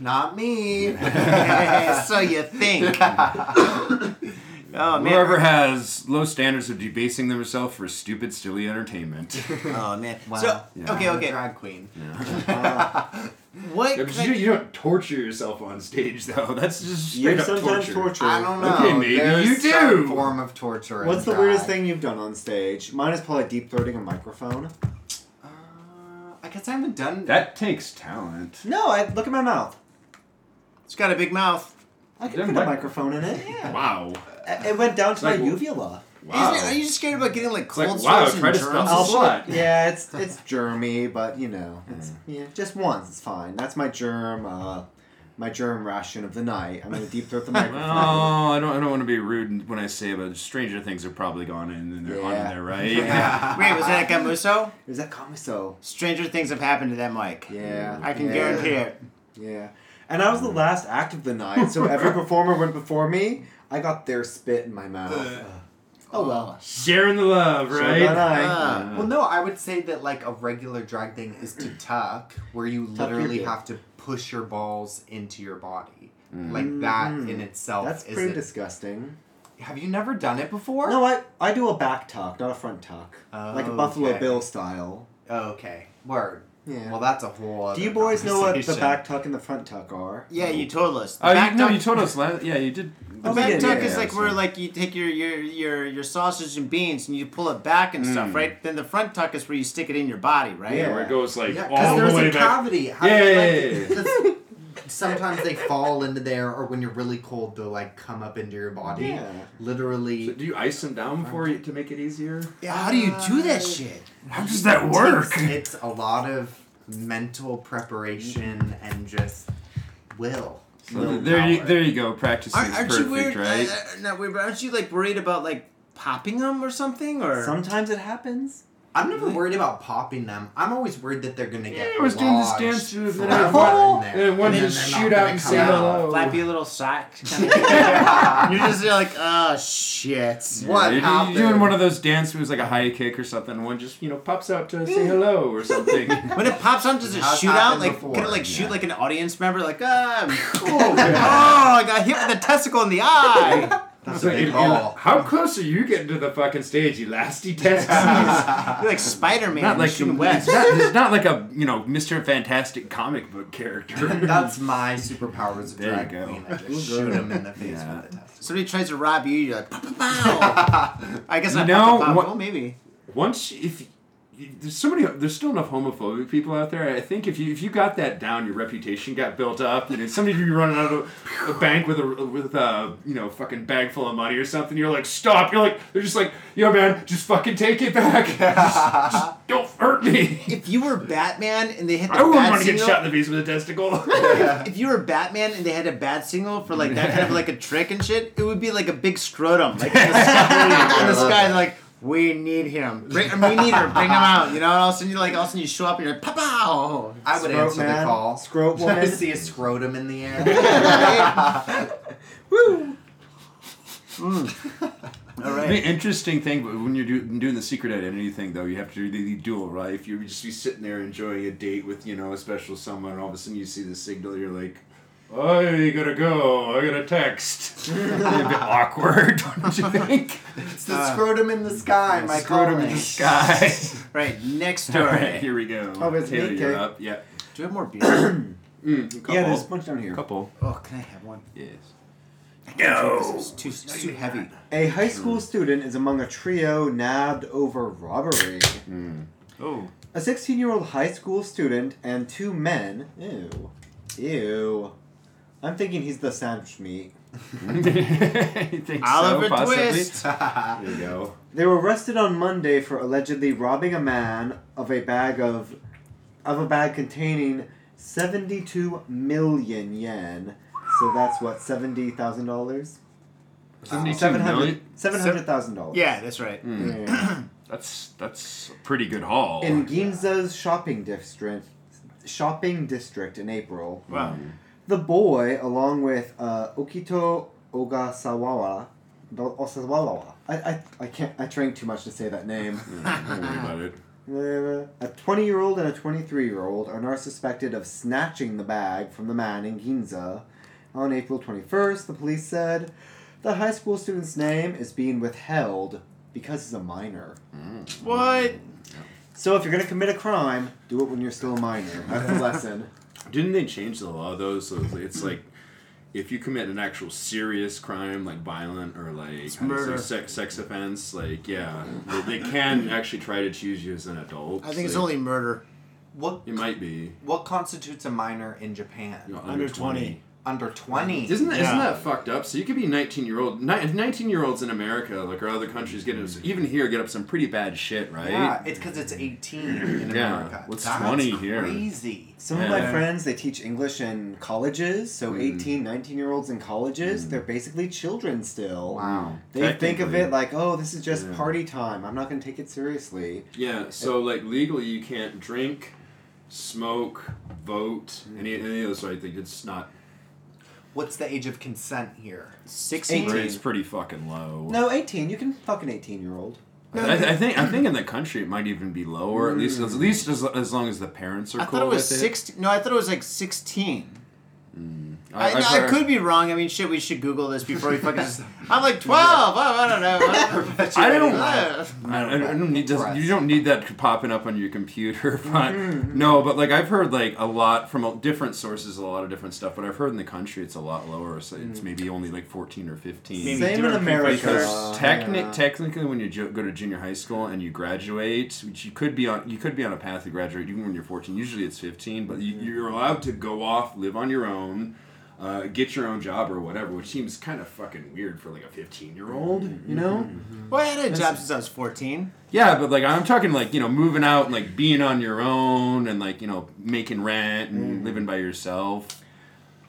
Speaker 4: Not me.
Speaker 1: so you think. oh, man.
Speaker 2: Whoever has low standards of debasing themselves for stupid, silly entertainment.
Speaker 1: Oh, man.
Speaker 4: Wow.
Speaker 1: So,
Speaker 2: Yeah.
Speaker 1: okay, okay.
Speaker 4: Drag queen.
Speaker 1: What?
Speaker 2: Yeah,
Speaker 1: kind-
Speaker 2: you, you don't torture yourself on stage, though. That's just straight
Speaker 3: You're
Speaker 2: up
Speaker 3: sometimes
Speaker 2: torture.
Speaker 3: torture.
Speaker 4: I don't know.
Speaker 2: Okay, maybe
Speaker 4: There's
Speaker 2: you
Speaker 4: some
Speaker 2: do.
Speaker 4: form of torture.
Speaker 3: What's the
Speaker 4: drag.
Speaker 3: weirdest thing you've done on stage? Mine is probably deep throating a microphone.
Speaker 4: Uh, I guess I haven't done
Speaker 2: That takes talent.
Speaker 3: No, I look at my mouth.
Speaker 1: It's got a big mouth.
Speaker 3: I can
Speaker 2: put
Speaker 3: fit
Speaker 2: mic-
Speaker 3: a microphone in it. Yeah.
Speaker 2: Wow.
Speaker 3: It went down to
Speaker 2: Like,
Speaker 3: my uvula.
Speaker 2: Wow.
Speaker 1: Isn't it- are you just scared about getting like
Speaker 2: It's like,
Speaker 1: cold
Speaker 2: wow,
Speaker 1: and
Speaker 2: to
Speaker 1: germs?
Speaker 2: spell
Speaker 1: and shit?
Speaker 3: Yeah, it's it's germy, but you know, it's yeah, just once it's fine. That's my germ, uh, my germ ration of the night. I'm gonna deep throat the microphone.
Speaker 2: oh, I don't. I don't want to be rude when I say, but Stranger Things have probably gone in and they're on
Speaker 3: Yeah.
Speaker 2: there, right?
Speaker 1: Wait, was that Gamuso?
Speaker 3: Is that Kamiso?
Speaker 1: Stranger things have happened to that mic.
Speaker 3: Yeah,
Speaker 1: I can
Speaker 3: yeah,
Speaker 1: guarantee it.
Speaker 3: Yeah, and I was the last act of the night, so every performer went before me. I got their spit in my mouth. Oh well.
Speaker 2: Sharing the love, right?
Speaker 3: did I.
Speaker 1: Ah.
Speaker 4: Well, no, I would say that like a regular drag thing is to tuck, where you
Speaker 3: Tuck
Speaker 4: literally have to push your balls into your body. Like that in itself
Speaker 3: That's
Speaker 4: is
Speaker 3: pretty
Speaker 4: it.
Speaker 3: disgusting.
Speaker 4: Have you never done it before?
Speaker 3: No, I I do a back tuck, not a front tuck, like a Buffalo
Speaker 4: Okay.
Speaker 3: Bill style.
Speaker 4: Oh, okay. Word.
Speaker 3: Yeah.
Speaker 4: Well, that's a whole. Other
Speaker 3: do you boys know what the back tuck and the front tuck are?
Speaker 1: Yeah, you told us. The
Speaker 2: Oh,
Speaker 1: back
Speaker 2: you, no, you told us last. Yeah, you did.
Speaker 1: The back
Speaker 3: we
Speaker 1: tuck
Speaker 3: yeah,
Speaker 1: is
Speaker 3: yeah,
Speaker 1: like
Speaker 3: so-
Speaker 1: where like you take your your your your sausage and beans and you pull it back and stuff,
Speaker 2: Mm.
Speaker 1: right? Then the front tuck is where you stick it in your body, right?
Speaker 3: Yeah.
Speaker 2: Where it goes like
Speaker 4: Yeah,
Speaker 2: all
Speaker 4: because
Speaker 2: the
Speaker 4: there's
Speaker 2: way
Speaker 4: a
Speaker 2: back.
Speaker 4: cavity. How
Speaker 2: Yeah,
Speaker 4: do
Speaker 2: yeah,
Speaker 4: like,
Speaker 2: yeah, yeah.
Speaker 4: 'cause Sometimes they fall into there, or when you're really cold, they'll like come up into your body.
Speaker 3: Yeah.
Speaker 4: Literally.
Speaker 2: So do you ice them down before you to make it easier?
Speaker 1: Yeah, how do you do that shit?
Speaker 2: How does that work?
Speaker 4: It's, it's a lot of mental preparation and just will.
Speaker 2: So there you there you go. Practice
Speaker 1: Aren't,
Speaker 2: is
Speaker 1: aren't
Speaker 2: perfect,
Speaker 1: you weird?
Speaker 2: right?
Speaker 1: Uh, uh, not weird, but aren't you like worried about like popping them or something? Or
Speaker 3: Sometimes it happens.
Speaker 4: I'm never worried about popping them. I'm always worried that they're gonna get.
Speaker 2: Yeah, I was doing this
Speaker 4: lodged
Speaker 2: dance with-
Speaker 4: forever
Speaker 2: and
Speaker 1: I-
Speaker 2: and one
Speaker 4: then
Speaker 2: just shoot out and
Speaker 4: come
Speaker 2: say
Speaker 4: out.
Speaker 2: hello.
Speaker 1: flappy little sock. Kind of you're just you're like, oh shit.
Speaker 4: What
Speaker 2: you're,
Speaker 4: happened?
Speaker 2: You're doing one of those dance moves like a high kick or something. and One just you know pops out to say hello or something.
Speaker 1: When it pops out, does it shoot out? Like,
Speaker 4: before,
Speaker 1: can it like shoot
Speaker 2: yeah.
Speaker 1: like an audience member? Like, ah, oh, I got hit with a testicle in the eye.
Speaker 4: That's
Speaker 2: So
Speaker 4: a big
Speaker 2: you-
Speaker 4: ball.
Speaker 2: How close are you getting to the fucking stage, elasty test?
Speaker 1: You're like Spider Man.
Speaker 2: not like
Speaker 1: shooting
Speaker 2: it's
Speaker 1: west.
Speaker 2: not, it's not like a you know Mr. Fantastic comic book character.
Speaker 4: That's my superpowers of
Speaker 2: There you go.
Speaker 4: queen. I just shoot him in the face
Speaker 2: Yeah.
Speaker 4: with a test.
Speaker 1: Somebody tries to rob you, you're like, pow, pow, pow. I guess not.
Speaker 2: You know,
Speaker 1: pow, pow.
Speaker 2: what-
Speaker 1: Well, maybe.
Speaker 2: Once if there's so many there's still enough homophobic people out there. I think if you if you got that down, your reputation got built up. You know, somebody be running out of a bank with a with a you know fucking bag full of money or something. You're like, stop. You're like, they're just like, yo man, just fucking take it back. just, just don't hurt me.
Speaker 1: If you were Batman and they had the
Speaker 2: I wouldn't want to get shot in the face with a testicle.
Speaker 1: if you were Batman and they had a bad signal for like that kind of like a trick and shit, it would be like a big scrotum, like in the sky. in the sky they're like, we need him. Bring, we need her. Bring him out. You know. And all of a sudden, you like all of a sudden you show up and you're like, pow pow.
Speaker 4: I would
Speaker 3: Scrote
Speaker 4: answer
Speaker 3: man,
Speaker 4: the call.
Speaker 3: scrote
Speaker 4: Try to see a scrotum in the air.
Speaker 3: Woo! Hmm.
Speaker 1: All
Speaker 2: The interesting thing, but when you're do, doing the secret identity thing, though, you have to do the duel, right? If you just be sitting there enjoying a date with, you know, a special someone, and all of a sudden you see the signal, you're like, oh, you gotta go, I gotta text. a bit awkward, don't you think?
Speaker 4: it's the scrotum in the sky, my
Speaker 2: Scrotum in the sky.
Speaker 1: Right. Next
Speaker 2: all
Speaker 1: story.
Speaker 2: right, here we go.
Speaker 3: Oh, it's
Speaker 2: Taylor,
Speaker 3: me,
Speaker 2: you're up. Yeah.
Speaker 1: Do we have more beer?
Speaker 2: Mm.
Speaker 3: Yeah, there's a bunch down here.
Speaker 2: A couple.
Speaker 1: oh, can I have one?
Speaker 2: Yes.
Speaker 1: No. It's too, too heavy.
Speaker 3: A high school student is among a trio nabbed over robbery.
Speaker 1: Oh.
Speaker 3: A 16 year old high school student and two men. Ew. Ew. I'm thinking he's the sandwich meat.
Speaker 2: you
Speaker 1: Oliver
Speaker 2: so.
Speaker 1: Twist.
Speaker 2: There you go.
Speaker 3: They were arrested on Monday for allegedly robbing a man of a bag of of a bag containing 72 million yen. So that's what seventy thousand dollars.
Speaker 2: 72 million?
Speaker 3: Seven hundred thousand dollars.
Speaker 1: Yeah, that's right.
Speaker 2: Mm.
Speaker 3: Yeah.
Speaker 2: That's that's a pretty good haul.
Speaker 3: In Ginza's shopping district, shopping district in April,
Speaker 1: Wow.
Speaker 3: The boy, along with uh, Okito Ogasawa. Osawawa. I, I, I can't. I drank too much to say that name.
Speaker 2: Yeah, don't worry about it.
Speaker 3: Uh, a 20 year old and a 23 year old are now suspected of snatching the bag from the man in Ginza. On April 21st, the police said the high school student's name is being withheld because he's a minor.
Speaker 1: What?
Speaker 3: So if you're going to commit a crime, do it when you're still a minor. That's the lesson.
Speaker 2: Didn't they change the law though? So it's like if you commit an actual serious crime, like violent or like how do you say, sex sex offense, like yeah, they, they can actually try to choose you as an adult.
Speaker 1: I think it's only murder.
Speaker 4: What
Speaker 2: it might be
Speaker 4: what constitutes a minor in Japan?
Speaker 2: you know,
Speaker 1: Under 20.
Speaker 4: Under twenty.
Speaker 2: Isn't that,
Speaker 1: Yeah.
Speaker 2: isn't that fucked up? So you could be 19 year old, 19 year olds in America, like or other countries, get even here get up some pretty bad shit, right?
Speaker 4: Yeah, it's because it's eighteen in
Speaker 2: Yeah,
Speaker 4: America.
Speaker 2: what's
Speaker 4: That's
Speaker 2: 20 here?
Speaker 4: Crazy.
Speaker 3: Some of my friends, they teach English in colleges, so
Speaker 2: Mm.
Speaker 3: 18, 19 year olds in colleges, they're basically children still.
Speaker 4: Wow.
Speaker 3: They think of it like, oh, this is just
Speaker 2: Yeah.
Speaker 3: party time. I'm not going to take it seriously.
Speaker 2: Yeah, so like legally you can't drink, smoke, vote, any, any of those. So I think it's not.
Speaker 4: What's the age of consent here?
Speaker 1: 16?
Speaker 3: 18.
Speaker 2: It's pretty fucking low.
Speaker 3: No, 18. You can fuck an 18 year old.
Speaker 2: I, I think I think in the country it might even be lower. At least at least as, as long as the parents are
Speaker 1: I
Speaker 2: cool
Speaker 1: thought it was
Speaker 2: with
Speaker 1: 16. No, I thought it was like 16. Hmm. I,
Speaker 2: I've
Speaker 1: I could be wrong. I mean, shit, we should Google this before we fucking. Just, I'm like 12. Oh, I don't know.
Speaker 2: I don't.
Speaker 1: Uh,
Speaker 2: I, I don't need to, you don't need that popping up on your computer. But
Speaker 1: Mm-hmm.
Speaker 2: no, but like I've heard like a lot from different sources, a lot of different stuff. But I've heard in the country it's a lot lower. So it's maybe only like fourteen or fifteen.
Speaker 1: Mm. Maybe
Speaker 3: Same in America.
Speaker 2: Because technic,
Speaker 3: Yeah.
Speaker 2: technically, when you jo- go to junior high school and you graduate, which you could be on, you could be on a path to graduate even when you're 14. Usually it's 15, but
Speaker 3: Mm-hmm.
Speaker 2: you, you're allowed to go off, live on your own, uh, get your own job or whatever, which seems kind of fucking weird for like a 15 year old,
Speaker 3: Mm-hmm.
Speaker 2: you know?
Speaker 1: well, I had a job since I was 14.
Speaker 2: Yeah, but like I'm talking like you know moving out and like being on your own and like you know making rent and
Speaker 3: Mm.
Speaker 2: living by yourself.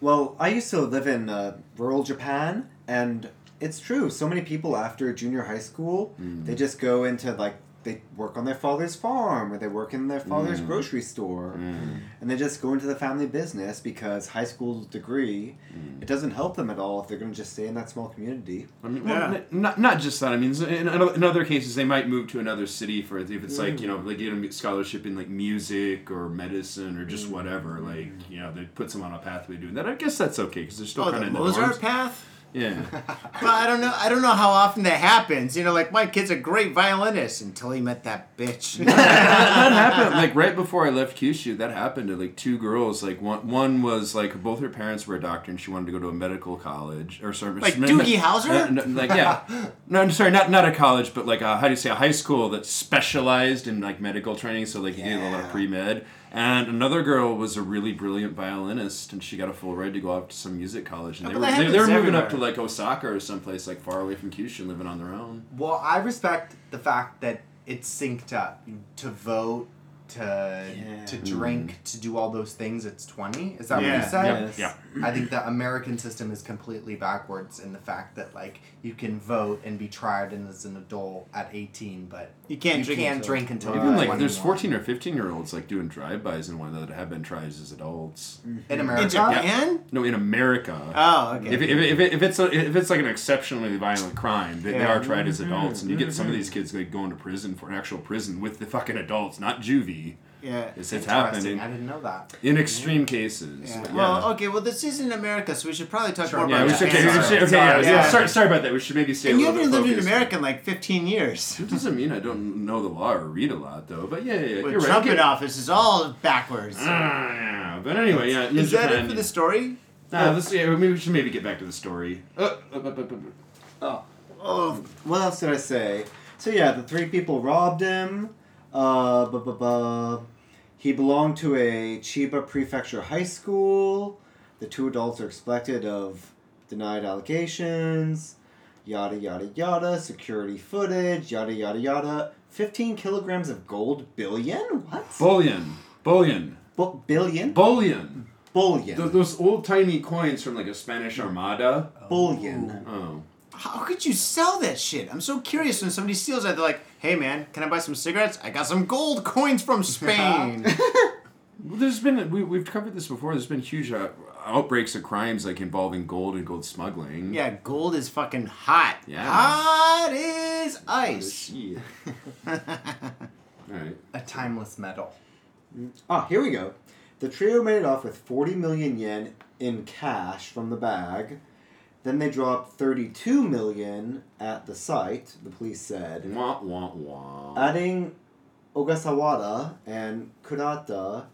Speaker 3: Well, I used to live in uh, rural Japan, and it's true. So many people after junior high school,
Speaker 2: Mm.
Speaker 3: they just go into like they work on their father's farm or they work in their father's
Speaker 2: Mm.
Speaker 3: grocery store, mm. and they just go into the family business because high school degree mm. it doesn't help them at all if they're going to just stay in that small community.
Speaker 2: I mean, well,
Speaker 1: Yeah.
Speaker 2: not, not just that. I mean, in, in other cases, they might move to another city for if it's like you mm. know, like get a scholarship in like music or medicine or just whatever. Like you know, they put them on a pathway doing that. I guess that's okay because they're still
Speaker 1: Oh,
Speaker 2: kind
Speaker 1: the
Speaker 2: of in the
Speaker 1: path?
Speaker 2: Yeah,
Speaker 1: Well, I don't know. I don't know how often that happens. You know, like my kid's a great violinist until he met that bitch.
Speaker 2: that, that happened like right before I left Kyushu. That happened to like two girls. Like one, one was like both her parents were a doctor and she wanted to go to a medical college or sorry,
Speaker 1: Like
Speaker 2: no,
Speaker 1: Doogie Howser?
Speaker 2: no, no, like yeah, no, I'm sorry, not not a college, but like a, how do you say a high school that specialized in like medical training. So like you did a lot of pre med. And another girl was a really brilliant violinist, and she got a full ride to go off to some music college. And
Speaker 1: Oh,
Speaker 2: they
Speaker 1: but
Speaker 2: were
Speaker 1: that
Speaker 2: they, they were moving up to like Osaka or someplace like far away from Kyushu, living on their own.
Speaker 4: Well, I respect the fact that it's synced up to vote, to
Speaker 3: Yeah.
Speaker 4: to drink, mm. to do all those things. It's twenty. Is that what you said?
Speaker 3: Yes.
Speaker 2: Yeah.
Speaker 4: I think the American system is completely backwards in the fact that like you can vote and be tried and as an adult at eighteen, but
Speaker 1: You can't
Speaker 4: you
Speaker 1: drink
Speaker 4: can't
Speaker 1: until-
Speaker 4: drink until
Speaker 2: Even
Speaker 4: you're
Speaker 2: like there's 14 or 15 year olds like doing drive-bys and one that have been tried as adults. Mm-hmm.
Speaker 4: in America.
Speaker 1: In Japan?
Speaker 2: No, in America.
Speaker 1: Oh, okay.
Speaker 2: If, if, if, if it's a, if it's like an exceptionally violent crime, they, they are tried as mm-hmm. adults, and you get some of these mm-hmm. kids like going to prison for an actual prison with the fucking adults, not juvie.
Speaker 1: Yeah.
Speaker 2: It's, it's happening
Speaker 4: I didn't know that.
Speaker 2: in extreme cases.
Speaker 1: Yeah.
Speaker 2: but
Speaker 1: Well, okay. Well, this is in America, so we should probably talk
Speaker 4: Sure.
Speaker 1: more
Speaker 2: yeah,
Speaker 1: about Japan.
Speaker 2: okay, we should, okay,
Speaker 1: Sorry.
Speaker 2: yeah, yeah.
Speaker 1: Yeah.
Speaker 2: Sorry, sorry about that. We should maybe stay
Speaker 1: And
Speaker 2: a
Speaker 1: you haven't lived in. America in like 15 years.
Speaker 2: It doesn't mean I don't know the law or read a lot, though. But yeah, yeah, yeah
Speaker 1: With
Speaker 2: you're right.
Speaker 1: Trump in office is all backwards.
Speaker 2: Ah, yeah. But anyway, yeah.
Speaker 1: is that it for the story?
Speaker 2: Nah, let's, yeah, maybe we should maybe get back to the story. Uh, uh, uh, uh, uh, uh.
Speaker 3: Oh, what else did I say? So yeah, the three people robbed him. Uh, bu- bu- bu- he belonged to a Chiba Prefecture high school. The two adults are expected of denied allegations. Yada yada yada. Security footage. Yada yada yada. Fifteen kilograms of gold billion. What?
Speaker 2: Bullion. Bullion.
Speaker 3: Bu- billion.
Speaker 2: Bullion.
Speaker 3: bullion.
Speaker 2: Th- those old timey coins from like a Spanish Armada.
Speaker 3: bullion.
Speaker 2: Oh.
Speaker 1: How could you sell that shit? I'm so curious when somebody steals that. They're like, hey man, can I buy some cigarettes? I got some gold coins from Spain.
Speaker 2: Well, there's been we we've covered this before. There's been huge uh, outbreaks of crimes like involving gold and gold smuggling.
Speaker 1: Yeah, gold is fucking hot.
Speaker 2: Yeah.
Speaker 1: Hot as ice.
Speaker 2: Shit. All right.
Speaker 4: A timeless metal.
Speaker 3: Ah, here we go. The trio made it off with 40 million yen in cash from the bag. Then they dropped 32 million at the site, the police said.
Speaker 2: Wah wah wah.
Speaker 3: Adding Ogasawara and Kurata,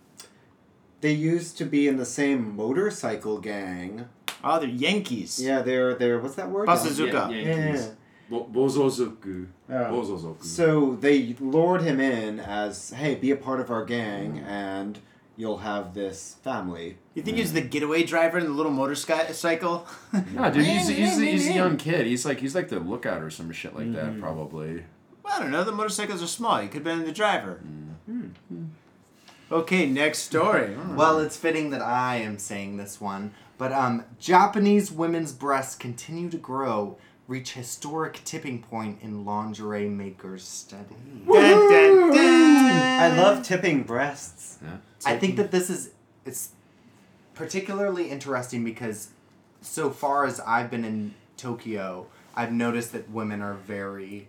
Speaker 3: they used to be in the same motorcycle gang.
Speaker 1: Oh, they're Yankees.
Speaker 3: Yeah, they're they're what's that word?
Speaker 1: Basazuka.
Speaker 2: Yeah,
Speaker 3: Yeah, yeah,
Speaker 2: Yankees.
Speaker 3: yeah.
Speaker 2: Bo- Bozozoku.
Speaker 3: Yeah.
Speaker 2: Bozozoku.
Speaker 3: So they lured him in as, hey, be a part of our gang, mm. and you'll have this family.
Speaker 1: You think he's the getaway driver in the little motorcycle?
Speaker 2: No, dude, he's, he's, he's a young kid. He's like he's like the lookout or some shit like that, mm-hmm. probably.
Speaker 1: I don't know. The motorcycles are small. He could have been the driver. Mm. Hmm. Okay, next story. Hmm.
Speaker 4: Well, it's fitting that I am saying this one, but um, Japanese women's breasts continue to grow, reach historic tipping point in lingerie makers study.
Speaker 1: Dun, dun, dun.
Speaker 3: I love tipping breasts.
Speaker 2: Yeah.
Speaker 4: I think that this is it's particularly interesting because so far as I've been in Tokyo, I've noticed that women are very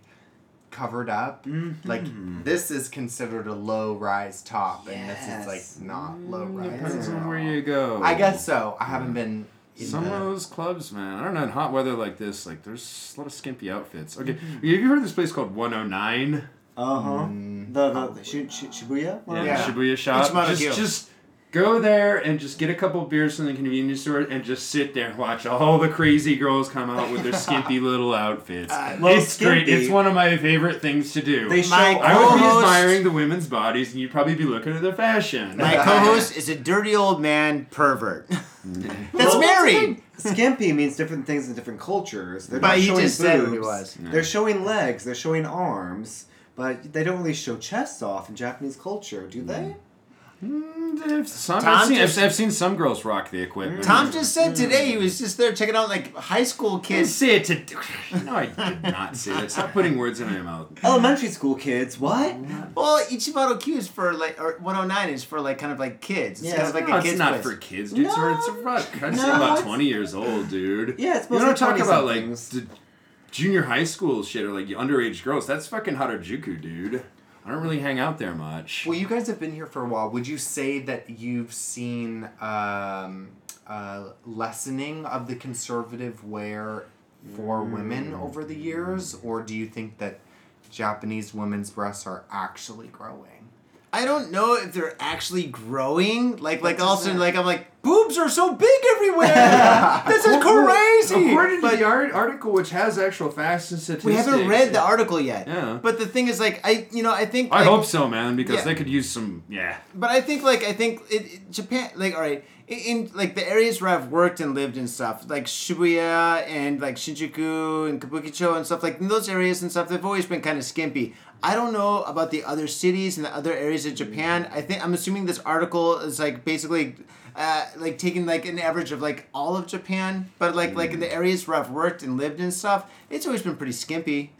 Speaker 4: covered up. Like this is considered a low rise top, and this is like not low rise.
Speaker 2: Depends
Speaker 4: rise.
Speaker 2: on where you go.
Speaker 4: I guess so. I haven't been. In
Speaker 2: Some
Speaker 4: the-
Speaker 2: of those clubs, man. I don't know. In hot weather like this, like there's a lot of skimpy outfits. Okay, have you heard of this place called 109?
Speaker 3: Uh huh.
Speaker 4: Mm,
Speaker 3: The the
Speaker 4: probably.
Speaker 3: Shi- Shi- Shibuya.
Speaker 2: Yeah,
Speaker 4: Yeah.
Speaker 2: Shibuya shop.
Speaker 1: Ichiban
Speaker 2: Just,
Speaker 1: Kyo.
Speaker 2: just go there and just get a couple of beers from the convenience store and just sit there and watch all the crazy girls come out with their skimpy little outfits.
Speaker 1: Uh,
Speaker 3: well,
Speaker 2: it's great. It's one of my favorite things to do.
Speaker 3: They show.
Speaker 1: My
Speaker 2: I would be admiring the women's bodies, and you'd probably be looking at their fashion.
Speaker 1: My co-host is a dirty old man pervert. That's
Speaker 3: Well,
Speaker 1: married.
Speaker 3: Skimpy means different things in different cultures. They're
Speaker 1: But
Speaker 3: not
Speaker 1: he
Speaker 3: showing
Speaker 1: just said what he
Speaker 3: boobs.
Speaker 1: was.
Speaker 3: They're showing legs. They're showing arms. But they don't really show chests off in Japanese culture, do they?
Speaker 2: Mm, some,
Speaker 1: Tom
Speaker 2: I've, seen,
Speaker 1: just-
Speaker 2: I've, I've seen some girls rock the equipment.
Speaker 1: Tom just said today he was just there checking out like high school
Speaker 2: didn't
Speaker 1: kids.
Speaker 2: say it to. No, I did not say that. Stop putting words in my mouth.
Speaker 3: Elementary school kids. What?
Speaker 1: Well, Ichibato Q is for like, or 109 is for like kind of like kids. It's
Speaker 3: Yeah.
Speaker 1: kind of like
Speaker 2: no,
Speaker 1: a
Speaker 2: it's
Speaker 1: kid's
Speaker 2: not
Speaker 1: place.
Speaker 2: for kids, dude.
Speaker 3: No,
Speaker 2: it's, it's a rock. I'd say
Speaker 3: no,
Speaker 2: about
Speaker 3: it's-
Speaker 2: 20 years old, dude.
Speaker 3: Yeah, it's
Speaker 2: You
Speaker 3: mostly
Speaker 2: don't talk about like
Speaker 3: 20-somethings.
Speaker 2: the junior high school shit or like underage girls. That's fucking Harajuku, dude. I don't really hang out there much.
Speaker 4: Well, you guys have been here for a while. Would you say that you've seen um, uh, lessening of the conservative wear for women over the years, or do you think that Japanese women's breasts are actually growing?
Speaker 1: I don't know if they're actually growing. Like, like all of a sudden, like I'm like, boobs are so big everywhere. this is crazy.
Speaker 2: According to
Speaker 1: But
Speaker 2: the art- article, which has actual facts and statistics,
Speaker 1: we haven't read the article yet.
Speaker 2: Yeah.
Speaker 1: But the thing is, like, I, you know, I think.
Speaker 2: I
Speaker 1: like,
Speaker 2: hope so, man, because
Speaker 1: Yeah.
Speaker 2: they could use some. Yeah.
Speaker 1: But I think like I think it, it- Japan like all right in, in like the areas where I've worked and lived and stuff like Shibuya and like Shinjuku and Kabukicho and stuff like in those areas and stuff they've always been kind of skimpy. I don't know about the other cities and the other areas of Japan. I think I'm assuming this article is like basically uh, like taking like an average of like all of Japan, but like like in the areas where I've worked and lived and stuff, it's always been pretty skimpy.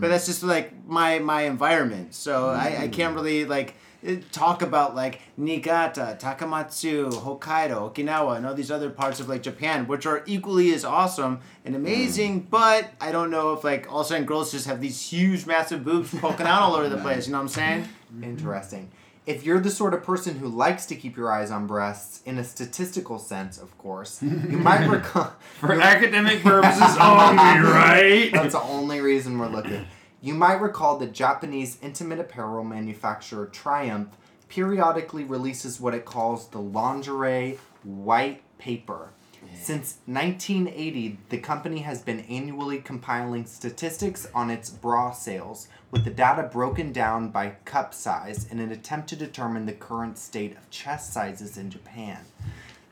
Speaker 1: But that's just like my my environment, so I, I can't really like talk about like Niigata, Takamatsu, Hokkaido, Okinawa, and all these other parts of like Japan, which are equally as awesome and amazing. Mm. But I don't know if like all of a sudden girls just have these huge, massive boobs poking out all over the place. You know what I'm saying? Mm-hmm.
Speaker 4: Interesting. If you're the sort of person who likes to keep your eyes on breasts, in a statistical sense, of course, you might recall.
Speaker 2: For academic purposes only, right?
Speaker 4: That's the only reason we're looking. You might recall that Japanese intimate apparel manufacturer Triumph periodically releases what it calls the lingerie white paper. Since 1980, the company has been annually compiling statistics on its bra sales, with the data broken down by cup size in an attempt to determine the current state of chest sizes in Japan.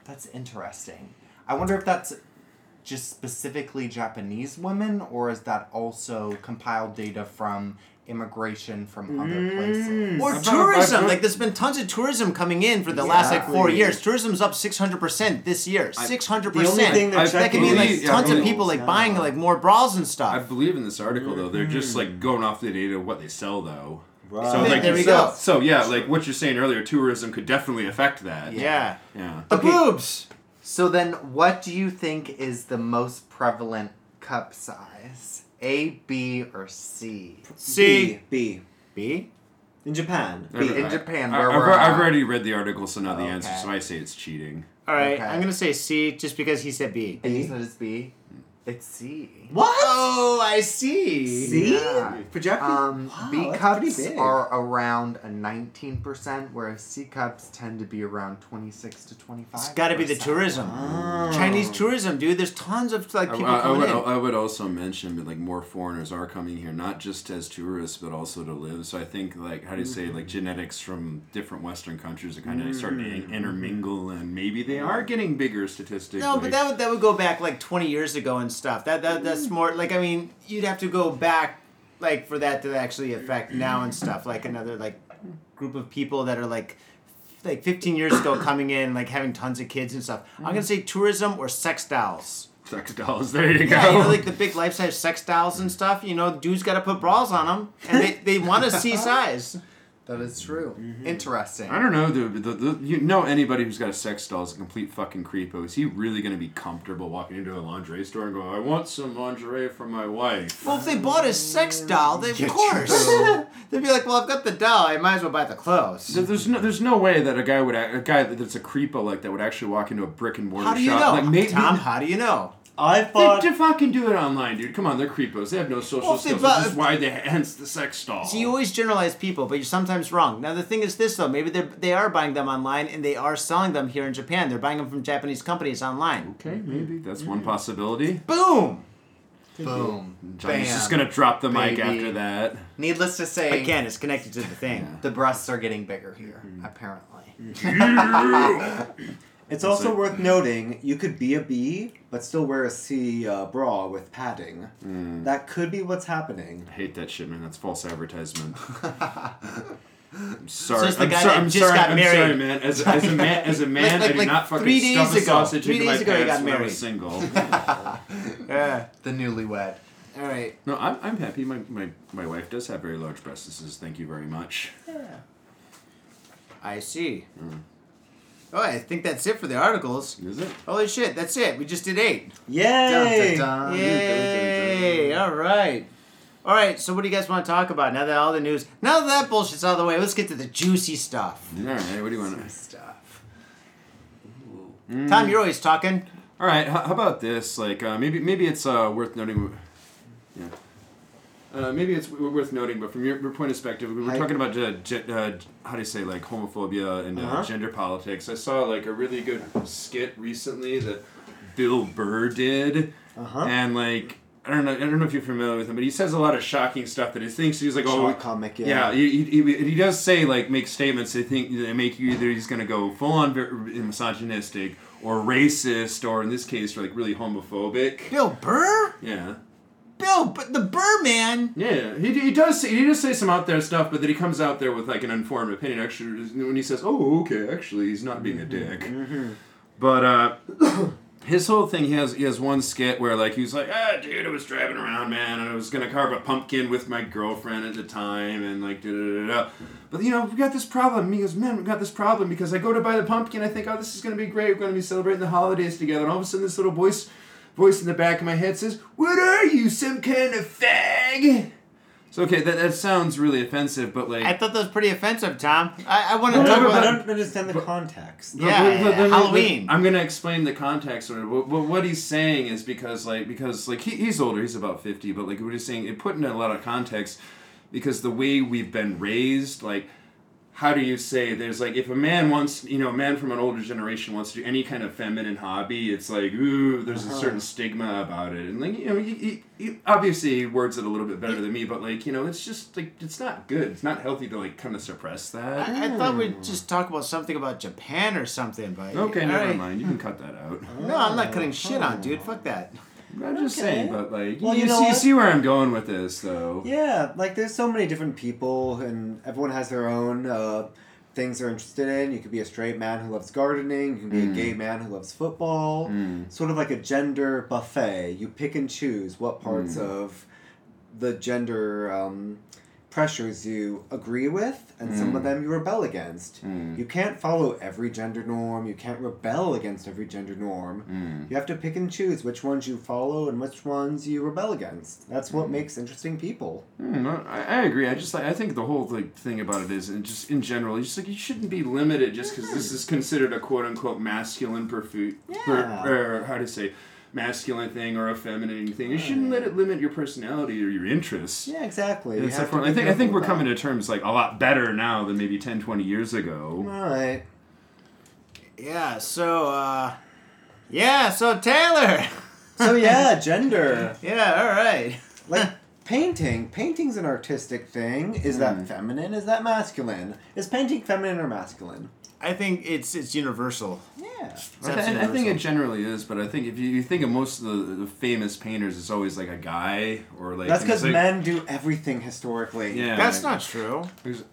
Speaker 4: That's interesting. I wonder if that's just specifically Japanese women, or is that also compiled data from immigration from other mm. places?
Speaker 1: Or
Speaker 2: I've-
Speaker 1: tourism.
Speaker 2: I've-
Speaker 1: like there's been tons of tourism coming in for the last like four
Speaker 3: Exactly.
Speaker 1: years. Tourism's up six hundred percent this year. Six hundred
Speaker 3: The only thing
Speaker 1: percent.
Speaker 3: that
Speaker 1: That could mean like
Speaker 2: believe-
Speaker 1: tons
Speaker 2: yeah,
Speaker 1: of people like
Speaker 3: yeah.
Speaker 1: buying like more bras and stuff.
Speaker 2: I
Speaker 1: stuff.
Speaker 2: believe in this article though. They're just like mm. going off the data of what they sell though.
Speaker 3: Right.
Speaker 2: So
Speaker 1: There-
Speaker 2: like
Speaker 1: there we
Speaker 2: so,
Speaker 1: go.
Speaker 2: So yeah, like what you're saying earlier, tourism could definitely affect that.
Speaker 1: Yeah.
Speaker 2: Yeah.
Speaker 1: The
Speaker 4: Okay.
Speaker 1: boobs.
Speaker 4: So then, what do you think is the most prevalent cup size? A, B, or C?
Speaker 1: C.
Speaker 3: B.
Speaker 1: B.
Speaker 3: In Japan.
Speaker 4: B.
Speaker 3: B.
Speaker 4: In Japan,
Speaker 2: I-
Speaker 4: where
Speaker 2: I've,
Speaker 4: we're
Speaker 2: I've
Speaker 4: at.
Speaker 2: already read the article, so know the
Speaker 4: Okay.
Speaker 2: answer. So I say it's cheating.
Speaker 1: All right.
Speaker 4: Okay.
Speaker 1: I'm gonna say C just because he said B.
Speaker 4: And you
Speaker 3: B.
Speaker 4: said it's B? It's C.
Speaker 3: What?
Speaker 1: Oh, I see.
Speaker 3: C?
Speaker 4: Yeah.
Speaker 3: For Japanese?
Speaker 4: Um,
Speaker 3: Wow,
Speaker 4: B
Speaker 3: that's
Speaker 4: cups
Speaker 3: big.
Speaker 4: are around a 19%, whereas C cups tend to be around 26 to 25
Speaker 1: It's got to be the tourism.
Speaker 3: Oh.
Speaker 1: Chinese tourism, dude. There's tons of like people
Speaker 2: I- I
Speaker 1: coming
Speaker 2: would,
Speaker 1: in.
Speaker 2: I would also mention that like more foreigners are coming here, not just as tourists, but also to live. So I think like how do you say mm-hmm. like genetics from different Western countries are kind of starting to mm-hmm. intermingle, and maybe they are mm-hmm. getting bigger statistically.
Speaker 1: No, but that would that would go back like 20 years ago and stuff. That that that's mm. more like I mean, you'd have to go back like for that to actually affect now and stuff. Like another like group of people that are like like 15 years ago coming in like having tons of kids and stuff. I'm going to mm. say tourism or sex dolls.
Speaker 2: sex dolls. There you
Speaker 1: Yeah,
Speaker 2: go.
Speaker 1: you know, like the big life size sex dolls and stuff. You know, dudes got to put bras on them, and they, they want to see size.
Speaker 4: That is true. Mm-hmm. Interesting.
Speaker 2: I don't know, dude. The, the, you know anybody who's got a sex doll is a complete fucking creepo. Is he really gonna be comfortable walking into a lingerie store and go, "I want some lingerie for my wife"?
Speaker 1: Well, if they bought a sex doll, they, of course. They'd be like, well, I've got the doll. I might as well buy the clothes.
Speaker 2: There- There's no, there's no way that a guy would, act, a guy that's a creepo like that would actually walk into a brick and mortar
Speaker 1: How do you
Speaker 2: shop.
Speaker 1: know?
Speaker 2: Like, maybe,
Speaker 1: Tom, how do you know?
Speaker 3: I
Speaker 2: They,
Speaker 3: thought.
Speaker 2: they fucking do it online, dude. Come on, they're creepos. They have no social
Speaker 1: Well,
Speaker 2: skills.
Speaker 1: bought-
Speaker 2: Which is why they hence the sex doll.
Speaker 1: So you always generalize people, but you're sometimes wrong. Now the thing is this though, maybe they they are buying them online and they are selling them here in Japan. They're buying them from Japanese companies online.
Speaker 2: okay, maybe that's one possibility.
Speaker 1: Boom!
Speaker 4: Boom.
Speaker 2: Johnny's
Speaker 4: Bam.
Speaker 2: just gonna drop the mic after that.
Speaker 4: Needless to say,
Speaker 1: Again, it's connected to the thing.
Speaker 4: the breasts are getting bigger here,
Speaker 2: Mm-hmm.
Speaker 4: apparently.
Speaker 3: It's also
Speaker 2: like-
Speaker 3: worth noting you could be a B, but still wear a C uh, bra with padding.
Speaker 2: Mm.
Speaker 3: That could be what's happening.
Speaker 2: I hate that shit, man. That's false advertisement. I'm sorry.
Speaker 1: Just the
Speaker 2: I'm,
Speaker 1: guy
Speaker 2: sorry
Speaker 1: that
Speaker 2: I'm
Speaker 1: just
Speaker 2: sorry.
Speaker 1: got
Speaker 2: I'm
Speaker 1: married.
Speaker 2: sorry, man. As, as a man, as a man,
Speaker 1: Like-
Speaker 2: I
Speaker 1: like-
Speaker 2: do
Speaker 1: like
Speaker 2: not fucking
Speaker 1: three days
Speaker 2: stuff a
Speaker 1: ago-
Speaker 2: sausage
Speaker 1: three
Speaker 2: into my
Speaker 1: days ago he
Speaker 2: pants
Speaker 1: got
Speaker 2: when I
Speaker 1: married.
Speaker 2: was single.
Speaker 1: Yeah.
Speaker 4: The newlywed.
Speaker 1: All right.
Speaker 2: no, I'm, I'm happy. My, my my wife does have very large breasts. Thank you very much. Yeah.
Speaker 1: I see. Oh, I think that's it for the articles.
Speaker 2: Is it?
Speaker 1: Holy shit, that's it. We just did eight.
Speaker 3: Yay!
Speaker 4: Dun, dun, dun.
Speaker 1: Yay! All right. All right, so what do you guys want to talk about now that all the news, now that that bullshit's out of the way, let's get to the juicy stuff.
Speaker 2: All right. What do you want?
Speaker 4: To stuff.
Speaker 1: Tom, you're always talking.
Speaker 2: All right. How, how about this? Like uh, maybe maybe it's uh, worth noting. Yeah. Uh, maybe it's w- worth noting, but from your, your point of perspective, we were
Speaker 3: Hi.
Speaker 2: talking about uh, ge- uh, how do you say like homophobia and uh,
Speaker 3: Uh-huh.
Speaker 2: gender politics. I saw like a really good skit recently that Bill Burr did,
Speaker 3: Uh-huh.
Speaker 2: and like I don't know, I don't know if you're familiar with him, but he says a lot of shocking stuff that he thinks he's like, oh,
Speaker 3: Short comic, yeah.
Speaker 2: yeah, he, he, he, does say like make statements that think that make you either he's gonna go full on ver- misogynistic or racist or in this case like really homophobic.
Speaker 1: Bill Burr?
Speaker 2: Yeah,
Speaker 1: Bill, but the Burr man.
Speaker 2: yeah, he, he does say, he does say some out there stuff, but then he comes out there with like an informed opinion. Actually, when he says, "Oh, okay," actually, he's not being a dick. But uh, his whole thing, he has he has one skit where like he was like, "Ah, dude, I was driving around, man, and I was gonna carve a pumpkin with my girlfriend at the time, and like da da da da." But you know, we got this problem. He goes, "Man, we got this problem because I go to buy the pumpkin, I think, oh, this is gonna be great. We're gonna be celebrating the holidays together, and all of a sudden, this little voice." Voice in the back of my head says, "What are you, some kind of fag?" So okay, that, that sounds really offensive, but like
Speaker 1: I thought that was pretty offensive, Tom. I, I want to
Speaker 2: No,
Speaker 1: talk
Speaker 2: no,
Speaker 3: I
Speaker 1: about.
Speaker 3: don't understand the context.
Speaker 1: Yeah,
Speaker 2: But- but- but-
Speaker 1: Halloween.
Speaker 2: but I'm gonna explain the context. Of it. What, what, what he's saying is because like because like he, he's older. He's about fifty. But like we're just saying, it put in a lot of context because the way we've been raised, like how do you say there's like if a man wants you know a man from an older generation wants to do any kind of feminine hobby it's like ooh there's a uh-huh. certain stigma about it. And like you know he, he, he obviously words it a little bit better than me but like you know it's just like it's not good. It's not healthy to like kind of suppress that.
Speaker 1: I, I thought we'd oh. just talk about something about Japan or something, but
Speaker 2: okay never
Speaker 1: right.
Speaker 2: mind. You can cut that out.
Speaker 1: No, I'm not cutting shit on, dude. Fuck that.
Speaker 2: I'm just
Speaker 3: Okay.
Speaker 2: saying, but like,
Speaker 3: Well,
Speaker 2: you,
Speaker 3: you know
Speaker 2: see, you see where I'm going with this, though.
Speaker 3: Yeah, like there's so many different people, and everyone has their own uh, things they're interested in. You could be a straight man who loves gardening. You can be
Speaker 2: Mm.
Speaker 3: a gay man who loves football.
Speaker 2: Mm.
Speaker 3: Sort of like a gender buffet. You pick and choose what parts
Speaker 2: Mm.
Speaker 3: of the gender um, pressures you agree with and some of mm. them you rebel against. Mm. You can't follow every gender norm. You can't rebel against every gender norm. Mm. You have to pick and choose which ones you follow and which ones you rebel against. That's what makes interesting people.
Speaker 2: Hmm, I, I agree. I just like I think the whole like thing about it is, and just in general, you just like you shouldn't be limited just because this mm-hmm. is considered a quote unquote masculine pursuit,
Speaker 3: Yeah.
Speaker 2: or how to say, masculine thing or a feminine thing. You shouldn't let it limit your personality or your interests.
Speaker 3: Yeah, exactly.
Speaker 2: And
Speaker 3: You
Speaker 2: so
Speaker 3: have
Speaker 2: forth. I think I think we're coming to terms like a lot better now than maybe 10, 20 years ago.
Speaker 3: All right.
Speaker 1: Yeah. So. uh Yeah. So Taylor.
Speaker 3: So yeah, gender.
Speaker 1: yeah. All right.
Speaker 3: Like painting. Painting's an artistic thing. Is that feminine? Is that masculine? Is painting feminine or masculine?
Speaker 1: I think it's it's universal.
Speaker 3: Yeah.
Speaker 2: I, I think it generally is, but I think if you, you think of most of the, the famous painters, it's always like a guy or like.
Speaker 3: That's because
Speaker 2: like-
Speaker 3: men do everything historically.
Speaker 2: Yeah.
Speaker 1: That's not true.
Speaker 2: There's-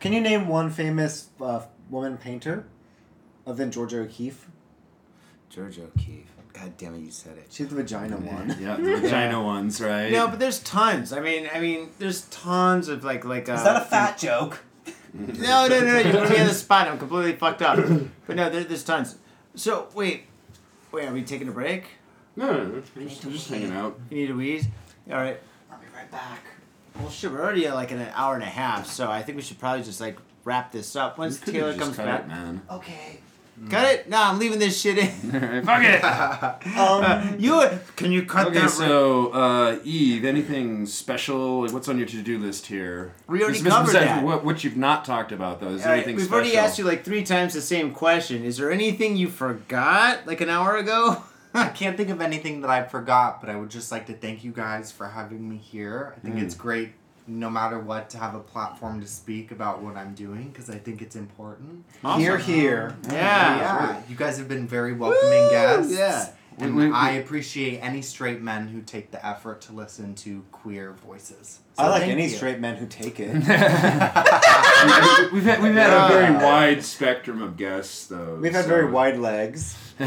Speaker 3: Can you name one famous uh, woman painter other than Georgia O'Keeffe?
Speaker 1: Georgia O'Keeffe. God damn it, you said it.
Speaker 3: She's the vagina one.
Speaker 2: Yeah, the vagina ones, right?
Speaker 1: No, but there's tons. I mean, I mean, there's tons of like like. Uh,
Speaker 3: Is that a fat joke?
Speaker 1: No, no, no, no. You put me on the spot. I'm completely fucked up. But no, there, there's tons. So wait, wait. Are we taking a break?
Speaker 2: no, no, no, we're just, we're just hanging out.
Speaker 1: You need a wheeze. All right.
Speaker 3: I'll be right back.
Speaker 1: Well, shit. We're already at like an hour and a half, so I think we should probably just like wrap this up once Taylor comes back.
Speaker 2: it, man.
Speaker 3: Okay.
Speaker 1: Cut it? No, I'm leaving this shit in.
Speaker 2: Fuck it.
Speaker 3: Um,
Speaker 1: you can you cut
Speaker 2: Okay,
Speaker 1: that?
Speaker 2: so uh, Eve, anything special? Like, what's on your to-do list here?
Speaker 1: We already
Speaker 2: Bes-
Speaker 1: covered
Speaker 2: besides
Speaker 1: that.
Speaker 2: What, what you've not talked about though is
Speaker 1: All right,
Speaker 2: anything special?
Speaker 1: we've
Speaker 2: special?
Speaker 1: already asked you like three times the same question. Is there anything you forgot like an hour ago?
Speaker 4: I can't think of anything that I forgot, but I would just like to thank you guys for having me here. I think it's great, no matter what, to have a platform to speak about what I'm doing because I think it's important.
Speaker 3: Here, here.
Speaker 1: Yeah.
Speaker 4: yeah, you guys have been very welcoming guests.
Speaker 1: yeah.
Speaker 4: And
Speaker 2: We- we-
Speaker 4: I appreciate any straight men who take the effort to listen to queer voices. So
Speaker 3: I like any
Speaker 4: you.
Speaker 3: straight men who take it.
Speaker 2: We- we've had we've had a very wide spectrum of guests though.
Speaker 3: We've had
Speaker 2: so-
Speaker 3: very wide legs. A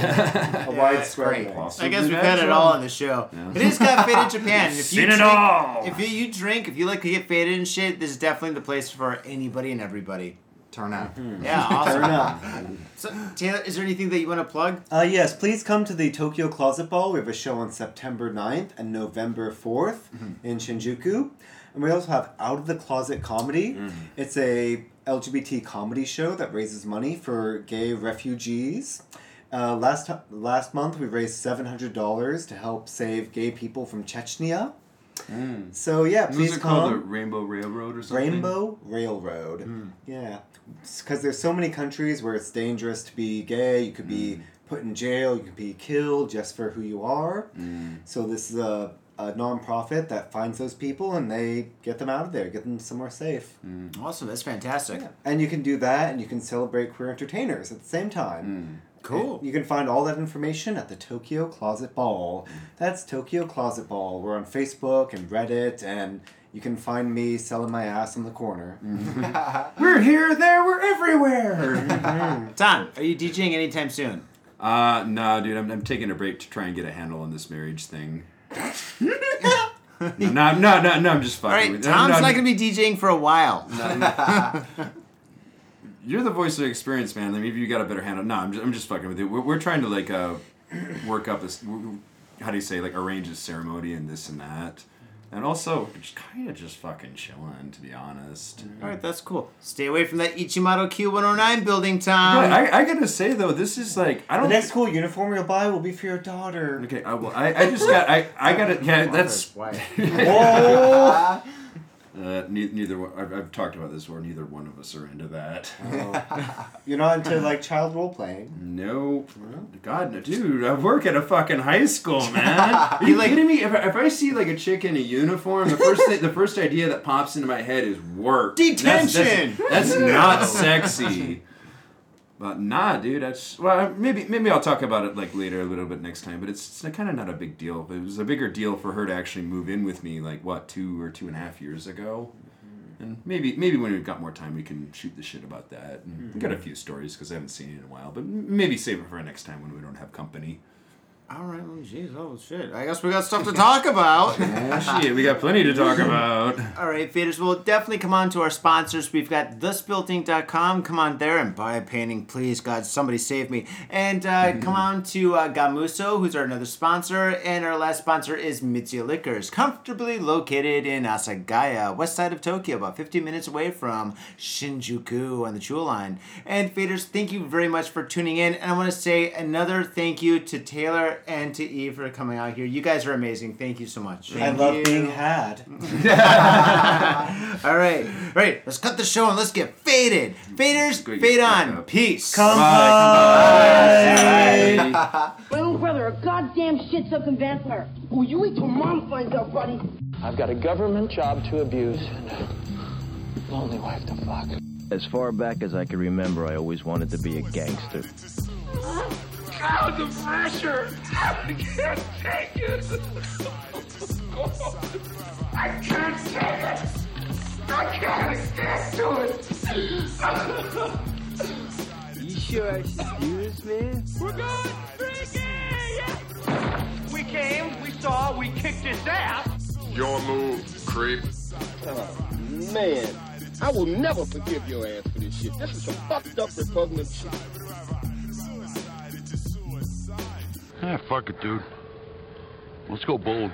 Speaker 3: wide
Speaker 1: it's
Speaker 3: square
Speaker 4: great.
Speaker 1: I guess we've had it all on the show.
Speaker 2: Yeah.
Speaker 1: It is Cafe faded Japan. If you
Speaker 2: Seen it all.
Speaker 1: If you, you drink, if you like to get faded and shit, this is definitely the place for anybody and everybody.
Speaker 4: Turn out.
Speaker 1: Yeah,
Speaker 3: Turn
Speaker 1: awesome.
Speaker 3: up.
Speaker 1: So, Taylor, is there anything that you want to plug?
Speaker 3: Uh, yes, please come to the Tokyo Closet Ball. We have a show on September 9th and November 4th in Shinjuku. And we also have Out of the Closet Comedy. It's a LGBT comedy show that raises money for gay refugees. Uh, last last month, we raised seven hundred dollars to help save gay people from Chechnya. Mm. So yeah,
Speaker 2: Those
Speaker 3: please
Speaker 2: are called the. Rainbow Railroad or something.
Speaker 3: Rainbow Railroad. Hmm. Yeah, because there's so many countries where it's dangerous to be gay. You could be hmm. put in jail. You could be killed just for who you are. Hmm. So this is a, a non-profit that finds those people and they get them out of there, get them somewhere safe.
Speaker 1: Awesome, that's fantastic.
Speaker 3: And you can do that, and you can celebrate queer entertainers at the same time.
Speaker 1: Cool.
Speaker 3: You can find all that information at the Tokyo Closet Ball. That's Tokyo Closet Ball. We're on Facebook and Reddit, and you can find me selling my ass on the corner.
Speaker 2: We're here, there, we're everywhere.
Speaker 1: Tom, are you DJing anytime soon?
Speaker 2: uh, no, dude, I'm, I'm taking a break to try and get a handle on this marriage thing. no, no, no, no, I'm just
Speaker 1: All
Speaker 2: fucking.
Speaker 1: right,
Speaker 2: with- no,
Speaker 1: Tom's
Speaker 2: no,
Speaker 1: not going to be DJing for a while.
Speaker 2: You're the voice of experience, man. Maybe you got a better handle. No, I'm just, I'm just fucking with you. We're, we're trying to like uh, work up this. How do you say like arrange a ceremony and this and that, and also just kind of just fucking chilling, to be honest.
Speaker 1: All right, that's cool. Stay away from that Ichimato Q109 building, Tom.
Speaker 2: But I, I gotta say though, this is like I don't.
Speaker 3: next cool uniform you'll buy will be for your daughter.
Speaker 2: Okay, I, well, I, I just got I, I gotta yeah that's
Speaker 3: Whoa!
Speaker 2: uh, ne- neither one I've, I've talked about this before neither one of us are into that.
Speaker 3: You're not into like child role playing.
Speaker 2: no God no dude I work at a fucking high school man. Are you
Speaker 1: like-
Speaker 2: kidding me? If, I- if I see like a chick in a uniform the first thing, the first idea that pops into my head is work. That's-
Speaker 1: Detention!
Speaker 2: that's, that's not sexy but nah dude that's well maybe maybe I'll talk about it like later a little bit next time but it's, it's kind of not a big deal. It was a bigger deal for her to actually move in with me like what two or two and a half years ago? Mm-hmm. And maybe maybe when we've got more time we can shoot the shit about that. And mm-hmm. we got a few stories because I haven't seen it in a while but maybe save it for next time when we don't have company
Speaker 1: All right, well, jeez, oh shit. I guess we got stuff to talk about.
Speaker 2: Oh, shit, we got plenty to talk about.
Speaker 1: All right, faders, we'll definitely come on to our sponsors. We've got thespiltink.com. Come on there and buy a painting, please. God, somebody save me. And uh, come on to uh, Gamuso, who's our another sponsor. And our last sponsor is Mitsuya Liquors, comfortably located in Asagaya, west side of Tokyo, about 15 minutes away from Shinjuku on the Chuo line. And faders, thank you very much for tuning in. And I want to say another thank you to Taylor and to Eve for coming out here. You guys are amazing. Thank you so much.
Speaker 3: I love
Speaker 1: you.
Speaker 3: being had.
Speaker 1: All right, all right. Let's cut the show and let's get faded. Faders,
Speaker 2: Go
Speaker 1: fade on.
Speaker 2: up.
Speaker 1: Peace.
Speaker 3: Come
Speaker 2: Bye.
Speaker 6: My little brother, a goddamn shit-sucking vampire. Oh, you wait till mom finds out, buddy.
Speaker 7: I've got a government job to abuse and a lonely wife to fuck.
Speaker 8: As far back as I can remember, I always wanted to be a gangster.
Speaker 7: God, the pressure! I can't take it! I can't take it! I can't stand to it!
Speaker 8: You sure I should do this, man?
Speaker 7: We're going freaky! We came, we saw, we kicked his ass!
Speaker 9: Your move, creep.
Speaker 10: Oh, man, I will never forgive your ass for this shit. This is some fucked up repugnant shit.
Speaker 9: Ah, fuck it, dude. Let's go bold.